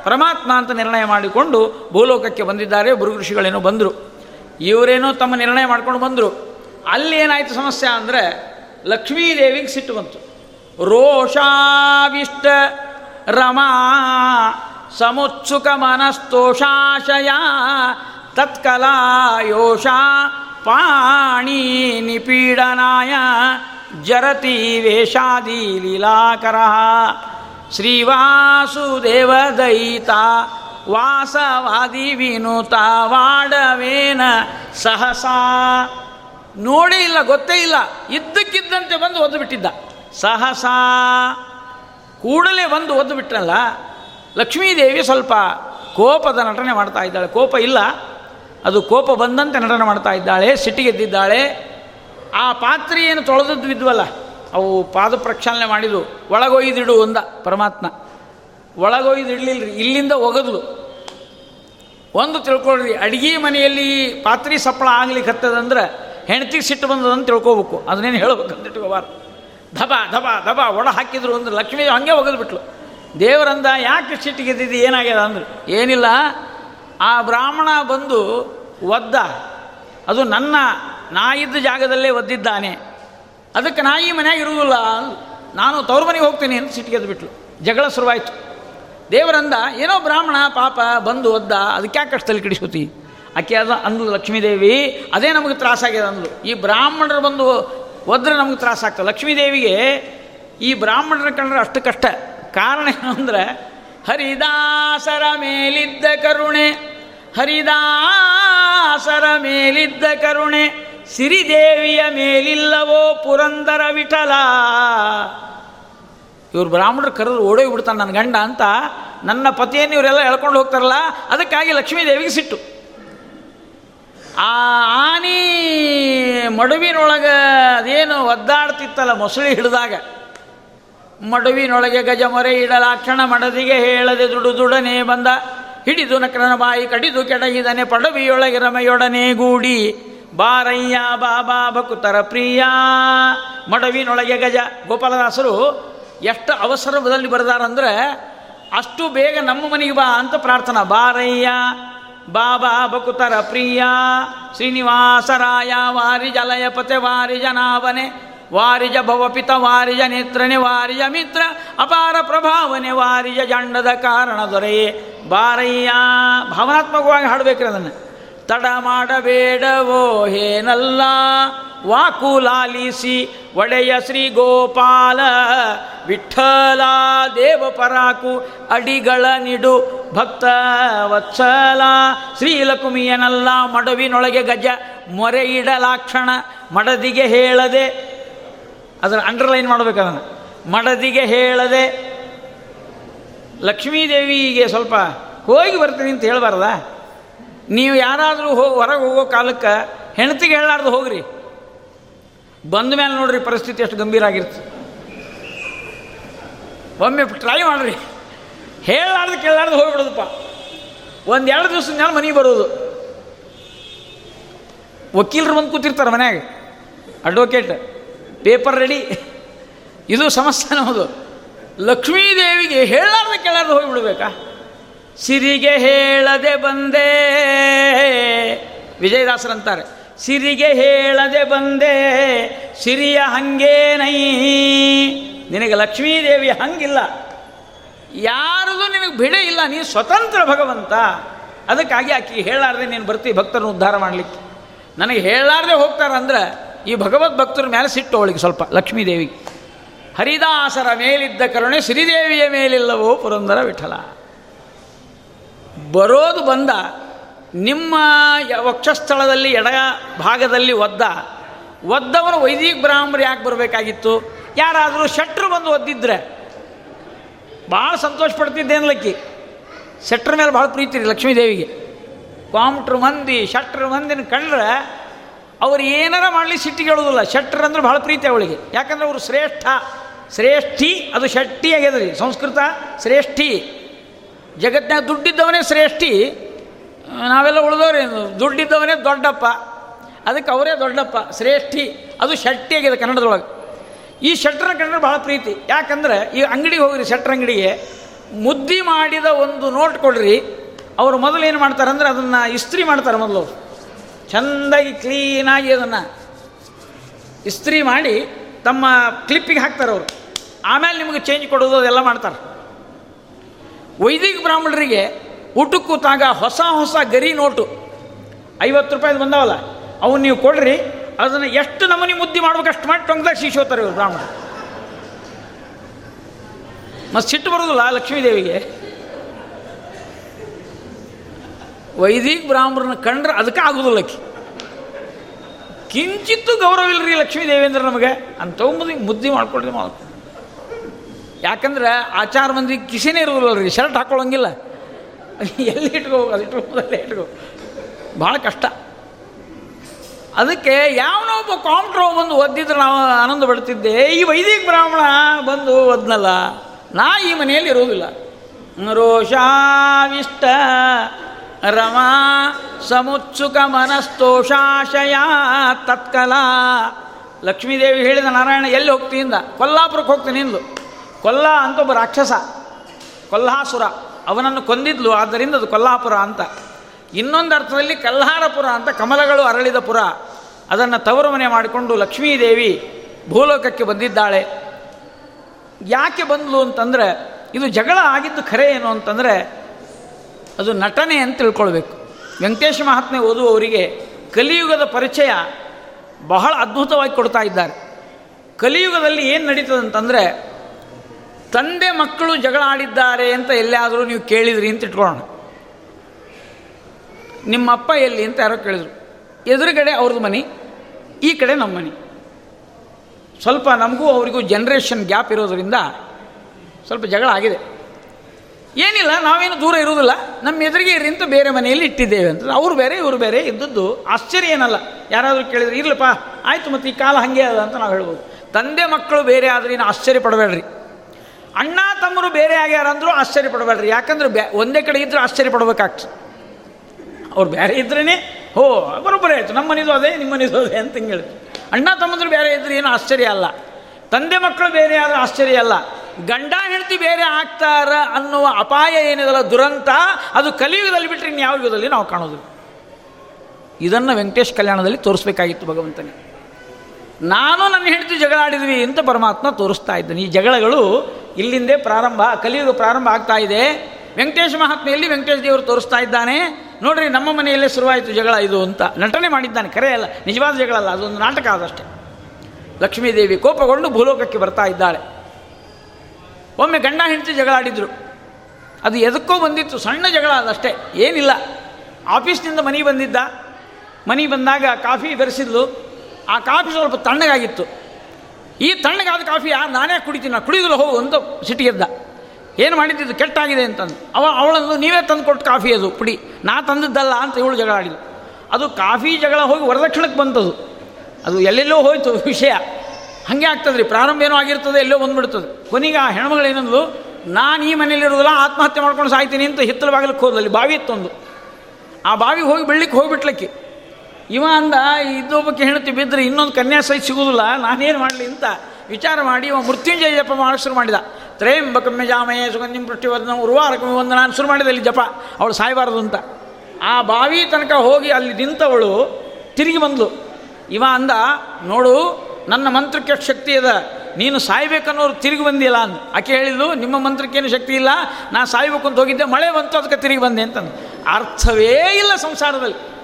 ಪರಮಾತ್ಮ ಅಂತ ನಿರ್ಣಯ ಮಾಡಿಕೊಂಡು ಭೂಲೋಕಕ್ಕೆ ಬಂದಿದ್ದಾರೆ, ಭೃಗುಋಷಿಗಳೇನೋ ಬಂದರು. ಇವರೇನೋ ತಮ್ಮ ನಿರ್ಣಯ ಮಾಡ್ಕೊಂಡು ಬಂದರು. ಅಲ್ಲಿ ಏನಾಯಿತು ಸಮಸ್ಯೆ ಅಂದರೆ, ಲಕ್ಷ್ಮೀದೇವಿಗೆ ಸಿಟ್ಟು ಬಂತು. ರೋಷಾವಿಷ್ಟ ರಮಾ ಸಮುತ್ಸುಕ ಮನಸ್ತೋಷಾಶಯ ತತ್ಕಲಾಯೋಷ ಪಾಣಿ ನಿಪೀಡನಾಯ ಜರತಿ ವೇಷಾದಿ ಲೀಲಾಕರ. ಶ್ರೀವಾಸುದೇವದಯಿತ ವಾಸವಾದಿ ವಿನುತ ವಾಡವೇನ ಸಹಸಾ? ನೋಡೇ ಇಲ್ಲ, ಗೊತ್ತೇ ಇಲ್ಲ. ಇದ್ದಕ್ಕಿದ್ದಂತೆ ಬಂದು ಒದ್ದು ಬಿಟ್ಟಿದ್ದ ಸಹಸಾ? ಕೂಡಲೇ ಬಂದು ಒದ್ದು ಬಿಟ್ರಲ್ಲ ಲಕ್ಷ್ಮೀದೇವಿ ಸ್ವಲ್ಪ ಕೋಪದ ನಟನೆ ಮಾಡ್ತಾ ಇದ್ದಾಳೆ. ಕೋಪ ಇಲ್ಲ. ಅದು ಕೋಪ ಬಂದಂತೆ ನಟನೆ ಮಾಡ್ತಾ ಇದ್ದಾಳೆ, ಸಿಟ್ಟಿಗೆದ್ದಿದ್ದಾಳೆ. ಆ ಪಾತ್ರೆಯನ್ನು ತೊಳೆದದ್ದು ಬಿದ್ವಲ್ಲ ಅವು ಪಾದ ಪ್ರಕ್ಷಾಲನೆ ಮಾಡಿದ್ವು ಒಳಗೊಯ್ದಿಡು ಒಂದ ಪರಮಾತ್ಮ. ಒಳಗೊಯ್ದಿಡ್ಲಿಲ್ಲ ಇಲ್ಲಿಂದ ಒಗದ್ಲು. ಒಂದು ತಿಳ್ಕೊಳ್ರಿ, ಅಡಿಗೆ ಮನೆಯಲ್ಲಿ ಪಾತ್ರೆ ಸಪ್ಪಳ ಆಗ್ಲಿಕ್ಕೆ ಹತ್ತದಂದ್ರೆ ಹೆಂಡತಿಗೆ ಸಿಟ್ಟು ಬಂದದಂತ ತಿಳ್ಕೊಬೇಕು. ಅದನ್ನೇನು ಹೇಳ್ಬೇಕಂತ ಇಟ್ಕೋಬಾರ್ದು ಧಬ ಧಬ ಧಬ, ಒಡ ಹಾಕಿದ್ರು ಅಂದ್ರೆ ಲಕ್ಷ್ಮೀ ಹಂಗೆ ಒಗೆದ್ಬಿಟ್ಲು. ದೇವರಂದ ಯಾಕೆ ಸಿಟ್ಟಿಗೆದ್ದಿದ್ದು ಏನಾಗ್ಯದ ಅಂದ್ರೆ. ಏನಿಲ್ಲ, ಆ ಬ್ರಾಹ್ಮಣ ಬಂದು ಒದ್ದ. ಅದು ನನ್ನ ನಾ ಇದ್ದ ಜಾಗದಲ್ಲೇ ಒದ್ದಿದ್ದಾನೆ. ಅದಕ್ಕೆ ನಾ ಈ ಮನೆಯಾಗ ಇರುವುದಿಲ್ಲ. ನಾನು ತವ್ರ ಮನೆಗೆ ಹೋಗ್ತೀನಿ ಅಂತ ಸಿಟ್ಟಿಗೆದ್ದು ಬಿಟ್ಲು. ಜಗಳ ಶುರುವಾಯಿತು. ದೇವರಂದ ಏನೋ ಬ್ರಾಹ್ಮಣ, ಪಾಪ, ಬಂದು ಒದ್ದ, ಅದಕ್ಕೆ ಯಾಕೆ ಕಷ್ಟದಲ್ಲಿ ತಲೆ ಕೆಡಿಸ್ಕೊತಿ? ಆಕೆ ಅದ ಅಂದ್ಲು, ಲಕ್ಷ್ಮೀದೇವಿ, ಅದೇ ನಮಗೆ ತ್ರಾಸಾಗ್ಯದ ಅಂದ್ಲು. ಈ ಬ್ರಾಹ್ಮಣರು ಬಂದು ಒದ್ರೆ ನಮಗೆ ತ್ರಾಸಾಗ್ತದೆ ಲಕ್ಷ್ಮೀದೇವಿಗೆ ಈ ಬ್ರಾಹ್ಮಣರ ಕಂಡ್ರೆ ಅಷ್ಟು ಕಷ್ಟ. ಕಾರಣ ಏನು ಅಂದರೆ ಹರಿದಾಸರ ಮೇಲಿದ್ದ ಕರುಣೆ, ಹರಿದಾಸರ ಮೇಲಿದ್ದ ಕರುಣೆ ಸಿರಿದೇವಿಯ ಮೇಲಿಲ್ಲವೋ ಪುರಂದರ ವಿಠಲ. ಇವ್ರು ಬ್ರಾಹ್ಮಣರು ಕರೆದು ಓಡೋಗಿ ಬಿಡ್ತಾನೆ ನನ್ನ ಗಂಡ ಅಂತ ನನ್ನ ಪತಿಯನ್ನು ಇವರೆಲ್ಲ ಎಳ್ಕೊಂಡು ಹೋಗ್ತಾರಲ್ಲ, ಅದಕ್ಕಾಗಿ ಲಕ್ಷ್ಮೀದೇವಿಗೆ ಸಿಟ್ಟು. ಆ ಆನಿ ಮಡುವಿನೊಳಗೆ ಅದೇನು ಒದ್ದಾಡ್ತಿತ್ತಲ್ಲ ಮೊಸಳಿ ಹಿಡಿದಾಗ. ಮಡುವಿನೊಳಗೆ ಗಜಮೊರೆ ಇಡಲಾಕ್ಷಣ ಮಡದಿಗೆ ಹೇಳದೆ ದುಡು ದುಡನೆ ಬಂದ. ಹಿಡಿದು ನಕ್ರನ ಬಾಯಿ ಕಡಿದು ಕೆಡಗಿದನೆ ಪಡವಿಯೊಳಗೆ ರಮೆಯೊಡನೆ ಗೂಡಿ. ಬಾರಯ್ಯ, ಬಾಬಾ, ಭಕುತರ ಪ್ರಿಯ. ಮಡವಿನೊಳಗೆ ಗಜ. ಗೋಪಾಲದಾಸರು ಎಷ್ಟು ಅವಸರದಲ್ಲಿ ಬರೆದಾರಂದ್ರೆ, ಅಷ್ಟು ಬೇಗ ನಮ್ಮ ಮನೆಗೆ ಬಾ ಅಂತ ಪ್ರಾರ್ಥನಾ. ಬಾರಯ್ಯ, ಬಾಬಾ ಬಕುತರ ಪ್ರಿಯ. ಶ್ರೀನಿವಾಸರಾಯ, ವಾರಿಜ ಲಯಪತೆ, ವಾರಿಜ ನಾವನೆ. ವಾರಿಜ ಭವಪಿತ, ವಾರಿಜ ನೇತ್ರನೆ, ವಾರಿಜ ಮಿತ್ರ. ಅಪಾರ ಪ್ರಭಾವನೆ, ವಾರಿಜ ಜಂಡದ ಕಾರಣ ದೊರೆಯೇ. ಬಾರಯ್ಯ, ಭಾವನಾತ್ಮಕವಾಗಿ ಹಾಡಬೇಕ್ರಿ ಅದನ್ನು. ತಡ ಮಾಡಬೇಡವೋ ಹೇನಲ್ಲ. ವಾಕುಲಾಲಿಸಿ ಒಡೆಯ ಶ್ರೀ ಗೋಪಾಲ. ವಿಠಲ ದೇವ ಪರಾಕು ಅಡಿಗಳ ನಿಡು ಭಕ್ತ ವತ್ಸಲ. ಶ್ರೀಲಕುಮಿಯನಲ್ಲ ಮಡವಿನೊಳಗೆ ಗಜ ಮೊರೆ ಇಡಲಾಕ್ಷಣ ಮಡದಿಗೆ ಹೇಳದೆ. ಅದರ ಅಂಡರ್ಲೈನ್ ಮಾಡಬೇಕು ಮಡದಿಗೆ ಹೇಳದೆ. ಲಕ್ಷ್ಮೀದೇವಿಗೆ ಸ್ವಲ್ಪ ಹೋಗಿ ಬರ್ತೀನಿ ಅಂತ ಹೇಳಬಾರ್ದ? ನೀವು ಯಾರಾದರೂ ಹೋ, ಹೊರಗೆ ಹೋಗೋ ಕಾಲಕ್ಕೆ ಹೆಂಡತಿಗೆ ಹೇಳಾರ್ದು ಹೋಗ್ರಿ. ಬಂದ ಮೇಲೆ ನೋಡ್ರಿ ಪರಿಸ್ಥಿತಿ ಎಷ್ಟು ಗಂಭೀರ ಆಗಿರ್ತದೆ ಒಮ್ಮೆ ಟ್ರೈ ಮಾಡ್ರಿ. ಹೇಳಾರ್ದು ಕೇಳಾರ್ದು ಹೋಗ್ಬಿಡೋದಪ್ಪ. ಒಂದು ಎರಡು ದಿವಸದ ಮೇಲೆ ಮನೆಗೆ ಬರೋದು. ವಕೀಲರು ಬಂದು ಕೂತಿರ್ತಾರೆ ಮನ್ಯಾಗ. ಅಡ್ವೊಕೇಟ್ ಪೇಪರ್ ರೆಡಿ ಇದು ಸಮಸ್ಯೆ ನಮ್ಮದು ಲಕ್ಷ್ಮೀದೇವಿಗೆ ಹೇಳಾರ್ದು ಕೇಳಾರ್ದು ಹೋಗಿಬಿಡ್ಬೇಕಾ? ಸಿರಿಗೆ ಹೇಳದೆ ಬಂದೆ. ವಿಜಯದಾಸರಂತಾರೆ. ಸಿರಿಗೆ ಹೇಳದೆ ಬಂದೆ. ಸಿರಿಯ ಹಂಗೇನೈ? ನಿನಗೆ ಲಕ್ಷ್ಮೀದೇವಿ ಹಂಗಿಲ್ಲ. ಯಾರದು ನಿನಗೆ ಬಿಡೆ ಇಲ್ಲ. ನೀ ಸ್ವತಂತ್ರ ಭಗವಂತ. ಅದಕ್ಕಾಗಿ ಆಕೆ ಹೇಳಾರ್ದೆ ನೀನು ಬರ್ತೀವಿ ಭಕ್ತರನ್ನು ಉದ್ಧಾರ ಮಾಡಲಿಕ್ಕೆ. ನನಗೆ ಹೇಳಾರ್ದೆ ಹೋಗ್ತಾರಂದ್ರೆ ಈ ಭಗವದ್ ಭಕ್ತರ ಮೇಲೆ ಸಿಟ್ಟು ಅವಳಿಗೆ ಸ್ವಲ್ಪ ಲಕ್ಷ್ಮೀದೇವಿ ಹರಿದಾಸರ ಮೇಲಿದ್ದ ಕರುಣೆ ಶ್ರೀದೇವಿಯ ಮೇಲಿಲ್ಲವೋ ಪುರಂದರ ವಿಠಲ. ಬರೋದು ಬಂದ, ನಿಮ್ಮ ವಕ್ಷಸ್ಥಳದಲ್ಲಿ ಎಡ ಭಾಗದಲ್ಲಿ ಒದ್ದ. ಒದ್ದವನು ವೈದಿಕ ಬ್ರಾಹ್ಮರು ಯಾಕೆ ಬರಬೇಕಾಗಿತ್ತು? ಯಾರಾದರೂ ಶೆಟ್ರು ಬಂದು ಒದ್ದಿದ್ರೆ. ಭಾಳ ಸಂತೋಷ ಪಡ್ತಿದ್ದೆ ಅನ್ಲಕ್ಕಿ ಶೆಟ್ರ ಮೇಲೆ ಭಾಳ ಪ್ರೀತಿ ರೀ ಲಕ್ಷ್ಮೀದೇವಿಗೆ ಕಾಮ್ಟ್ರ್ ಮಂದಿ, ಶೆಟ್ರ ಮಂದಿನ ಕಂಡ್ರೆ ಅವ್ರು ಏನಾರ ಮಾಡಲಿ ಸಿಟ್ಟಿಗೆ ಹೇಳೋದಿಲ್ಲ. ಶಟ್ರ್ ಅಂದ್ರೆ ಭಾಳ ಪ್ರೀತಿ ಅವಳಿಗೆ. ಯಾಕಂದ್ರೆ ಅವರು ಶ್ರೇಷ್ಠ, ಶ್ರೇಷ್ಠಿ, ಅದು ಶಟ್ಟಿ ಆಗ್ಯದ ರೀ. ಸಂಸ್ಕೃತ ಶ್ರೇಷ್ಠಿ. ಜಗತ್ತಿನಾಗ ದುಡ್ಡಿದ್ದವನೇ ಶ್ರೇಷ್ಠಿ, ನಾವೆಲ್ಲ ಉಳಿದವ್ರೆ ದುಡ್ಡಿದ್ದವನೇ ದೊಡ್ಡಪ್ಪ. ಅದಕ್ಕೆ ಅವರೇ ದೊಡ್ಡಪ್ಪ, ಶ್ರೇಷ್ಠಿ. ಅದು ಶಟ್ಟಿ ಆಗಿದೆ ಕನ್ನಡದೊಳಗೆ. ಈ ಶಟ್ರ ಕಂಡ್ರೆ ಭಾಳ ಪ್ರೀತಿ. ಯಾಕಂದ್ರೆ ಈ ಅಂಗಡಿಗೆ ಹೋಗ್ರಿ ಶಟ್ರ್ ಅಂಗಡಿಗೆ, ಮುದ್ದಿ ಮಾಡಿದ ಒಂದು ನೋಟ್ ಕೊಡ್ರಿ. ಅವರು ಮೊದಲು ಏನು ಮಾಡ್ತಾರೆ ಅಂದ್ರೆ ಅದನ್ನು ಇಸ್ತ್ರಿ ಮಾಡ್ತಾರೆ ಮೊದಲು ಚೆಂದಾಗಿ ಕ್ಲೀನಾಗಿ ಅದನ್ನು ಇಸ್ತ್ರಿ ಮಾಡಿ ತಮ್ಮ ಕ್ಲಿಪ್ಪಿಗೆ ಹಾಕ್ತಾರೆ ಅವರು. ಆಮೇಲೆ ನಿಮಗೆ ಚೇಂಜ್ ಕೊಡೋದು ಅದೆಲ್ಲ ಮಾಡ್ತಾರೆ. ವೈದಿಕ ಬ್ರಾಹ್ಮಣರಿಗೆ ಊಟಕ್ಕೆ ಕೂತಾಗ ಹೊಸ ಹೊಸ ಗರಿ ನೋಟು. ಐವತ್ತು ರೂಪಾಯಿದು ಬಂದಾವಲ್ಲ ಅವನ್ನ ನೀವು ಕೊಡ್ರಿ, ಅದನ್ನು ಎಷ್ಟು ನಮೂನಿ ಮುದ್ದಿ ಮಾಡ್ಬೇಕು ಅಷ್ಟು ಮಾಡಿ ಟೊಂಗದಾಗ ಶಿಶೋತಾರೆ ಇವರು ಬ್ರಾಹ್ಮಣ ಮತ್ತು ಸಿಟ್ಟು ಬರೋದಿಲ್ಲ ಲಕ್ಷ್ಮೀದೇವಿಗೆ. ವೈದಿಕ ಬ್ರಾಹ್ಮಣನ ಕಂಡ್ರೆ ಅದಕ್ಕೆ ಆಗೋದಿಲ್ಲ ಕಿಂಚಿತ್ತು ಗೌರವ ಇಲ್ಲರಿ ಲಕ್ಷ್ಮೀದೇವಿ ಅಂದ್ರೆ ನಮಗೆ ಅಂತ ಮುದ್ದೆ ಮುದ್ದಿ ಮಾಡ್ಕೊಂಡು ಯಾಕಂದ್ರೆ ಆಚಾರ ಮಂದಿ ಕಿಸೆನೇ ಇರೋದಿಲ್ಲ ರೀ ಶರ್ಟ್ ಹಾಕೊಳ್ಳೋಂಗಿಲ್ಲ. ಎಲ್ಲಿ ಇಟ್ಕೋ ಅದು ಇಟ್ಕೋದಲ್ಲೇ ಇಟ್ಕೋ. ಭಾಳ ಕಷ್ಟ. ಅದಕ್ಕೆ ಯಾವನೋ ಒಬ್ಬ ಕಾಂಪ್ಟ್ರೋ ಬಂದು ಒದ್ದಿದ್ರೆ ನಾವು ಆನಂದ ಪಡ್ತಿದ್ದೆ, ಈ ವೈದಿಕ ಬ್ರಾಹ್ಮಣ ಬಂದು ಒದ್ನಲ್ಲ, ನಾ ಈ ಮನೆಯಲ್ಲಿ ಇರೋದಿಲ್ಲ ರೋಷಾವಿಷ್ಟ ರಮಾ ಸಮುತ್ಸುಕ ಮನಸ್ತೋಷಾಶಯ ತತ್ಕಲ. ಲಕ್ಷ್ಮೀದೇವಿ ಹೇಳಿದ ನಾರಾಯಣ, ಎಲ್ಲಿ ಹೋಗ್ತೀನಿಂದ ಕೊಲ್ಲಾಪುರಕ್ಕೆ ಹೋಗ್ತೀನಿ ಇಂದು ಕೊಲ್ಲ ಅಂತ ಒಬ್ಬ ರಾಕ್ಷಸ, ಕೊಲ್ಹಾಸುರ, ಅವನನ್ನು ಕೊಂದಿದ್ಲು, ಆದ್ದರಿಂದ ಅದು ಕೊಲ್ಲಾಪುರ ಅಂತ. ಇನ್ನೊಂದು ಅರ್ಥದಲ್ಲಿ ಕಲ್ಹಾರಪುರ ಅಂತ ಕಮಲಗಳು ಅರಳಿದ ಪುರ. ಅದನ್ನು ತವರು ಮನೆ ಮಾಡಿಕೊಂಡು ಲಕ್ಷ್ಮೀದೇವಿ ಭೂಲೋಕಕ್ಕೆ ಬಂದಿದ್ದಾಳೆ. ಯಾಕೆ ಬಂದ್ಲು ಅಂತಂದರೆ, ಇದು ಜಗಳ ಆಗಿದ್ದು ಖರೆ ಏನು ಅಂತಂದರೆ, ಅದು ನಟನೆ ಅಂತ ತಿಳ್ಕೊಳ್ಬೇಕು. ವೆಂಕಟೇಶ ಮಹಾತ್ಮೆ ಓದುವವರಿಗೆ ಕಲಿಯುಗದ ಪರಿಚಯ ಬಹಳ ಅದ್ಭುತವಾಗಿ ಕೊಡ್ತಾ ಇದ್ದಾರೆ. ಕಲಿಯುಗದಲ್ಲಿ ಏನು ನಡೀತದೆ ಅಂತಂದರೆ ತಂದೆ ಮಕ್ಕಳು ಜಗಳ ಆಡಿದ್ದಾರೆ ಅಂತ ಎಲ್ಲಾದರೂ ನೀವು ಕೇಳಿದ್ರಿ ಅಂತ ಇಟ್ಕೊಳ್ಳೋಣ. ನಿಮ್ಮಪ್ಪ ಎಲ್ಲಿ ಅಂತ ಯಾರೋ ಕೇಳಿದ್ರು. ಎದುರುಗಡೆ ಅವ್ರದ್ದು ಮನೆ, ಈ ಕಡೆ ನಮ್ಮ ಮನೆ. ಸ್ವಲ್ಪ ನಮಗೂ ಅವರಿಗೂ ಜನ್ರೇಷನ್ ಗ್ಯಾಪ್ ಇರೋದರಿಂದ ಸ್ವಲ್ಪ ಜಗಳ ಆಗಿದೆ. ಏನಿಲ್ಲ, ನಾವೇನು ದೂರ ಇರುವುದಿಲ್ಲ. ನಮ್ಮ ಎದುರಿಗೆ ಇರಿ ಅಂತ ಬೇರೆ ಮನೆಯಲ್ಲಿ ಇಟ್ಟಿದ್ದೇವೆ ಅಂತ. ಅವ್ರು ಬೇರೆ, ಇವರು ಬೇರೆ ಇದ್ದದ್ದು ಆಶ್ಚರ್ಯ ಏನಲ್ಲ. ಯಾರಾದರೂ ಕೇಳಿದ್ರೆ, ಇರ್ಲಪ್ಪ, ಆಯಿತು ಮತ್ತು ಈ ಕಾಲ ಹಾಗೆ ಅದ ಅಂತ ನಾವು ಹೇಳ್ಬೋದು. ತಂದೆ ಮಕ್ಕಳು ಬೇರೆ ಆದ್ರೆ ಆಶ್ಚರ್ಯ ಪಡಬೇಡ್ರಿ. ಅಣ್ಣ ತಮ್ಮರು ಬೇರೆ ಆಗ್ಯಾರ ಅಂದರೂ ಆಶ್ಚರ್ಯ ಪಡಬೇಡ್ರಿ. ಯಾಕಂದ್ರೆ ಬ್ಯಾ ಒಂದೇ ಕಡೆ ಇದ್ರೆ ಆಶ್ಚರ್ಯ ಪಡ್ಬೇಕಾಗ್ತದೆ. ಅವ್ರು ಬೇರೆ ಇದ್ರೇ ಹೋ, ಬರೋಬ್ಬರೇ ಆಯಿತು. ನಮ್ಮ ಮನೇದು ಅದೇ ನಿಮ್ಮ ಮನೇದು ಅದೇ ಅಂತ ಹೇಳಿ ಅಣ್ಣ ತಮ್ಮಂದ್ರು ಬೇರೆ ಇದ್ರೆ ಏನು ಆಶ್ಚರ್ಯ ಅಲ್ಲ. ತಂದೆ ಮಕ್ಕಳು ಬೇರೆ ಆದ್ರೆ ಆಶ್ಚರ್ಯ ಅಲ್ಲ. ಗಂಡ ಹೆಂಡತಿ ಬೇರೆ ಆಗ್ತಾರ ಅನ್ನುವ ಅಪಾಯ ಏನಿದಲ್ಲ ದುರಂತ, ಅದು ಕಲಿಯುಗದಲ್ಲಿ ಬಿಟ್ಟರೆ ಇನ್ನು ಯಾವ ಯುಗದಲ್ಲಿ ನಾವು ಕಾಣೋದಿಲ್ಲ ಇದನ್ನು ವೆಂಕಟೇಶ್ ಕಲ್ಯಾಣದಲ್ಲಿ ತೋರಿಸ್ಬೇಕಾಗಿತ್ತು ಭಗವಂತನಿಗೆ. ನಾನು ನನ್ನ ಹೆಂಡತಿ ಜಗಳಾಡಿದ್ವಿ ಅಂತ ಪರಮಾತ್ಮ ತೋರಿಸ್ತಾ ಇದ್ದಾನೆ. ಈ ಜಗಳಗಳು ಇಲ್ಲಿಂದೇ ಪ್ರಾರಂಭ ಕಲಿಯುಗ ಪ್ರಾರಂಭ ಆಗ್ತಾ ಇದೆ. ವೆಂಕಟೇಶ ಮಹಾತ್ಮೆಯಲ್ಲಿ ವೆಂಕಟೇಶ ದೇವರು ತೋರಿಸ್ತಾ ಇದ್ದಾನೆ. ನೋಡ್ರಿ, ನಮ್ಮ ಮನೆಯಲ್ಲೇ ಶುರುವಾಯಿತು ಜಗಳ ಇದು ಅಂತ. ನಟನೆ ಮಾಡಿದ್ದಾನೆ, ಕರೆ ಅಲ್ಲ, ನಿಜವಾದ ಜಗಳ ಅಲ್ಲ, ಅದೊಂದು ನಾಟಕ ಆದಷ್ಟೇ. ಲಕ್ಷ್ಮೀದೇವಿ ಕೋಪಗೊಂಡು ಭೂಲೋಕಕ್ಕೆ ಬರ್ತಾ ಇದ್ದಾಳೆ. ಒಮ್ಮೆ ಗಂಡ ಹೆಂಡತಿ ಜಗಳ ಆಡಿದ್ರು. ಅದು ಎದಕ್ಕೋ ಬಂದಿತ್ತು, ಸಣ್ಣ ಜಗಳ ಅದಷ್ಟೇ ಏನಿಲ್ಲ. ಆಫೀಸ್ನಿಂದ ಮನೆಗೆ ಬಂದಿದ್ದ. ಮನೆಗೆ ಬಂದಾಗ ಕಾಫಿ ಬೆರೆಸಿದ್ಲು. ಆ ಕಾಫಿ ಸ್ವಲ್ಪ ತಣ್ಣಗಾಗಿತ್ತು. ಈ ತಣ್ಣಗಾದ ಕಾಫಿ ಯಾರು ನಾನೇ ಕುಡಿತೀನಿ ನಾನು ಕುಡಿಯೋದಿಲ್ಲ, ಹೋಗು ಅಂತ ಸಿಟಿಗೆದ್ದ ಏನು ಮಾಡಿದ್ದು? ಕೆಟ್ಟಾಗಿದೆ ಅಂತಂದು. ಅವ ಅವಳಂದು ನೀವೇ ತಂದು ಕೊಟ್ಟು ಕಾಫಿ ಅದು, ಪುಡಿ. ನಾ ತಂದದ್ದಲ್ಲ ಅಂತ ಇವಳು ಜಗಳ ಆಡಿದ್ಲು. ಅದು ಕಾಫಿ ಜಗಳ ಹೋಗಿ ವರದಕ್ಷಿಣಕ್ಕೆ ಬಂತದು. ಅದು ಎಲ್ಲೆಲ್ಲೋ ಹೋಯಿತು ವಿಷಯ. ಹಾಗೆ ಆಗ್ತದ್ರಿ. ಪ್ರಾರಂಭ ಏನೋ ಆಗಿರ್ತದೆ, ಎಲ್ಲೋ ಬಂದುಬಿಡ್ತದೆ. ಕೊನೆಗೆ ಆ ಹೆಣ್ಮಗಳೇನಂದು ನಾನು ಈ ಮನೇಲಿರೋದಿಲ್ಲ ಆತ್ಮಹತ್ಯೆ ಮಾಡ್ಕೊಂಡು ಸಾಯ್ತೀನಿ ಅಂತ ಹಿತ್ತಲ ಬಾಗಿಲಕ್ಕೆ ಹೋದಲ್ಲಿ ಬಾವಿ ಇತ್ತೊಂದು. ಆ ಬಾವಿಗೆ ಹೋಗಿ ಬೆಳ್ಳಿಕ್ಕೆ ಹೋಗಿಬಿಟ್ಲಕ್ಕಿ. ಇವ ಅಂದ, ಇದೊಬ್ಬಕ್ಕೆ ಹೆಣ್ತಿ ಬಿದ್ದರೆ ಇನ್ನೊಂದು ಕನ್ಯಾ ಸಹಿತ ಸಿಗುವುದಿಲ್ಲ ನಾನೇನು ಮಾಡಲಿ? ಅಂತ ವಿಚಾರ ಮಾಡಿ ಇವ ಮೃತ್ಯುಂಜಯ ಜಪ ಮಾಡೋ ಶುರು ಮಾಡಿದ. ತ್ರಯಂಬಕಮ್ಮೆ ಜಾಮಯ ಸುಗಂಧಿಂ ಪೃಷ್ಟಿವರ್ಧನ ಉರ್ವಾರಕಮ್ಮೆ ಒಂದು ನಾನು ಶುರು ಮಾಡಿದೆ ಇಲ್ಲಿ ಜಪ. ಅವಳು ಸಾಯಬಾರದು ಅಂತ. ಆ ಬಾವಿ ತನಕ ಹೋಗಿ ಅಲ್ಲಿ ನಿಂತವಳು ತಿರುಗಿ ಬಂದಳು ಇವ ಅಂದ, ನೋಡು, ನನ್ನ ಮಂತ್ರಕ್ಕೆ ಶಕ್ತಿ ಅದ? ನೀನು ಸಾಯ್ಬೇಕನ್ನೋರು ತಿರುಗಿ ಬಂದಿಲ್ಲ ಅಂದ. ಆಕೆ ಹೇಳಿದ್ಲು, ನಿಮ್ಮ ಮಂತ್ರಕ್ಕೇನು ಶಕ್ತಿ ಇಲ್ಲ. ನಾ ಸಾಯ್ಬೇಕು ಅಂತ ಹೋಗಿದ್ದೆ, ಮಳೆ ಬಂತು, ಅದಕ್ಕೆ ತಿರುಗಿ ಬಂದೆ ಅಂತಂದು. ಅರ್ಥವೇ ಇಲ್ಲ ಸಂಸಾರದಲ್ಲಿ.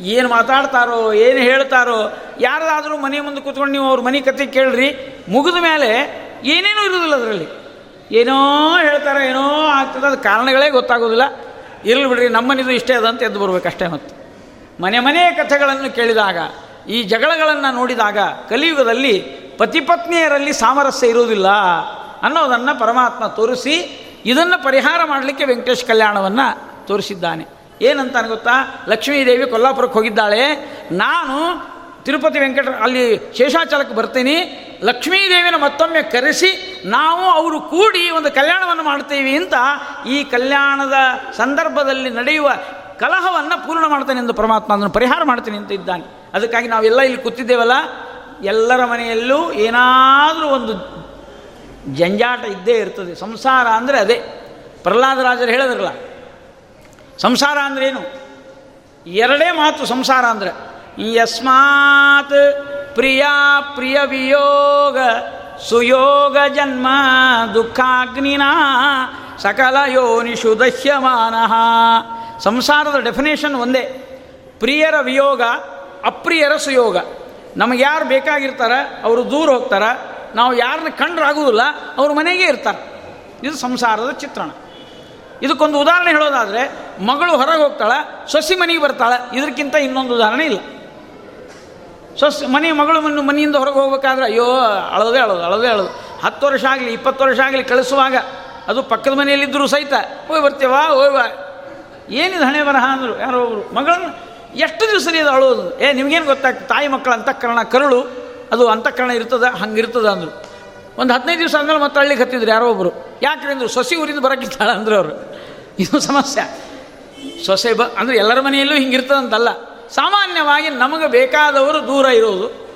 ಏನು ಮಾತಾಡ್ತಾರೋ, ಏನು ಹೇಳ್ತಾರೋ, ಯಾರದಾದರೂ ಮನೆ ಮುಂದೆ ಕೂತ್ಕೊಂಡು ನೀವು ಅವ್ರ ಮನೆ ಕತೆ ಕೇಳ್ರಿ, ಮುಗಿದ ಮೇಲೆ ಏನೇನೂ ಇರೋದಿಲ್ಲ ಅದರಲ್ಲಿ. ಏನೋ ಹೇಳ್ತಾರೆ, ಏನೋ ಆಗ್ತದೆ, ಅದು ಕಾರಣಗಳೇ ಗೊತ್ತಾಗೋದಿಲ್ಲ. ಇರಲಿ ಬಿಡ್ರಿ, ನಮ್ಮನಿದು ಇಷ್ಟೇ ಅಂತ ಎದ್ದು ಬರಬೇಕಷ್ಟೇ ಮತ್ತು ಮನೆ ಮನೆಯ ಕಥೆಗಳನ್ನು ಕೇಳಿದಾಗ, ಈ ಜಗಳಗಳನ್ನು ನೋಡಿದಾಗ ಕಲಿಯುಗದಲ್ಲಿ ಪತಿಪತ್ನಿಯರಲ್ಲಿ ಸಾಮರಸ್ಯ ಇರುವುದಿಲ್ಲ ಅನ್ನೋದನ್ನು ಪರಮಾತ್ಮ ತೋರಿಸಿ, ಇದನ್ನು ಪರಿಹಾರ ಮಾಡಲಿಕ್ಕೆ ವೆಂಕಟೇಶ್ ಕಲ್ಯಾಣವನ್ನು ತೋರಿಸಿದ್ದಾನೆ. ಏನಂತಾನೆ ಗೊತ್ತಾ? ಲಕ್ಷ್ಮೀದೇವಿ ಕೊಲ್ಲಾಪುರಕ್ಕೆ ಹೋಗಿದ್ದಾಳೆ. ನಾನು ತಿರುಪತಿ ವೆಂಕಟ, ಅಲ್ಲಿ ಶೇಷಾಚಲಕ್ಕೆ ಬರ್ತೀನಿ. ಲಕ್ಷ್ಮೀದೇವಿನ ಮತ್ತೊಮ್ಮೆ ಕರೆಸಿ, ನಾವು ಅವರು ಕೂಡಿ ಒಂದು ಕಲ್ಯಾಣವನ್ನು ಮಾಡ್ತೀವಿ ಅಂತ ಈ ಕಲ್ಯಾಣದ ಸಂದರ್ಭದಲ್ಲಿ ನಡೆಯುವ ಕಲಹವನ್ನು ಪೂರ್ಣ ಮಾಡ್ತಾನೆ ಎಂದು ಪರಮಾತ್ಮ ಅದನ್ನು ಪರಿಹಾರ ಮಾಡ್ತೀನಿ ಅಂತ ಇದ್ದಾನೆ. ಅದಕ್ಕಾಗಿ ನಾವೆಲ್ಲ ಇಲ್ಲಿ ಕೂತಿದ್ದೇವಲ್ಲ? ಎಲ್ಲರ ಮನೆಯಲ್ಲೂ ಏನಾದರೂ ಒಂದು ಜಂಜಾಟ ಇದ್ದೇ ಇರ್ತದೆ. ಸಂಸಾರ ಅಂದರೆ ಅದೇ. ಪ್ರಹ್ಲಾದರಾಜರು ಹೇಳಿದ್ರಲ್ಲ ಸಂಸಾರ ಅಂದ್ರೇನು? ಎರಡೇ ಮಾತು ಸಂಸಾರ ಅಂದರೆ, ಯಸ್ಮಾತ್ ಪ್ರಿಯ ಪ್ರಿಯ ವಿಯೋಗ ಸುಯೋಗ ಜನ್ಮ ದುಃಖಾಗ್ನಿನ ಸಕಲ ಯೋನಿಷು ದಹ್ಯಮಾನ. ಸಂಸಾರದ ಡೆಫಿನೇಷನ್ ಒಂದೇ, ಪ್ರಿಯರ ವಿಯೋಗ, ಅಪ್ರಿಯರ ಸುಯೋಗ. ನಮಗೆ ಯಾರು ಬೇಕಾಗಿರ್ತಾರೆ, ಅವರು ದೂರ ಹೋಗ್ತಾರೆ, ನಾವು ಯಾರನ್ನ ಕಂಡ್ರಾಗುವುದಿಲ್ಲ ಅವ್ರ ಮನೆಗೆ ಇರ್ತಾರೆ. ಇದು ಸಂಸಾರದ ಚಿತ್ರಣ. ಇದಕ್ಕೊಂದು ಉದಾಹರಣೆ ಹೇಳೋದಾದರೆ, ಮಗಳು ಹೊರಗೆ ಹೋಗ್ತಾಳೆ, ಸೊಸಿ ಮನೆಗೆ ಬರ್ತಾಳೆ, ಇದಕ್ಕಿಂತ ಇನ್ನೊಂದು ಉದಾಹರಣೆ ಇಲ್ಲ. ಸೊಸಿ, ಮನೆ, ಮಗಳು ಮನ್ನು ಮನೆಯಿಂದ ಹೊರಗೆ ಹೋಗ್ಬೇಕಾದ್ರೆ, ಅಯ್ಯೋ, ಅಳೋದೇ ಅಳೋದು ಅಳೋದೇ ಅಳೋದು. ಹತ್ತು ವರ್ಷ ಆಗಲಿ, ಇಪ್ಪತ್ತು ವರ್ಷ ಆಗಲಿ ಕಳಿಸುವಾಗ, ಅದು ಪಕ್ಕದ ಮನೆಯಲ್ಲಿದ್ದರೂ ಸಹಿತ ಹೋಗಿ ಬರ್ತೇವಾ ಹೋಯ್ ಬಾ. ಏನಿದು ಹಣೆ ಬರಹ ಅಂದರು, ಯಾರೋ ಒಬ್ಬರು ಮಗಳನ್ನು ಎಷ್ಟು ದಿವಸ ಇದು ಅಳೋದು? ಏ, ನಿಮಗೇನು ಗೊತ್ತಾಗ್ತದೆ? ತಾಯಿ ಮಕ್ಕಳ ಅಂತಃಕರಣ ಕರುಳು, ಅದು ಅಂತಃಕರಣ ಇರ್ತದೆ, ಹಂಗಿರ್ತದೆ ಅಂದರು. ಒಂದು ಹದಿನೈದು ದಿವಸ ಆದಮೇಲೆ ಮತ್ತೆ ಹಳ್ಳಿಗೆ ಹತ್ತಿದ್ರು ಯಾರೋ ಒಬ್ಬರು ಯಾಕೆ ಅಂದರು? ಸೊಸಿ ಊರಿಂದ ಬರೋಕ್ಕಿದ್ದಾಳೆ ಅಂದ್ರೆ ಅವರು. ಇದು ಸಮಸ್ಯೆ. ಸೊಸೆ ಬ ಅಂದರೆ ಎಲ್ಲರ ಮನೆಯಲ್ಲೂ ಹಿಂಗಿರ್ತದಂತಲ್ಲ. ಸಾಮಾನ್ಯವಾಗಿ ನಮಗೆ ಬೇಕಾದವರು ದೂರ ಇರೋದು.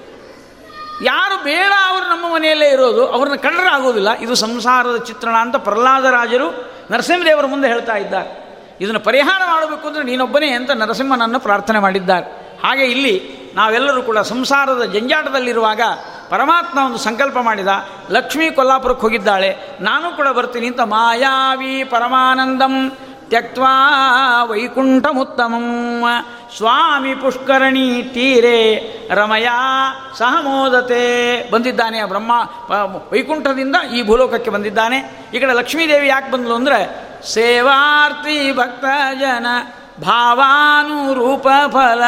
ಯಾರು ಬೇಡ ಅವರು ನಮ್ಮ ಮನೆಯಲ್ಲೇ ಇರೋದು. ಅವ್ರನ್ನ ಕಂಡ್ರೆ ಆಗೋದಿಲ್ಲ. ಇದು ಸಂಸಾರದ ಚಿತ್ರಣ ಅಂತ ಪ್ರಹ್ಲಾದರಾಜರು ನರಸಿಂಹದೇವರ ಮುಂದೆ ಹೇಳ್ತಾ ಇದ್ದಾರೆ. ಇದನ್ನು ಪರಿಹಾರ ಮಾಡಬೇಕು ಅಂದರೆ ನೀನೊಬ್ಬನೇ ಅಂತ ನರಸಿಂಹನನ್ನು ಪ್ರಾರ್ಥನೆ ಮಾಡಿದ್ದಾರೆ. ಹಾಗೆ ಇಲ್ಲಿ ನಾವೆಲ್ಲರೂ ಕೂಡ ಸಂಸಾರದ ಜಂಜಾಟದಲ್ಲಿರುವಾಗ ಪರಮಾತ್ಮ ಒಂದು ಸಂಕಲ್ಪ ಮಾಡಿದ, ಲಕ್ಷ್ಮೀ ಕೊಲ್ಲಾಪುರಕ್ಕೆ ಹೋಗಿದ್ದಾಳೆ, ನಾನು ಕೂಡ ಬರ್ತೀನಿ ಅಂತ ಮಾಯಾವಿ ಪರಮಾನಂದಂ ತ್ಯಕ್ವಾ ವೈಕುಂಠಮುತ್ತಮಂ. ಸ್ವಾಮಿ ಪುಷ್ಕರಣಿ ತೀರೆ ರಮಯ ಸಹಮೋದತೆ ಬಂದಿದ್ದಾನೆ ಆ ಬ್ರಹ್ಮ ವೈಕುಂಠದಿಂದ ಈ ಭೂಲೋಕಕ್ಕೆ ಬಂದಿದ್ದಾನೆ. ಈ ಕಡೆ ಲಕ್ಷ್ಮೀದೇವಿ ಯಾಕೆ ಬಂದಳು ಅಂದರೆ ಸೇವಾರ್ಥಿ ಭಕ್ತ ಜನ ಭಾವಾನುರೂಪ ಫಲ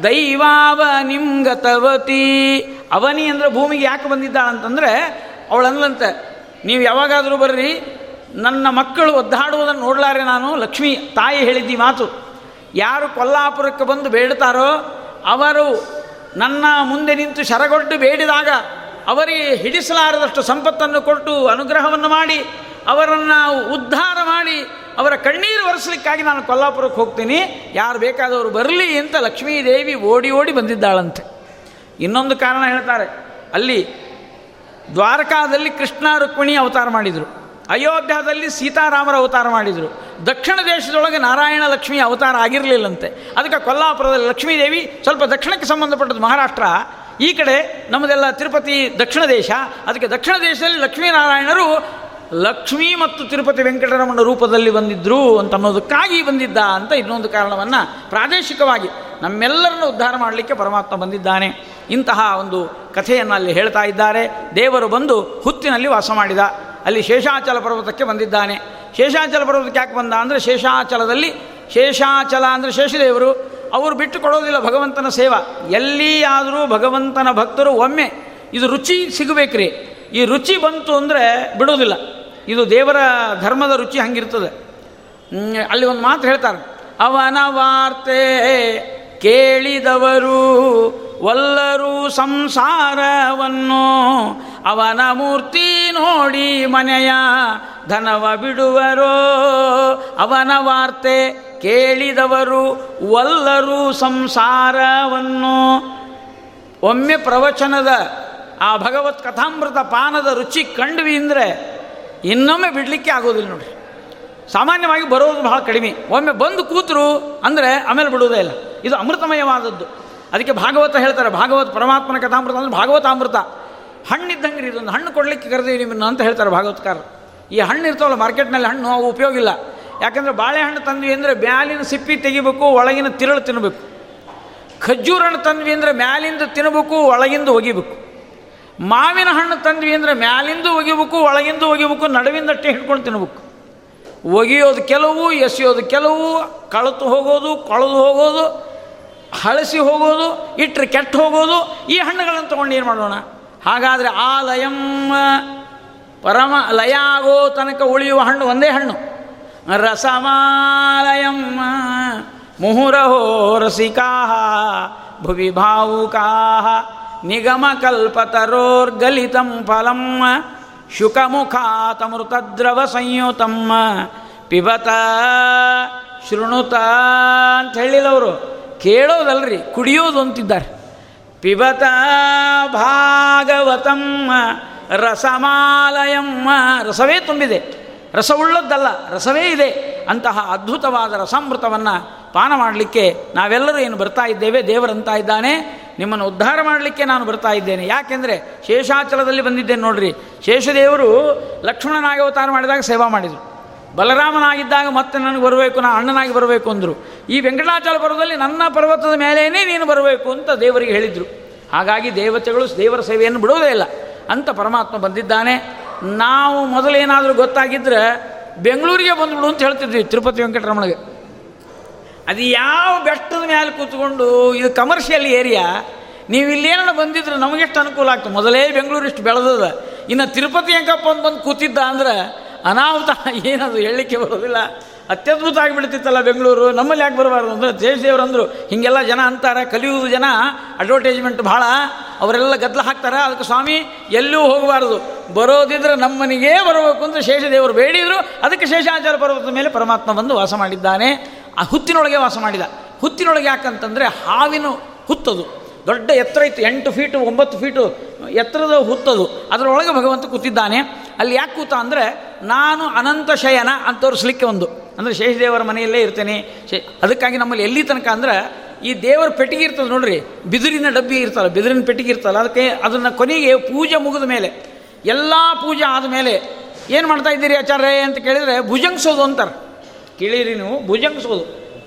ದೈವಾವನಿಂ ಗತವತಿ ಅವನಿ ಅಂದರೆ ಭೂಮಿಗೆ ಯಾಕೆ ಬಂದಿದ್ದಾಳೆ ಅವಳು ಅಂದ್ಲಂತೆ ನೀವು ಯಾವಾಗಾದರೂ ಬರ್ರಿ, ನನ್ನ ಮಕ್ಕಳು ಒದ್ದಾಡುವುದನ್ನು ನೋಡಲಾರೆ ನಾನು, ಲಕ್ಷ್ಮಿ, ತಾಯಿ ಹೇಳಿದ್ದಿ ಮಾತು. ಯಾರು ಕೊಲ್ಲಾಪುರಕ್ಕೆ ಬಂದು ಬೇಡ್ತಾರೋ, ಅವರು ನನ್ನ ಮುಂದೆ ನಿಂತು ಶರಗೊಡ್ಡು ಬೇಡಿದಾಗ ಅವರಿಗೆ ಹಿಡಿಸಲಾರದಷ್ಟು ಸಂಪತ್ತನ್ನು ಕೊಟ್ಟು, ಅನುಗ್ರಹವನ್ನು ಮಾಡಿ, ಅವರನ್ನು ಉದ್ಧಾರ ಮಾಡಿ ಅವರ ಕಣ್ಣೀರು ಒರೆಸಲಿಕ್ಕಾಗಿ ನಾನು ಕೊಲ್ಲಾಪುರಕ್ಕೆ ಹೋಗ್ತೀನಿ. ಯಾರು ಬೇಕಾದವರು ಬರಲಿ ಅಂತ ಲಕ್ಷ್ಮೀದೇವಿ ಓಡಿ ಓಡಿ ಬಂದಿದ್ದಾಳಂತೆ. ಇನ್ನೊಂದು ಕಾರಣ ಹೇಳ್ತಾರೆ. ಅಲ್ಲಿ ದ್ವಾರಕಾದಲ್ಲಿ ಕೃಷ್ಣ ರುಕ್ಮಿಣಿ ಅವತಾರ ಮಾಡಿದರು. ಅಯೋಧ್ಯದಲ್ಲಿ ಸೀತಾರಾಮರ ಅವತಾರ ಮಾಡಿದರು. ದಕ್ಷಿಣ ದೇಶದೊಳಗೆ ನಾರಾಯಣ ಲಕ್ಷ್ಮಿ ಅವತಾರ ಆಗಿರಲಿಲ್ಲಂತೆ. ಅದಕ್ಕೆ ಕೊಲ್ಲಾಪುರದಲ್ಲಿ ಲಕ್ಷ್ಮೀದೇವಿ ಸ್ವಲ್ಪ ದಕ್ಷಿಣಕ್ಕೆ ಸಂಬಂಧಪಟ್ಟದ್ದು ಮಹಾರಾಷ್ಟ್ರ. ಈ ಕಡೆ ನಮ್ಮದೆಲ್ಲ ತಿರುಪತಿ ದಕ್ಷಿಣ ದೇಶ. ಅದಕ್ಕೆ ದಕ್ಷಿಣ ದೇಶದಲ್ಲಿ ಲಕ್ಷ್ಮೀನಾರಾಯಣರು ಲಕ್ಷ್ಮೀ ಮತ್ತು ತಿರುಪತಿ ವೆಂಕಟರಮಣ ರೂಪದಲ್ಲಿ ಬಂದಿದ್ದರು ಅಂತ ಅನ್ನೋದಕ್ಕಾಗಿ ಬಂದಿದ್ದ ಅಂತ ಇನ್ನೊಂದು ಕಾರಣವನ್ನು ಪ್ರಾದೇಶಿಕವಾಗಿ ನಮ್ಮೆಲ್ಲರನ್ನು ಉದ್ಧಾರ ಮಾಡಲಿಕ್ಕೆ ಪರಮಾತ್ಮ ಬಂದಿದ್ದಾನೆ. ಇಂತಹ ಒಂದು ಕಥೆಯನ್ನು ಅಲ್ಲಿ ಹೇಳ್ತಾ ಇದ್ದಾರೆ. ದೇವರು ಬಂದು ಹುತ್ತಿನಲ್ಲಿ ವಾಸ ಮಾಡಿದ. ಅಲ್ಲಿ ಶೇಷಾಚಲ ಪರ್ವತಕ್ಕೆ ಬಂದಿದ್ದಾನೆ. ಶೇಷಾಚಲ ಪರ್ವತಕ್ಕೆ ಯಾಕೆ ಬಂದ ಅಂದರೆ ಶೇಷಾಚಲದಲ್ಲಿ ಶೇಷಾಚಲ ಅಂದರೆ ಶೇಷದೇವರು ಅವರು ಬಿಟ್ಟು ಕೊಡೋದಿಲ್ಲ ಭಗವಂತನ ಸೇವಾ. ಎಲ್ಲಿಯಾದರೂ ಭಗವಂತನ ಭಕ್ತರು ಒಮ್ಮೆ ಇದು ರುಚಿ ಸಿಗಬೇಕ್ರಿ. ಈ ರುಚಿ ಬಂತು ಅಂದರೆ ಬಿಡೋದಿಲ್ಲ. ಇದು ದೇವರ ಧರ್ಮದ ರುಚಿ ಹಂಗಿರ್ತದೆ. ಅಲ್ಲಿ ಒಂದು ಮಾತು ಹೇಳ್ತಾರೆ. ಅವನ ವಾರ್ತೆ ಕೇಳಿದವರು ಒಲ್ಲರೂ ಸಂಸಾರವನ್ನು ಅವನ ಮೂರ್ತಿ ನೋಡಿ ಮನೆಯ ಧನವ ಬಿಡುವರೋ ಅವನ ವಾರ್ತೆ ಕೇಳಿದವರು ವಲ್ಲರು ಸಂಸಾರವನ್ನು. ಒಮ್ಮೆ ಪ್ರವಚನದ ಆ ಭಗವತ್ ಕಥಾಮೃತ ಪಾನದ ರುಚಿ ಕಂಡ್ವಿ ಅಂದರೆ ಇನ್ನೊಮ್ಮೆ ಬಿಡಲಿಕ್ಕೆ ಆಗೋದಿಲ್ಲ ನೋಡಿ ಸಾಮಾನ್ಯವಾಗಿ ಬರೋದು ಬಹಳ ಕಡಿಮೆ. ಒಮ್ಮೆ ಬಂದು ಕೂತರು ಅಂದರೆ ಆಮೇಲೆ ಬಿಡುವುದೇ ಇಲ್ಲ. ಇದು ಅಮೃತಮಯವಾದದ್ದು. ಅದಕ್ಕೆ ಭಾಗವತ ಹೇಳ್ತಾರೆ, ಭಾಗವತ ಪರಮಾತ್ಮನ ಕಥಾಮೃತ ಅಂದರೆ ಭಾಗವತಾಮೃತ. ಹಣ್ಣಿದ್ದಂಗೆ ಇದೊಂದು ಹಣ್ಣು ಕೊಡಲಿಕ್ಕೆ ಕರೆದೀವಿ ನಿಮ್ಮನ್ನು ಅಂತ ಹೇಳ್ತಾರೆ ಭಾಗವತ್ಕಾರರು. ಈ ಹಣ್ಣು ಇರ್ತಾವಲ್ಲ, ಮಾರ್ಕೆಟ್ನಲ್ಲಿ ಹಣ್ಣು ಅವು ಉಪಯೋಗ ಇಲ್ಲ ಯಾಕಂದರೆ ಬಾಳೆಹಣ್ಣು ತಂದ್ವಿ ಅಂದರೆ ಬ್ಯಾಲಿನ ಸಿಪ್ಪಿ ತೆಗಿಬೇಕು, ಒಳಗಿನ ತಿರುಳು ತಿನ್ನಬೇಕು ಖಜ್ಜೂರನ್ನು ತಂದ್ವಿ ಅಂದರೆ ಮ್ಯಾಲಿಂದ ತಿನ್ನಬೇಕು ಒಳಗಿಂದ ಒಗಿಬೇಕು. ಮಾವಿನ ಹಣ್ಣು ತಂದ್ವಿ ಅಂದರೆ ಮ್ಯಾಲಿಂದು ಒಗಿಬೇಕು, ಒಳಗಿಂದ ಒಗಿಬೇಕು ನಡುವಿಂದಟ್ಟೆ ಹಿಡ್ಕೊಂಡು ತಿನ್ಬೇಕು. ಒಗೆಯೋದು ಕೆಲವು, ಎಸೆಯೋದು ಕೆಲವು, ಕಳತು ಹೋಗೋದು, ಕೊಳದು ಹೋಗೋದು, ಹಳಸಿ ಹೋಗೋದು ಇಟ್ಟರೆ ಕೆಟ್ಟು ಹೋಗೋದು, ಈ ಹಣ್ಣುಗಳನ್ನು ತೊಗೊಂಡು ಏನು ಮಾಡೋಣ? ಹಾಗಾದರೆ ಆ ಲಯಂ ಪರಮ ಲಯ ಆಗೋ ತನಕ ಉಳಿಯುವ ಹಣ್ಣು ಒಂದೇ ಹಣ್ಣು. ರಸಮಾಲಯಂ, ಮುಹುರಹೋ ರಸಿಕಾ ಭುವಿ ಭಾವುಕಾ ನಿಗಮಕಲ್ಪತರೋರ್ಗಲಿತಂ ಫಲಂ. ಶುಕಮುಖಾತಮೃತದ್ರವ ಸಂಯುತಂ. ಪಿಬತ ಶೃಣುತ ಅಂತ ಹೇಳಿಲ್ಲವರು ಕೇಳೋದಲ್ರಿ, ಕುಡಿಯೋದು ಅಂತಿದ್ದಾರೆ. ಪಿಬತ ಭಾಗವತಂ ರಸಮಾಲಯಂ. ರಸವೇ ತುಂಬಿದೆ. ರಸವುಳ್ಳದ್ದಲ್ಲ ರಸವೇ ಇದೆ. ಅಂತಹ ಅದ್ಭುತವಾದ ರಸಾಮೃತವನ್ನು ಪಾನ ಮಾಡಲಿಕ್ಕೆ ನಾವೆಲ್ಲರೂ ಏನು ಬರ್ತಾ ಇದ್ದೇವೆ? ದೇವರಂತ ಇದ್ದಾನೆ. ನಿಮ್ಮನ್ನು ಉದ್ಧಾರ ಮಾಡಲಿಕ್ಕೆ ನಾನು ಬರ್ತಾ ಇದ್ದೇನೆ. ಯಾಕೆಂದರೆ ಶೇಷಾಚಲದಲ್ಲಿ ಬಂದಿದ್ದೇನೆ ನೋಡ್ರಿ. ಶೇಷದೇವರು ಲಕ್ಷ್ಮಣನಾಗಿ ಅವತಾರ ಮಾಡಿದಾಗ ಸೇವಾ ಮಾಡಿದರು. ಬಲರಾಮನಾಗಿದ್ದಾಗ ಮತ್ತೆ ನನಗೆ ಬರಬೇಕು, ನಾ ಅಣ್ಣನಾಗಿ ಬರಬೇಕು ಅಂದರು. ಈ ವೆಂಕಟಾಚಲ ಪರ್ವದಲ್ಲಿ ನನ್ನ ಪರ್ವತದ ಮೇಲೇನೇ ನೀನು ಬರಬೇಕು ಅಂತ ದೇವರಿಗೆ ಹೇಳಿದರು. ಹಾಗಾಗಿ ದೇವತೆಗಳು ದೇವರ ಸೇವೆಯನ್ನು ಬಿಡುವುದೇ ಇಲ್ಲ. ಅಂತ ಪರಮಾತ್ಮ ಬಂದಿದ್ದಾನೆ. ನಾವು ಮೊದಲೇನಾದರೂ ಗೊತ್ತಾಗಿದ್ದರೆ ಬೆಂಗಳೂರಿಗೆ ಬಂದುಬಿಡು ಅಂತ ಹೇಳ್ತಿದ್ವಿ ತಿರುಪತಿ ವೆಂಕಟರಮಣಗೆ. ಅದು ಯಾವ ಬೆಟ್ಟದ ಮೇಲೆ ಕೂತ್ಕೊಂಡು, ಇದು ಕಮರ್ಷಿಯಲ್ ಏರಿಯಾ ನೀವು ಇಲ್ಲೇನ ಬಂದಿದ್ರೆ ನಮಗೆಷ್ಟು ಅನುಕೂಲ ಆಗ್ತದೆ ಮೊದಲೇ ಬೆಂಗಳೂರು ಇಷ್ಟು ಬೆಳೆದದ. ಇನ್ನು ತಿರುಪತಿ ಹೆಂಗಪ್ಪ ಅಂತ ಬಂದು ಕೂತಿದ್ದ ಅಂದ್ರೆ ಅನಾಹುತ. ಏನದು ಹೇಳಲಿಕ್ಕೆ ಬರೋದಿಲ್ಲ. ಅತ್ಯದ್ಭುತ ಆಗಿಬಿಡ್ತಿತ್ತಲ್ಲ ಬೆಂಗಳೂರು. ನಮ್ಮಲ್ಲಿ ಯಾಕೆ ಬರಬಾರ್ದು ಅಂದ್ರೆ ದೇಶದೇವರು ಅಂದರು, ಹೀಗೆಲ್ಲ ಜನ ಅಂತಾರೆ, ಕಲಿಯುವುದು ಜನ ಅಡ್ವರ್ಟೈಸ್ಮೆಂಟ್ ಭಾಳ. ಅವರೆಲ್ಲ ಗದ್ದಲ ಹಾಕ್ತಾರೆ. ಅದಕ್ಕೆ ಸ್ವಾಮಿ, ಎಲ್ಲೂ ಹೋಗಬಾರ್ದು. ಬರೋದಿದ್ರೆ ನಮ್ಮನಿಗೇ ಬರಬೇಕು ಅಂತ ಶೇಷದೇವರು ಬೇಡಿದ್ರು. ಅದಕ್ಕೆ ಶೇಷಾಚಾರ ಪರ್ವತದ ಮೇಲೆ ಪರಮಾತ್ಮ ಬಂದು ವಾಸ ಮಾಡಿದ್ದಾನೆ. ಆ ಹುತ್ತಿನೊಳಗೆ ವಾಸ ಮಾಡಿದ. ಹುತ್ತಿನೊಳಗೆ ಯಾಕಂತಂದರೆ ಹಾವಿನ ಹುತ್ತದು. ದೊಡ್ಡ ಎತ್ತರ ಇತ್ತು, ಎಂಟು ಫೀಟು, ಒಂಬತ್ತು ಫೀಟು ಎತ್ತರದ ಹುತ್ತದು. ಅದರೊಳಗೆ ಭಗವಂತ ಕೂತಿದ್ದಾನೆ. ಅಲ್ಲಿ ಯಾಕೆ ಕೂತ ಅಂದರೆ, ನಾನು ಅನಂತ ಶಯನ ಅಂತ ತೋರಿಸ್ಲಿಕ್ಕೆ ಒಂದು. ಅಂದರೆ ಶೇಷದೇವರ ಮನೆಯಲ್ಲೇ ಇರ್ತೇನೆ. ಶೇ, ಅದಕ್ಕಾಗಿ ನಮ್ಮಲ್ಲಿ ಎಲ್ಲಿ ತನಕ ಅಂದ್ರೆ, ಈ ದೇವರ ಪೆಟ್ಟಿಗೆ ಇರ್ತದೆ ನೋಡ್ರಿ, ಬಿದಿರಿನ ಡಬ್ಬಿ ಇರ್ತಲ್ಲ, ಬಿದಿರಿನ ಪೆಟ್ಟಿಗೆ ಇರ್ತಲ್ಲ, ಅದಕ್ಕೆ ಅದನ್ನು ಕೊನೆಗೆ ಪೂಜೆ ಮುಗಿದ ಮೇಲೆ, ಎಲ್ಲ ಪೂಜೆ ಆದಮೇಲೆ ಏನು ಮಾಡ್ತಾ ಇದ್ದೀರಿ ಆಚಾರ್ಯ ಅಂತ ಕೇಳಿದರೆ, ಭುಜಂಗಿಸೋದು ಅಂತಾರೆ. ಕೇಳಿರಿ ನೀವು, ಭುಜಂಗಿಸೋದು.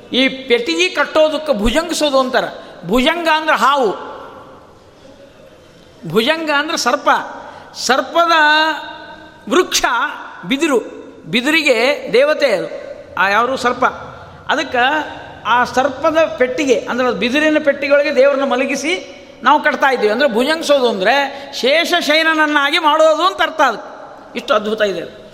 ಈ ಪೆಟ್ಟಿಗೆ ಕಟ್ಟೋದಕ್ಕೆ ಭುಜಂಗಿಸೋದು ಅಂತಾರೆ. ಭುಜಂಗ ಅಂದ್ರೆ ಹಾವು. ಭುಜಂಗ ಅಂದ್ರೆ ಸರ್ಪ. ಸರ್ಪದ ವೃಕ್ಷ, ಬಿದಿರು. ಬಿದಿರಿಗೆ ದೇವತೆ ಅದು. ಆ ಯಾರು ಸರ್ಪ? ಅದಕ್ಕೆ ಆ ಸರ್ಪದ ಪೆಟ್ಟಿಗೆ, ಅಂದರೆ ಬಿದಿರಿನ ಪೆಟ್ಟಿಗೆಯೊಳಗೆ ದೇವರನ್ನ ಮಲಗಿಸಿ ನಾವು ಕಟ್ತಾ ಇದ್ದೀವಿ. ಅಂದರೆ ಭುಜಂಗಿಸೋದು ಅಂದರೆ ಶೇಷ ಶಯನನನ್ನಾಗಿ ಮಾಡೋದು ಅಂತ ಅರ್ಥ ಅದು. ಇಷ್ಟು ಅದ್ಭುತ ಇದೆ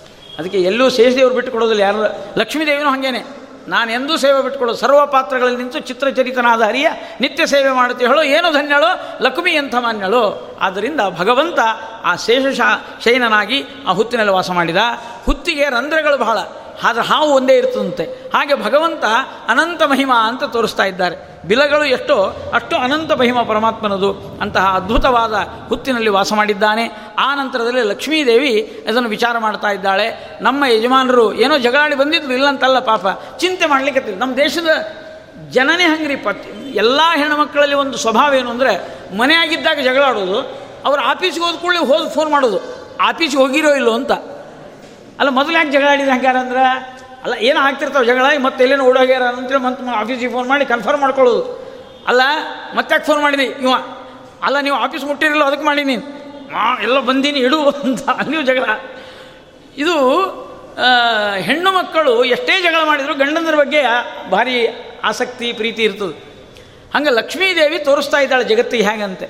ಅದಕ್ಕೆ ಎಲ್ಲೂ ಶೇಷದೇವರು ಬಿಟ್ಟು ಕೊಡೋದಿಲ್ಲ ಯಾರು? ಲಕ್ಷ್ಮೀದೇವಿನೂ ಹಾಗೇನೆ. ನಾನು ಎಂದೂ ಸೇವೆ ಬಿಟ್ಟುಕೊಳ್ಳೋದು ಸರ್ವ ಪಾತ್ರಗಳಲ್ಲಿ ನಿಂತು ಚಿತ್ರಚರಿತನಾದ ಹರಿಯ ನಿತ್ಯ ಸೇವೆ ಮಾಡುತ್ತೆ. ಹೇಳೋ, ಏನು ಧನ್ಯಳೋ? ಲಕ್ಷ್ಮಿ ಎಂಥ ಮಾನ್ಯಳೋ? ಆದ್ದರಿಂದ ಭಗವಂತ ಆ ಶೇಷ ಶಯನನಾಗಿ ಆ ಹುತ್ತಿನಲ್ಲಿ ವಾಸ ಮಾಡಿದ. ಹುತ್ತಿಗೆ ರಂಧ್ರಗಳು ಬಹಳ. ಆದರೆ ಹಾವು ಒಂದೇ ಇರ್ತದಂತೆ. ಹಾಗೆ ಭಗವಂತ ಅನಂತ ಮಹಿಮಾ ಅಂತ ತೋರಿಸ್ತಾ ಇದ್ದಾರೆ. ಬಿಲಗಳು ಎಷ್ಟೋ, ಅಷ್ಟು ಅನಂತ ಮಹಿಮಾ ಪರಮಾತ್ಮನದು. ಅಂತಹ ಅದ್ಭುತವಾದ ಹುತ್ತಿನಲ್ಲಿ ವಾಸ ಮಾಡಿದ್ದಾನೆ. ಆ ನಂತರದಲ್ಲಿ ಲಕ್ಷ್ಮೀದೇವಿ ಅದನ್ನು ವಿಚಾರ ಮಾಡ್ತಾ ಇದ್ದಾಳೆ. ನಮ್ಮ ಯಜಮಾನರು ಏನೋ ಜಗಳಾಡಿ ಬಂದಿದ್ರು, ಇಲ್ಲಂತಲ್ಲ ಪಾಪ. ಚಿಂತೆ ಮಾಡಲಿಕ್ಕೆ ನಮ್ಮ ದೇಶದ ಜನನೇ ಹಂಗ್ರಿ. ಪತ್, ಎಲ್ಲ ಹೆಣ್ಮಕ್ಕಳಲ್ಲಿ ಒಂದು ಸ್ವಭಾವ ಏನು ಅಂದರೆ, ಮನೆಯಾಗಿದ್ದಾಗ ಜಗಳಾಡೋದು ಅವ್ರು ಆಫೀಸ್ಗೆ ಹೋದ ಕೂಡಲೇ ಹೋಗಿ ಫೋನ್ ಮಾಡೋದು. ಆಫೀಸ್ಗೆ ಹೋಗಿರೋ ಇಲ್ಲೋ ಅಂತ. ಅಲ್ಲ, ಮೊದಲು ಯಾಕೆ ಜಗಳ ಆಡಿದ್ರೆ ಹಂಗಾರ ಅಂದ್ರೆ? ಅಲ್ಲ, ಏನು ಆಗ್ತಿರ್ತಾವೆ ಜಗಳ? ಮತ್ತೆ ಎಲ್ಲೇನೋ ಓಡೋಗ್ಯಾರ ಅಂತೇಳಿ ಮತ್ತೆ ಆಫೀಸಿಗೆ ಫೋನ್ ಮಾಡಿ ಕನ್ಫರ್ಮ್ ಮಾಡ್ಕೊಳ್ಳೋದು. ಅಲ್ಲ, ಮತ್ತೆ ಯಾಕೆ ಫೋನ್ ಮಾಡಿದಿ? ಇವ, ಅಲ್ಲ, ನೀವು ಆಫೀಸ್ ಮುಟ್ಟಿರಲ್ಲ ಅದಕ್ಕೆ ಮಾಡಿ ನೀನು. ಮಾ, ಎಲ್ಲ ಬಂದೀನಿ, ಇಡು ಅಂತ. ನೀವು ಜಗಳ. ಇದು ಹೆಣ್ಣು ಮಕ್ಕಳು ಎಷ್ಟೇ ಜಗಳ ಮಾಡಿದರೂ ಗಂಡಂದ್ರ ಬಗ್ಗೆ ಭಾರಿ ಆಸಕ್ತಿ, ಪ್ರೀತಿ ಇರ್ತದೆ. ಹಂಗೆ ಲಕ್ಷ್ಮೀದೇವಿ ತೋರಿಸ್ತಾ ಇದ್ದಾಳೆ ಜಗತ್ತಿಗೆ ಹೇಗಂತೆ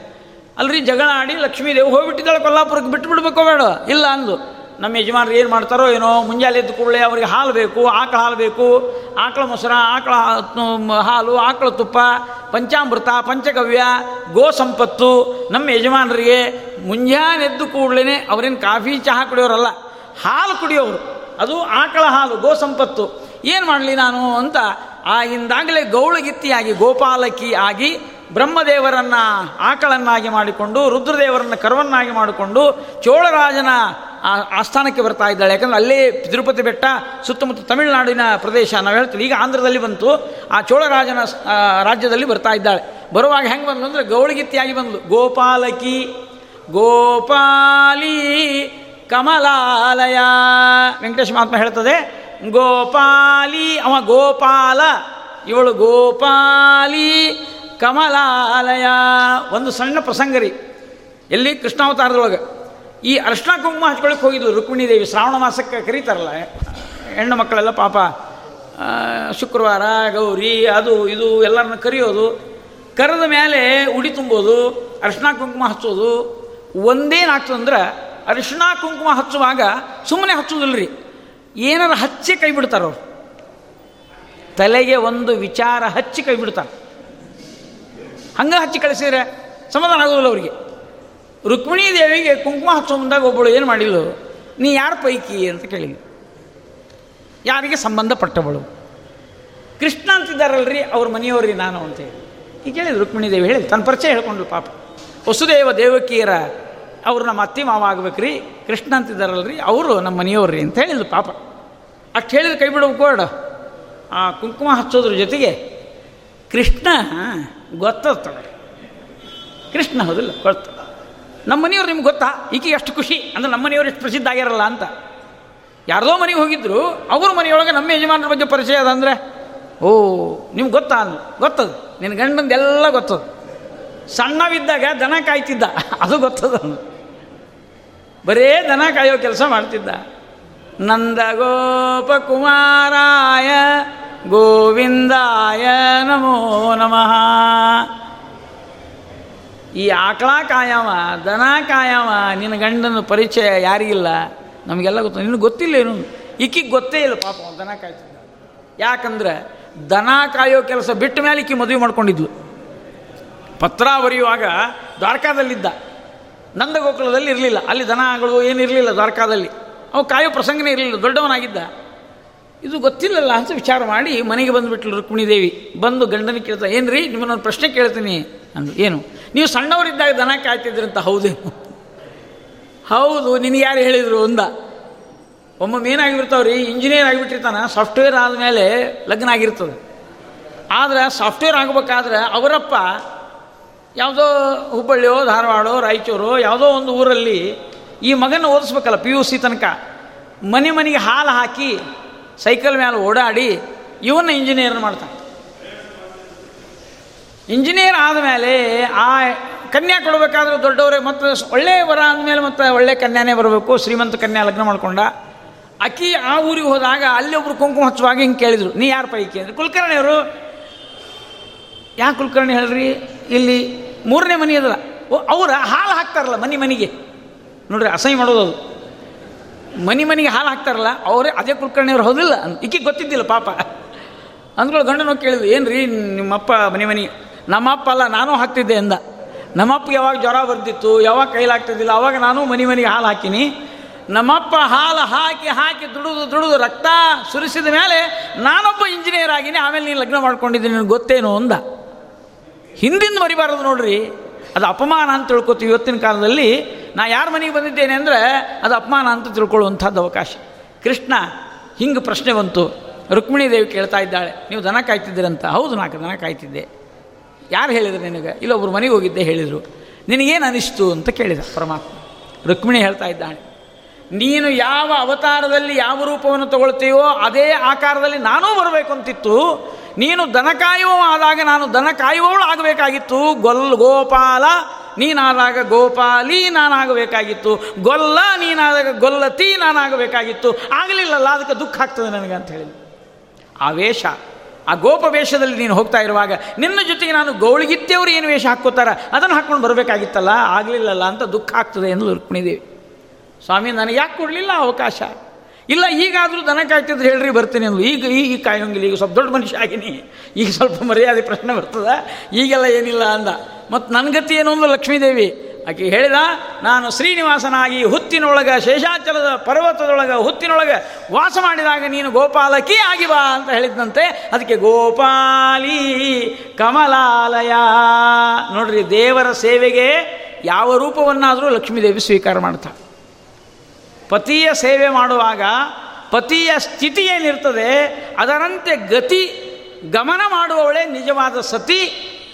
ಅಲ್ರಿ ಜಗಳ ಆಡಿ ಲಕ್ಷ್ಮೀದೇವಿ ಹೋಗ್ಬಿಟ್ಟಿದ್ದಾಳೆ, ಕೊಲ್ಲಾಪುರಕ್ಕೆ ಬಿಟ್ಟು ಬಿಡ್ಬೇಕೋ ಬೇಡ? ಇಲ್ಲ ಅಂದು ನಮ್ಮ ಯಜಮಾನರು ಏನು ಮಾಡ್ತಾರೋ ಏನೋ, ಮುಂಜಾನೆ ಎದ್ದು ಕೂಡಲೇ ಅವರಿಗೆ ಹಾಲು ಬೇಕು, ಆಕಳ ಹಾಲು ಬೇಕು. ಆಕಳ ಮೊಸರ, ಆಕಳ ಹಾಲು, ಆಕಳ ತುಪ್ಪ, ಪಂಚಾಮೃತ, ಪಂಚಗವ್ಯ ಗೋ ಸಂಪತ್ತು ನಮ್ಮ ಯಜಮಾನರಿಗೆ ಮುಂಜಾನೆ ಎದ್ದು ಕೂಡಲೇ ಅವರೇನು ಕಾಫಿ, ಚಹಾ ಕುಡಿಯೋರಲ್ಲ, ಹಾಲು ಕುಡಿಯೋರು ಅದು ಆಕಳ ಹಾಲು ಗೋ ಸಂಪತ್ತು ಏನು ಮಾಡಲಿ ನಾನು ಅಂತ ಆಗಿಂದಾಗಲೇ ಗೌಳಗಿತ್ತಿಯಾಗಿ, ಗೋಪಾಲಕಿ ಆಗಿ ಬ್ರಹ್ಮದೇವರನ್ನು ಆಕಳನ್ನಾಗಿ ಮಾಡಿಕೊಂಡು, ರುದ್ರದೇವರನ್ನು ಕರುವನ್ನಾಗಿ ಮಾಡಿಕೊಂಡು, ಚೋಳರಾಜನ ಆ- ಆಸ್ಥಾನಕ್ಕೆ ಬರ್ತಾ ಇದ್ದಾಳೆ. ಯಾಕಂದ್ರೆ ಅಲ್ಲೇ ತಿರುಪತಿ ಬೆಟ್ಟ, ಸುತ್ತಮುತ್ತ ತಮಿಳುನಾಡಿನ ಪ್ರದೇಶ ನಾವು ಹೇಳ್ತೀವಿ. ಈಗ ಆಂಧ್ರದಲ್ಲಿ ಬಂತು. ಆ ಚೋಳರಾಜನ ರಾಜ್ಯದಲ್ಲಿ ಬರ್ತಾ ಇದ್ದಾಳೆ. ಬರುವಾಗ ಹೆಂಗೆ ಬಂದು ಅಂದರೆ ಗೌಳಿಗಿತ್ತಿಯಾಗಿ ಬಂದಳು ಗೋಪಾಲಕಿ, ಗೋಪಾಲಿ ಕಮಲಾಲಯ. ವೆಂಕಟೇಶ ಮಹಾತ್ಮ ಹೇಳ್ತದೆ, ಗೋಪಾಲಿ, ಅವ ಗೋಪಾಲ, ಇವಳು ಗೋಪಾಲಿ ಕಮಲಾಲಯ. ಒಂದು ಸಣ್ಣ ಪ್ರಸಂಗ ರೀ ಎಲ್ಲಿ? ಕೃಷ್ಣಾವತಾರದೊಳಗೆ. ಈ ಅರ್ಶನ ಕುಂಕುಮ ಹಚ್ಕೊಳಕ್ಕೆ ಹೋಗಿದ್ರು ರುಕ್ಮಿಣಿ ದೇವಿ. ಶ್ರಾವಣ ಮಾಸಕ್ಕೆ ಕರೀತಾರಲ್ಲ, ಹೆಣ್ಣು ಮಕ್ಕಳೆಲ್ಲ ಪಾಪ ಶುಕ್ರವಾರ, ಗೌರಿ, ಅದು, ಇದು ಎಲ್ಲರನ್ನ ಕರೆಯೋದು. ಕರೆದ ಮೇಲೆ ಉಡಿ ತುಂಬೋದು, ಅರಿಶಿನ ಕುಂಕುಮ ಹಚ್ಚೋದು. ಒಂದೇನಾಗ್ತದಂದ್ರೆ ಅರಿಶಿನ ಕುಂಕುಮ ಹಚ್ಚುವಾಗ ಸುಮ್ಮನೆ ಹಚ್ಚೋದಿಲ್ರಿ ಏನಾರು ಹಚ್ಚಿ ಕೈ ಬಿಡ್ತಾರೆ ಅವ್ರು. ತಲೆಗೆ ಒಂದು ವಿಚಾರ ಹಚ್ಚಿ ಕೈ ಬಿಡ್ತಾರೆ. ಹಂಗೆ ಹಚ್ಚಿ ಕಳಿಸಿದ್ರೆ ಸಮಾಧಾನ ಆಗೋದಿಲ್ಲ ಅವರಿಗೆ. ರುಕ್ಮಿಣೀ ದೇವಿಗೆ ಕುಂಕುಮ ಹಚ್ಚೋ ಮುಂದಾಗ ಒಬ್ಬಳು ಏನು ಮಾಡಿದ್ಲು? ನೀ ಯಾರ ಪೈಕಿ? ಅಂತ ಕೇಳಿದ್ಲು. ಯಾರಿಗೆ ಸಂಬಂಧಪಟ್ಟವಳು? ಕೃಷ್ಣ ಅಂತಿದ್ದಾರಲ್ರಿ, ಅವ್ರ ಮನೆಯವ್ರಿ ನಾನು ಅಂತೇಳಿ ಈಗ ಕೇಳಿದ್ರು ರುಕ್ಮಿಣಿ ದೇವಿ. ಹೇಳಿ ತನ್ನ ಪರಿಚಯ ಹೇಳ್ಕೊಂಡ್ಲು ಪಾಪ. ವಸುದೇವ ದೇವಕಿಯರ, ಅವರು ನಮ್ಮ ಅತ್ತಿ ಮಾವ ಆಗ್ಬೇಕ್ರಿ, ಕೃಷ್ಣ ಅಂತಿದ್ದಾರಲ್ರಿ, ಅವರು ನಮ್ಮ ಮನೆಯವ್ರಿ, ಅಂತ ಹೇಳಿದ್ಲು ಪಾಪ. ಅಷ್ಟು ಹೇಳಿದ್ರು ಕೈ ಬಿಡಬೇಕು ಬೇಡ ಆ ಕುಂಕುಮ ಹಚ್ಚೋದ್ರ ಜೊತೆಗೆ ಕೃಷ್ಣ ಗೊತ್ತಾಗ್ತದೆ ಕೃಷ್ಣ ಹೌದಿಲ್ಲ ಗೊತ್ತ ನಮ್ಮ ಮನೆಯವ್ರು ನಿಮ್ಗೆ ಗೊತ್ತಾ? ಈಕೆ ಎಷ್ಟು ಖುಷಿ. ಅಂದ್ರೆ ನಮ್ಮ ಮನೆಯವ್ರು ಎಷ್ಟು ಪ್ರಸಿದ್ಧ ಆಗಿರಲ್ಲ ಅಂತ. ಯಾರದೋ ಮನೆಗೆ ಹೋಗಿದ್ರು, ಅವ್ರ ಮನೆಯೊಳಗೆ ನಮ್ಮ ಯಜಮಾನರ ಬಗ್ಗೆ ಪರಿಚಯ ಅದ ಅಂದರೆ, ಓ, ನಿಮ್ಗೆ ಗೊತ್ತಾ ಅಲ್ಲ ಗೊತ್ತದು. ನಿನ್ನ ಗಂಡಂದೆಲ್ಲ ಗೊತ್ತದು. ಸಣ್ಣವಿದ್ದಾಗ ದನ ಕಾಯ್ತಿದ್ದ. ಅದು ಗೊತ್ತದ. ಬರೇ ದನ ಕಾಯೋ ಕೆಲಸ ಮಾಡ್ತಿದ್ದ. ನಂದ ಕುಮಾರಾಯ ಗೋವಿಂದಾಯ ನಮೋ ನಮಃ. ಈ ಆಕಳ ಕಾಯಾವ ದನ ಕಾಯಾವ ನಿನ್ನ ಗಂಡನ ಪರಿಚಯ ಯಾರಿಗಿಲ್ಲ? ನಮಗೆಲ್ಲ ಗೊತ್ತು. ನಿನಗೆ ಗೊತ್ತಿಲ್ಲ ಏನು? ಈಕಿಗೆ ಗೊತ್ತೇ ಇಲ್ಲ ಪಾಪ ದನ ಕಾಯ್ತಿದ್ದ. ಯಾಕಂದ್ರೆ ದನ ಕಾಯೋ ಕೆಲಸ ಬಿಟ್ಟ ಮೇಲೆ ಈಕಿ ಮದುವೆ ಮಾಡ್ಕೊಂಡಿದ್ಲು. ಪತ್ರ ಬರೆಯುವಾಗ ದ್ವಾರಕಾದಲ್ಲಿದ್ದ. ನಂದಗೋಕುಲದಲ್ಲಿ ಇರಲಿಲ್ಲ. ಅಲ್ಲಿ ದನಗಳು ಏನಿರಲಿಲ್ಲ ದ್ವಾರಕಾದಲ್ಲಿ. ಅವು ಕಾಯೋ ಪ್ರಸಂಗನೇ ಇರಲಿಲ್ಲ, ದೊಡ್ಡವನಾಗಿದ್ದ. ಇದು ಗೊತ್ತಿಲ್ಲಲ್ಲ ಅಂತ ವಿಚಾರ ಮಾಡಿ ಮನೆಗೆ ಬಂದುಬಿಟ್ಲು ರುಕ್ಮಿಣಿ ದೇವಿ ಬಂದು ಗಂಡನಿಗೆ ಕೇಳ್ತಾ ಏನು ರೀ ನಿಮ್ಮನ್ನೊಂದು ಪ್ರಶ್ನೆ ಕೇಳ್ತೀನಿ ಅಂದು ಏನು? ನೀವು ಸಣ್ಣವರಿದ್ದಾಗ ದನ ಕಾಯ್ತಿದ್ರಂತ ಹೌದೇನು ಹೌದು, ನಿನಗೆ ಯಾರು ಹೇಳಿದರು ಅಂದ ಒಮ್ಮೊಮ್ಮೆ ಏನಾಗಿಬಿಡ್ತಾವ್ರಿ? ಇಂಜಿನಿಯರ್ ಆಗಿಬಿಟ್ಟಿರ್ತಾನೆ, ಸಾಫ್ಟ್ವೇರ್ ಆದಮೇಲೆ ಲಗ್ನ ಆಗಿರ್ತದೆ ಆದರೆ ಸಾಫ್ಟ್ವೇರ್ ಆಗಬೇಕಾದ್ರೆ ಅವರಪ್ಪ ಯಾವುದೋ ಹುಬ್ಬಳ್ಳಿಯೋ, ಧಾರವಾಡೋ, ರಾಯಚೂರು, ಯಾವುದೋ ಒಂದು ಊರಲ್ಲಿ ಈ ಮಗನ ಓದಿಸ್ಬೇಕಲ್ಲ ಪಿ ಯು ಸಿ ತನಕ. ಮನೆ ಮನೆಗೆ ಹಾಲು ಹಾಕಿ, ಸೈಕಲ್ ಮೇಲೆ ಓಡಾಡಿ, ಇವನ್ನ ಇಂಜಿನಿಯರ್ ಮಾಡ್ತಾನೆ. ಇಂಜಿನಿಯರ್ ಆದಮೇಲೆ ಆ ಕನ್ಯಾ ಕೊಡಬೇಕಾದ್ರೆ ದೊಡ್ಡವರೇ, ಮತ್ತು ಒಳ್ಳೆಯ ವರ ಅಂದಮೇಲೆ ಮತ್ತು ಒಳ್ಳೆ ಕನ್ಯಾನೇ ಬರಬೇಕು. ಶ್ರೀಮಂತ ಕನ್ಯಾ ಲಗ್ನ ಮಾಡ್ಕೊಂಡ. ಅಕ್ಕಿ ಆ ಊರಿಗೆ ಹೋದಾಗ ಅಲ್ಲಿ ಒಬ್ರು ಕುಂಕುಮ ಹಚ್ಚುವಾಗ ಹಿಂಗೆ ಕೇಳಿದರು, ನೀ ಯಾರ ಪೈಕಿ? ಅಂದರೆ. ಕುಲಕರ್ಣಿಯವರು, ಯಾಕೆ ಕುಲಕರ್ಣಿ ಹೇಳ್ರಿ? ಇಲ್ಲಿ ಮೂರನೇ ಮನೆ ಅದಲ್ಲ ಓ, ಅವ್ರ ಹಾಲು ಹಾಕ್ತಾರಲ್ಲ ಮನೆ ಮನೆಗೆ. ನೋಡ್ರಿ, ಅಸಹ್ಯ ಮಾಡೋದು ಅದು. ಮನೆ ಮನೆಗೆ ಹಾಲು ಹಾಕ್ತಾರಲ್ಲ, ಅವರೇ ಅದೇ ಕುಲಕರ್ಣಿಯವ್ರು ಹೌದಿಲ್ಲ. ಅಂತ ಗೊತ್ತಿದ್ದಿಲ್ಲ ಪಾಪ. ಅಂದ್ಕೊಳ್ಳೋ ಗಂಡನ ಕೇಳಿದ್ವಿ ಏನು ರೀ ನಿಮ್ಮಪ್ಪ ಮನೆ ಮನೆ? ನಮ್ಮಪ್ಪ ಅಲ್ಲ, ನಾನು ಹಾಕ್ತಿದ್ದೆ ಅಂದ ನಮ್ಮಪ್ಪ ಯಾವಾಗ ಜ್ವರ ಬರ್ತಿತ್ತು, ಯಾವಾಗ ಕೈಲಾಗ್ತಿದ್ದಿಲ್ಲ, ಅವಾಗ ನಾನು ಮನೆ ಮನೆಗೆ ಹಾಲು ಹಾಕಿನಿ. ನಮ್ಮಪ್ಪ ಹಾಲು ಹಾಕಿ ಹಾಕಿ ದುಡಿದು ದುಡಿದು ರಕ್ತ ಸುರಿಸಿದ ಮೇಲೆ ನಾನೊಬ್ಬ ಇಂಜಿನಿಯರ್ ಆಗಿನಿ, ಆಮೇಲೆ ನೀನು ಲಗ್ನ ಮಾಡ್ಕೊಂಡಿದ್ದೀನಿ ನಿನಗೆ ಗೊತ್ತೇನು ಅಂದ. ಹಿಂದಿಂದ ಮರಿಬಾರದು ನೋಡ್ರಿ, ಅದು ಅಪಮಾನ ಅಂತ ತಿಳ್ಕೊತೀವಿ ಇವತ್ತಿನ ಕಾಲದಲ್ಲಿ. ನಾ ಯಾರ ಮನೆಗೆ ಬಂದಿದ್ದೇನೆ ಅಂದರೆ ಅದು ಅಪಮಾನ ಅಂತ ತಿಳ್ಕೊಳ್ಳುವಂಥದ್ದು ಅವಕಾಶ. ಕೃಷ್ಣ, ಹಿಂಗೆ ಪ್ರಶ್ನೆ ಬಂತು. ರುಕ್ಮಿಣಿ ದೇವಿ ಕೇಳ್ತಾ ಇದ್ದಾಳೆ, ನೀವು ದನ ಕಾಯ್ತಿದ್ದೀರಂತ. ಹೌದು ನಾಲ್ಕು ದನ ಕಾಯ್ತಿದ್ದೆ. ಯಾರು ಹೇಳಿದ್ರು ನಿನಗೆ? ಇಲ್ಲೊಬ್ಬರು ಮನೆಗೆ ಹೋಗಿದ್ದೆ ಹೇಳಿದರು. ನಿನಗೇನು ಅನಿಸ್ತು ಅಂತ ಕೇಳಿದ ಪರಮಾತ್ಮ. ರುಕ್ಮಿಣಿ ಹೇಳ್ತಾ ಇದ್ದಾಳೆ ನೀನು ಯಾವ ಅವತಾರದಲ್ಲಿ ಯಾವ ರೂಪವನ್ನು ತಗೊಳ್ತೀಯೋ ಅದೇ ಆಕಾರದಲ್ಲಿ ನಾನೂ ಬರಬೇಕು ಅಂತಿತ್ತು. ನೀನು ದನ ಕಾಯುವ ಆದಾಗ ನಾನು ದನ ಕಾಯುವವಳು ಆಗಬೇಕಾಗಿತ್ತು. ಗೊಲ್ ಗೋಪಾಲ, ನೀನಾದಾಗ ಗೋಪಾಲಿ, ನಾನಾಗಬೇಕಾಗಿತ್ತು. ಗೊಲ್ಲ, ನೀನಾದಾಗ ಗೊಲ್ಲತಿ, ನಾನಾಗಬೇಕಾಗಿತ್ತು. ಆಗಲಿಲ್ಲಲ್ಲ, ಅದಕ್ಕೆ ದುಃಖ ಆಗ್ತದೆ ನನಗೆ ಅಂತ ಹೇಳಿದ್ರು. ಆ ವೇಷ ಆ ಗೋಪ ವೇಷದಲ್ಲಿ ನೀನು ಹೋಗ್ತಾ ಇರುವಾಗ, ನಿನ್ನ ಜೊತೆಗೆ ನಾನು ಗೌಳಿಗಿತ್ತೆಯವರು ಏನು ವೇಷ ಹಾಕ್ಕೋತಾರ? ಅದನ್ನು ಹಾಕ್ಕೊಂಡು ಬರಬೇಕಾಗಿತ್ತಲ್ಲ? ಆಗಲಿಲ್ಲಲ್ಲ ಅಂತ ದುಃಖ ಆಗ್ತದೆ ಎಂದು ರುಕ್ಮಿಣಿದೇವಿ ಸ್ವಾಮಿ, ನನಗೆ ಯಾಕೆ ಕೊಡಲಿಲ್ಲ ಅವಕಾಶ? ಇಲ್ಲ ಈಗಾದರೂ ದನ ಕಾಯ್ತಿದ್ರೆ ಹೇಳ್ರಿ, ಬರ್ತೀನಿ ಅಂದ್ರು ಈಗ ಈಗ ಕಾಯೋಂಗಿಲ್ಲ ಈಗ ಸ್ವಲ್ಪ ದೊಡ್ಡ ಮನುಷ್ಯ ಆಗಿನಿ. ಈಗ ಸ್ವಲ್ಪ ಮರ್ಯಾದೆ ಪ್ರಶ್ನೆ ಬರ್ತದ. ಈಗೆಲ್ಲ ಏನಿಲ್ಲ ಅಂದ. ಮತ್ತು ನನ್ನ ಗತಿ ಏನು ಅಂದ್ಲು ಲಕ್ಷ್ಮೀದೇವಿ? ಆಕೆ ಹೇಳಿದ, ನಾನು ಶ್ರೀನಿವಾಸನಾಗಿ ಹುತ್ತಿನೊಳಗೆ ಶೇಷಾಚಲದ ಪರ್ವತದೊಳಗೆ ಹುತ್ತಿನೊಳಗೆ ವಾಸ ಮಾಡಿದಾಗ ನೀನು ಗೋಪಾಲಕಿ ಆಗಿ ಬಾ ಅಂತ ಹೇಳಿದಂತೆ ಅದಕ್ಕೆ ಗೋಪಾಲಿ ಕಮಲಾಲಯ. ನೋಡ್ರಿ, ದೇವರ ಸೇವೆಗೆ ಯಾವ ರೂಪವನ್ನಾದರೂ ಲಕ್ಷ್ಮೀದೇವಿ ಸ್ವೀಕಾರ ಮಾಡ್ತಾಳೆ ಪತಿಯ ಸೇವೆ ಮಾಡುವಾಗ ಪತಿಯ ಸ್ಥಿತಿ ಏನಿರ್ತದೆ, ಅದರಂತೆ ಗತಿ ಗಮನ ಮಾಡುವವಳೇ ನಿಜವಾದ ಸತಿ.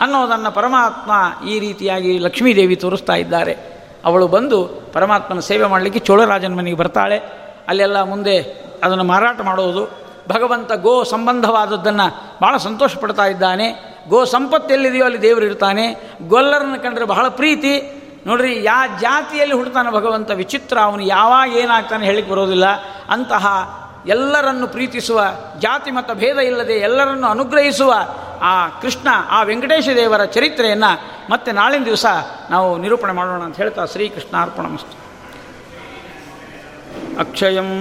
ಅನ್ನೋದನ್ನು ಪರಮಾತ್ಮ ಈ ರೀತಿಯಾಗಿ ಲಕ್ಷ್ಮೀದೇವಿ ತೋರಿಸ್ತಾ ಇದ್ದಾರೆ. ಅವಳು ಬಂದು ಪರಮಾತ್ಮನ ಸೇವೆ ಮಾಡಲಿಕ್ಕೆ ಚೋಳರಾಜನ ಮನೆಗೆ ಬರ್ತಾಳೆ. ಅಲ್ಲೆಲ್ಲ ಮುಂದೆ ಅದನ್ನು ಮಾರಾಟ ಮಾಡುವುದು ಭಗವಂತ ಗೋ ಸಂಬಂಧವಾದದ್ದನ್ನು ಭಾಳ ಸಂತೋಷ ಪಡ್ತಾ ಇದ್ದಾನೆ. ಗೋ ಸಂಪತ್ತು ಎಲ್ಲಿದೆಯೋ ಅಲ್ಲಿ ದೇವರು ಇರ್ತಾನೆ. ಗೊಲ್ಲರನ್ನು ಕಂಡರೆ ಬಹಳ ಪ್ರೀತಿ. ನೋಡ್ರಿ, ಯಾ ಜಾತಿಯಲ್ಲಿ ಹುಡ್ತಾನೆ ಭಗವಂತ, ವಿಚಿತ್ರ, ಅವನು ಯಾವಾಗ ಏನಾಗ್ತಾನೆ ಹೇಳಿಕ್ಕೆ ಬರೋದಿಲ್ಲ. ಅಂತಹ ಎಲ್ಲರನ್ನು ಪ್ರೀತಿಸುವ, ಜಾತಿ ಮತ ಭೇದ ಇಲ್ಲದೆ ಎಲ್ಲರನ್ನು ಅನುಗ್ರಹಿಸುವ ಆ ಕೃಷ್ಣ, ಆ ವೆಂಕಟೇಶ ದೇವರ ಚರಿತ್ರೆಯನ್ನು ಮತ್ತೆ ನಾಳಿನ ದಿವಸ ನಾವು ನಿರೂಪಣೆ ಮಾಡೋಣ ಅಂತ ಹೇಳ್ತಾ ಶ್ರೀಕೃಷ್ಣ ಅರ್ಪಣಮಸ್ತು. ಅಕ್ಷಯಂ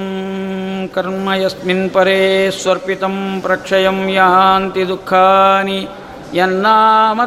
ಕರ್ಮ ಯಸ್ಮಿನ್ ಪರೇ ಸ್ವರ್ಪಿತಂ ಪ್ರಕ್ಷಯಂ ಯಾಂತಿ ದುಃಖಾನಿ ಯನ್ನಾಮ